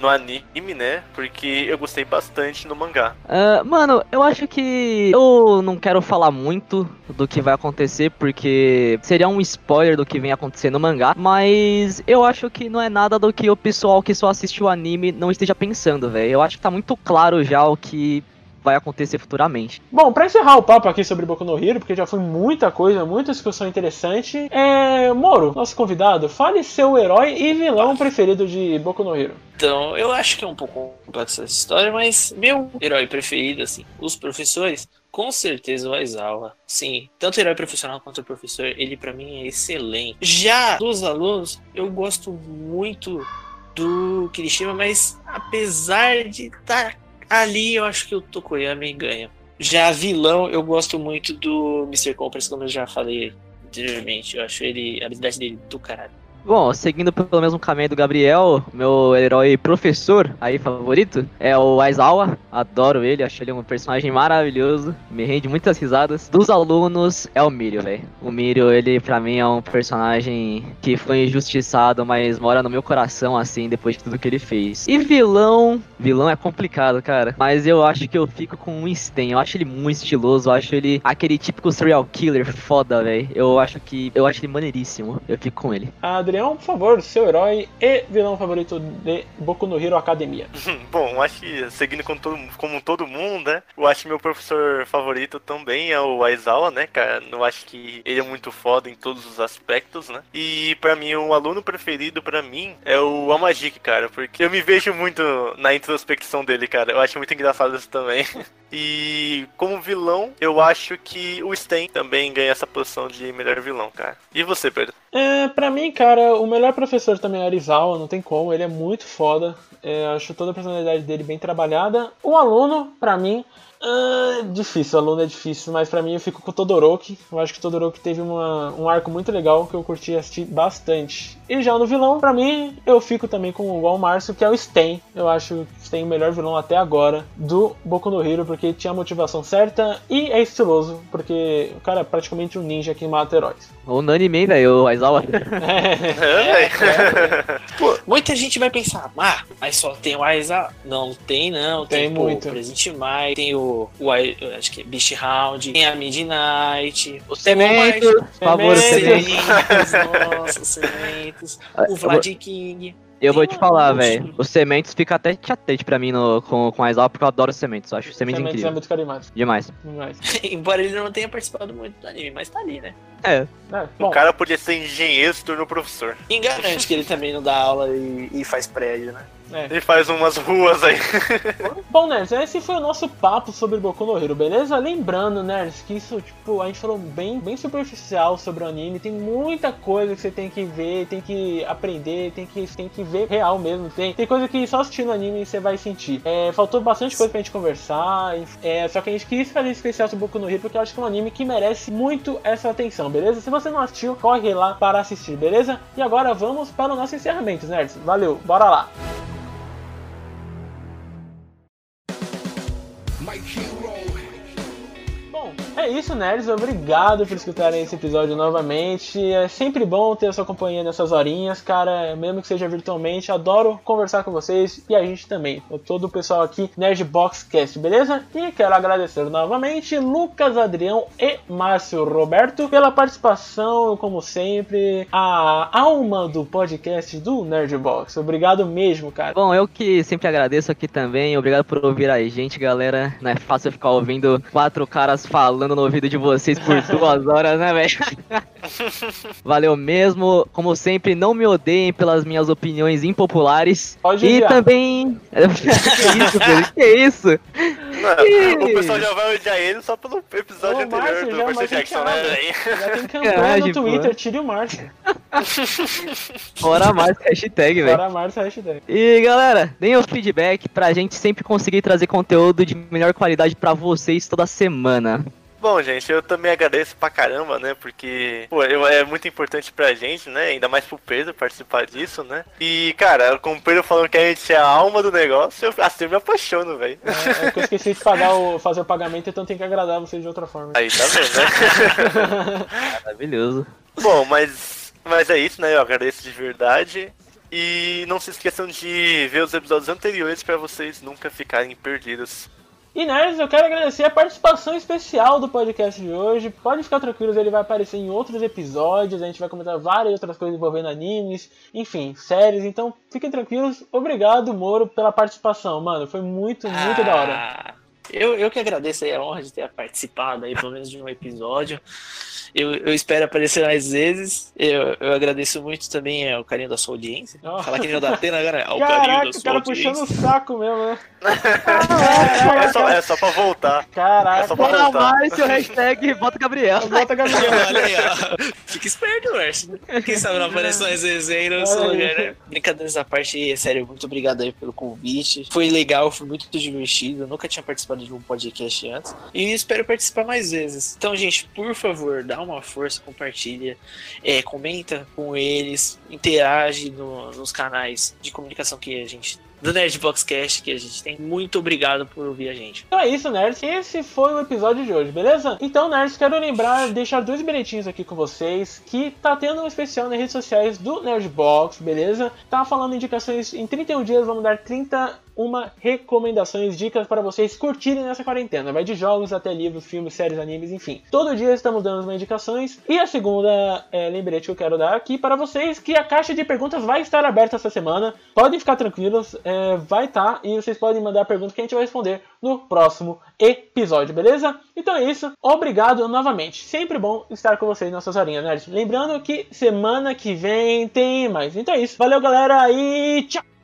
no anime, né? Porque eu gostei bastante no mangá. Ah, mano, eu acho que eu não quero falar muito do que vai acontecer, porque seria um spoiler do que vem acontecer no mangá, mas eu acho que não é nada do que o pessoal que só assiste o anime não esteja pensando, velho. Eu acho que tá muito claro já o que vai acontecer futuramente. Bom, pra encerrar o papo aqui sobre Boku no Hero, porque já foi muita coisa, muita discussão interessante, é. Moro, nosso convidado, fale seu herói e vilão preferido de Boku no Hero. Então, eu acho que é um pouco complexa essa história, mas meu herói preferido, assim, os professores, com certeza o Aizawa. Sim, tanto o herói profissional quanto o professor, ele pra mim é excelente. Já dos alunos, eu gosto muito do Kirishima, mas apesar de estar ali, eu acho que o Tokoyami ganha. Já vilão, eu gosto muito do Mr. Compras, como eu já falei anteriormente. Eu acho ele, a habilidade dele do caralho. Bom, seguindo pelo mesmo caminho do Gabriel, meu herói professor aí favorito é o Aizawa. Adoro ele, acho ele um personagem maravilhoso, me rende muitas risadas. Dos alunos é o Mirio, velho. O Mirio, ele pra mim é um personagem que foi injustiçado, mas mora no meu coração assim depois de tudo que ele fez. E vilão, vilão é complicado, cara, mas eu acho que eu fico com o Sten. Eu acho ele muito estiloso, eu acho ele aquele típico serial killer foda, velho. Eu acho que eu acho ele maneiríssimo. Eu fico com ele. Adriano, por favor, seu herói e vilão favorito de Boku no Hero Academia. Bom, acho que seguindo com todo, como todo mundo, né? Eu acho que meu professor favorito também é o Aizawa, né, cara? Eu acho que ele é muito foda em todos os aspectos, né? E pra mim, o aluno preferido pra mim é o Amajik, cara, porque eu me vejo muito na introspecção dele, cara. Eu acho muito engraçado isso também. E como vilão, eu acho que o Sten também ganha essa posição de melhor vilão, cara. E você, Pedro? É, pra mim, cara, o melhor professor também é o Arizawa, não tem como, ele é muito foda. É, acho toda a personalidade dele bem trabalhada. O aluno, pra mim, é difícil, aluno é difícil, mas pra mim eu fico com o Todoroki. Eu acho que o Todoroki teve uma, um arco muito legal que eu curti assistir bastante. E já no vilão, pra mim, eu fico também com igual o Márcio, que é o Sten. Eu acho que o Sten é o melhor vilão até agora do Boku no Hero, porque tinha a motivação certa e é estiloso, porque o cara é praticamente um ninja que mata heróis. Unânime, velho, o Aizawa. É. Pô, muita gente vai pensar, ah, mas só tem o Aizawa. Não tem, não. Tem, Tem pô, muito. o Present Mai, tem o, o acho que é Beast Round, tem a Midnight, O Sementos, por favor, o. Sementes, nossa, o eu Vlad King. Eu vou te falar, velho. Os sementes fica até chatete pra mim no, com, com a Aizawa, porque eu adoro sementes. Eu acho sementes Sementes é incrível. muito carismático. Demais. Demais. Embora ele não tenha participado muito do anime, mas tá ali, né? É. É, O cara podia ser engenheiro e se tornou professor. Enganante que ele também não dá aula e, e faz prédio, né? é. Ele faz umas ruas aí. Bom, Nerds, esse foi o nosso papo sobre Boku no Hero, beleza? Lembrando, Nerds, que isso, tipo, a gente falou bem, bem superficial sobre o anime. Tem muita coisa que você tem que ver, tem que aprender, tem que, tem que ver real mesmo. Tem, tem coisa que só assistindo anime você vai sentir. É, faltou bastante coisa pra gente conversar, é, só que a gente quis fazer esse especial sobre Boku no Hero porque eu acho que é um anime que merece muito essa atenção, beleza? Se você não assistiu, corre lá para assistir, beleza? E agora vamos para o nosso encerramento, Nerds. Valeu, bora lá! Bom, é isso, nerds. Obrigado por escutarem esse episódio novamente. É sempre bom ter a sua companhia nessas horinhas, cara. Mesmo que seja virtualmente. Adoro conversar com vocês e a gente também. Todo o pessoal aqui, Nerd Box Cast, beleza? E quero agradecer novamente Lucas, Adrião e Márcio Roberto pela participação, como sempre, a alma do podcast do Nerd Box. Obrigado mesmo, cara. Bom, eu que sempre agradeço aqui também. Obrigado por ouvir a gente, galera. Não é fácil ficar ouvindo quatro caras falando no ouvido de vocês por duas horas, né, velho? Valeu mesmo. Como sempre, não me odeiem pelas minhas opiniões impopulares. Pode e odiar. também. que isso, Pedro? Que isso? Mano, o pessoal já vai odiar ele só pelo episódio Ô, anterior Márcio, do já Percy Jackson, né, velho? Já tem campanha Caralho, no Twitter, pô. tire o Márcio. Fora mais hashtag, velho. Para Márcio, hashtag. E galera, deem o feedback pra gente sempre conseguir trazer conteúdo de melhor qualidade pra vocês toda semana. Bom, gente, eu também agradeço pra caramba, né? Porque, pô, eu- é muito importante pra gente, né? Ainda mais pro Pedro participar disso, né? E, cara, com o Pedro falando que a gente é a alma do negócio, eu assim eu me apaixono, velho. É, é que eu esqueci de pagar o, fazer o pagamento, então tem que agradar vocês de outra forma. Aí, tá vendo, né? Maravilhoso. Bom, mas, mas é isso, né? Eu agradeço de verdade. E não se esqueçam de ver os episódios anteriores pra vocês nunca ficarem perdidos. E nerds, eu quero agradecer a participação especial do podcast de hoje. Pode ficar tranquilos, ele vai aparecer em outros episódios. A gente vai comentar várias outras coisas envolvendo animes, enfim, séries. Então fiquem tranquilos. Obrigado, Moro, pela participação, mano. Foi muito, muito da hora. Eu, eu que agradeço aí a honra de ter participado aí, pelo menos de um episódio. Eu, eu espero aparecer mais vezes. Eu, eu agradeço muito também é, o carinho da sua audiência. Oh. Falar que nem o da Atena agora. É, o carinho Caraca, da o sua cara audiência. puxando o saco mesmo, né? É só, é só pra voltar. É Caraca. só pra voltar. mais seu hashtag bota Gabriel. Bota Gabriel. Olha aí, ó. Fica esperto, Márcio. Quem sabe não aparece mais vezes aí no seu lugar, né? Brincadeiras à parte, é sério, muito obrigado aí pelo convite. Foi legal, foi muito divertido. Eu nunca tinha participado de um podcast antes. E espero participar mais vezes. Então, gente, por favor, dá uma força, compartilha. É, comenta com eles, interage no- nos canais de comunicação que a gente. Do Nerdbox Cast que a gente tem. Muito obrigado por ouvir a gente. Então é isso, nerds. Esse foi o episódio de hoje, beleza? Então, nerds, quero lembrar, deixar dois bilhetinhos aqui com vocês, que tá tendo um especial nas redes sociais do Nerdbox, beleza? Tá falando indicações, em 31 dias vamos dar 31 recomendações, dicas para vocês curtirem nessa quarentena. Vai de jogos até livros, filmes, séries, animes, enfim. Todo dia estamos dando umas indicações. E a segunda é, lembrete que eu quero dar aqui para vocês, que a caixa de perguntas vai estar aberta essa semana. Podem ficar tranquilos, é, vai estar, e vocês podem mandar perguntas que a gente vai responder no próximo episódio, beleza? Então é isso, obrigado novamente. Sempre bom estar com vocês nessas horinhas, nerds. Lembrando que semana que vem tem mais. Então é isso, valeu galera e tchau!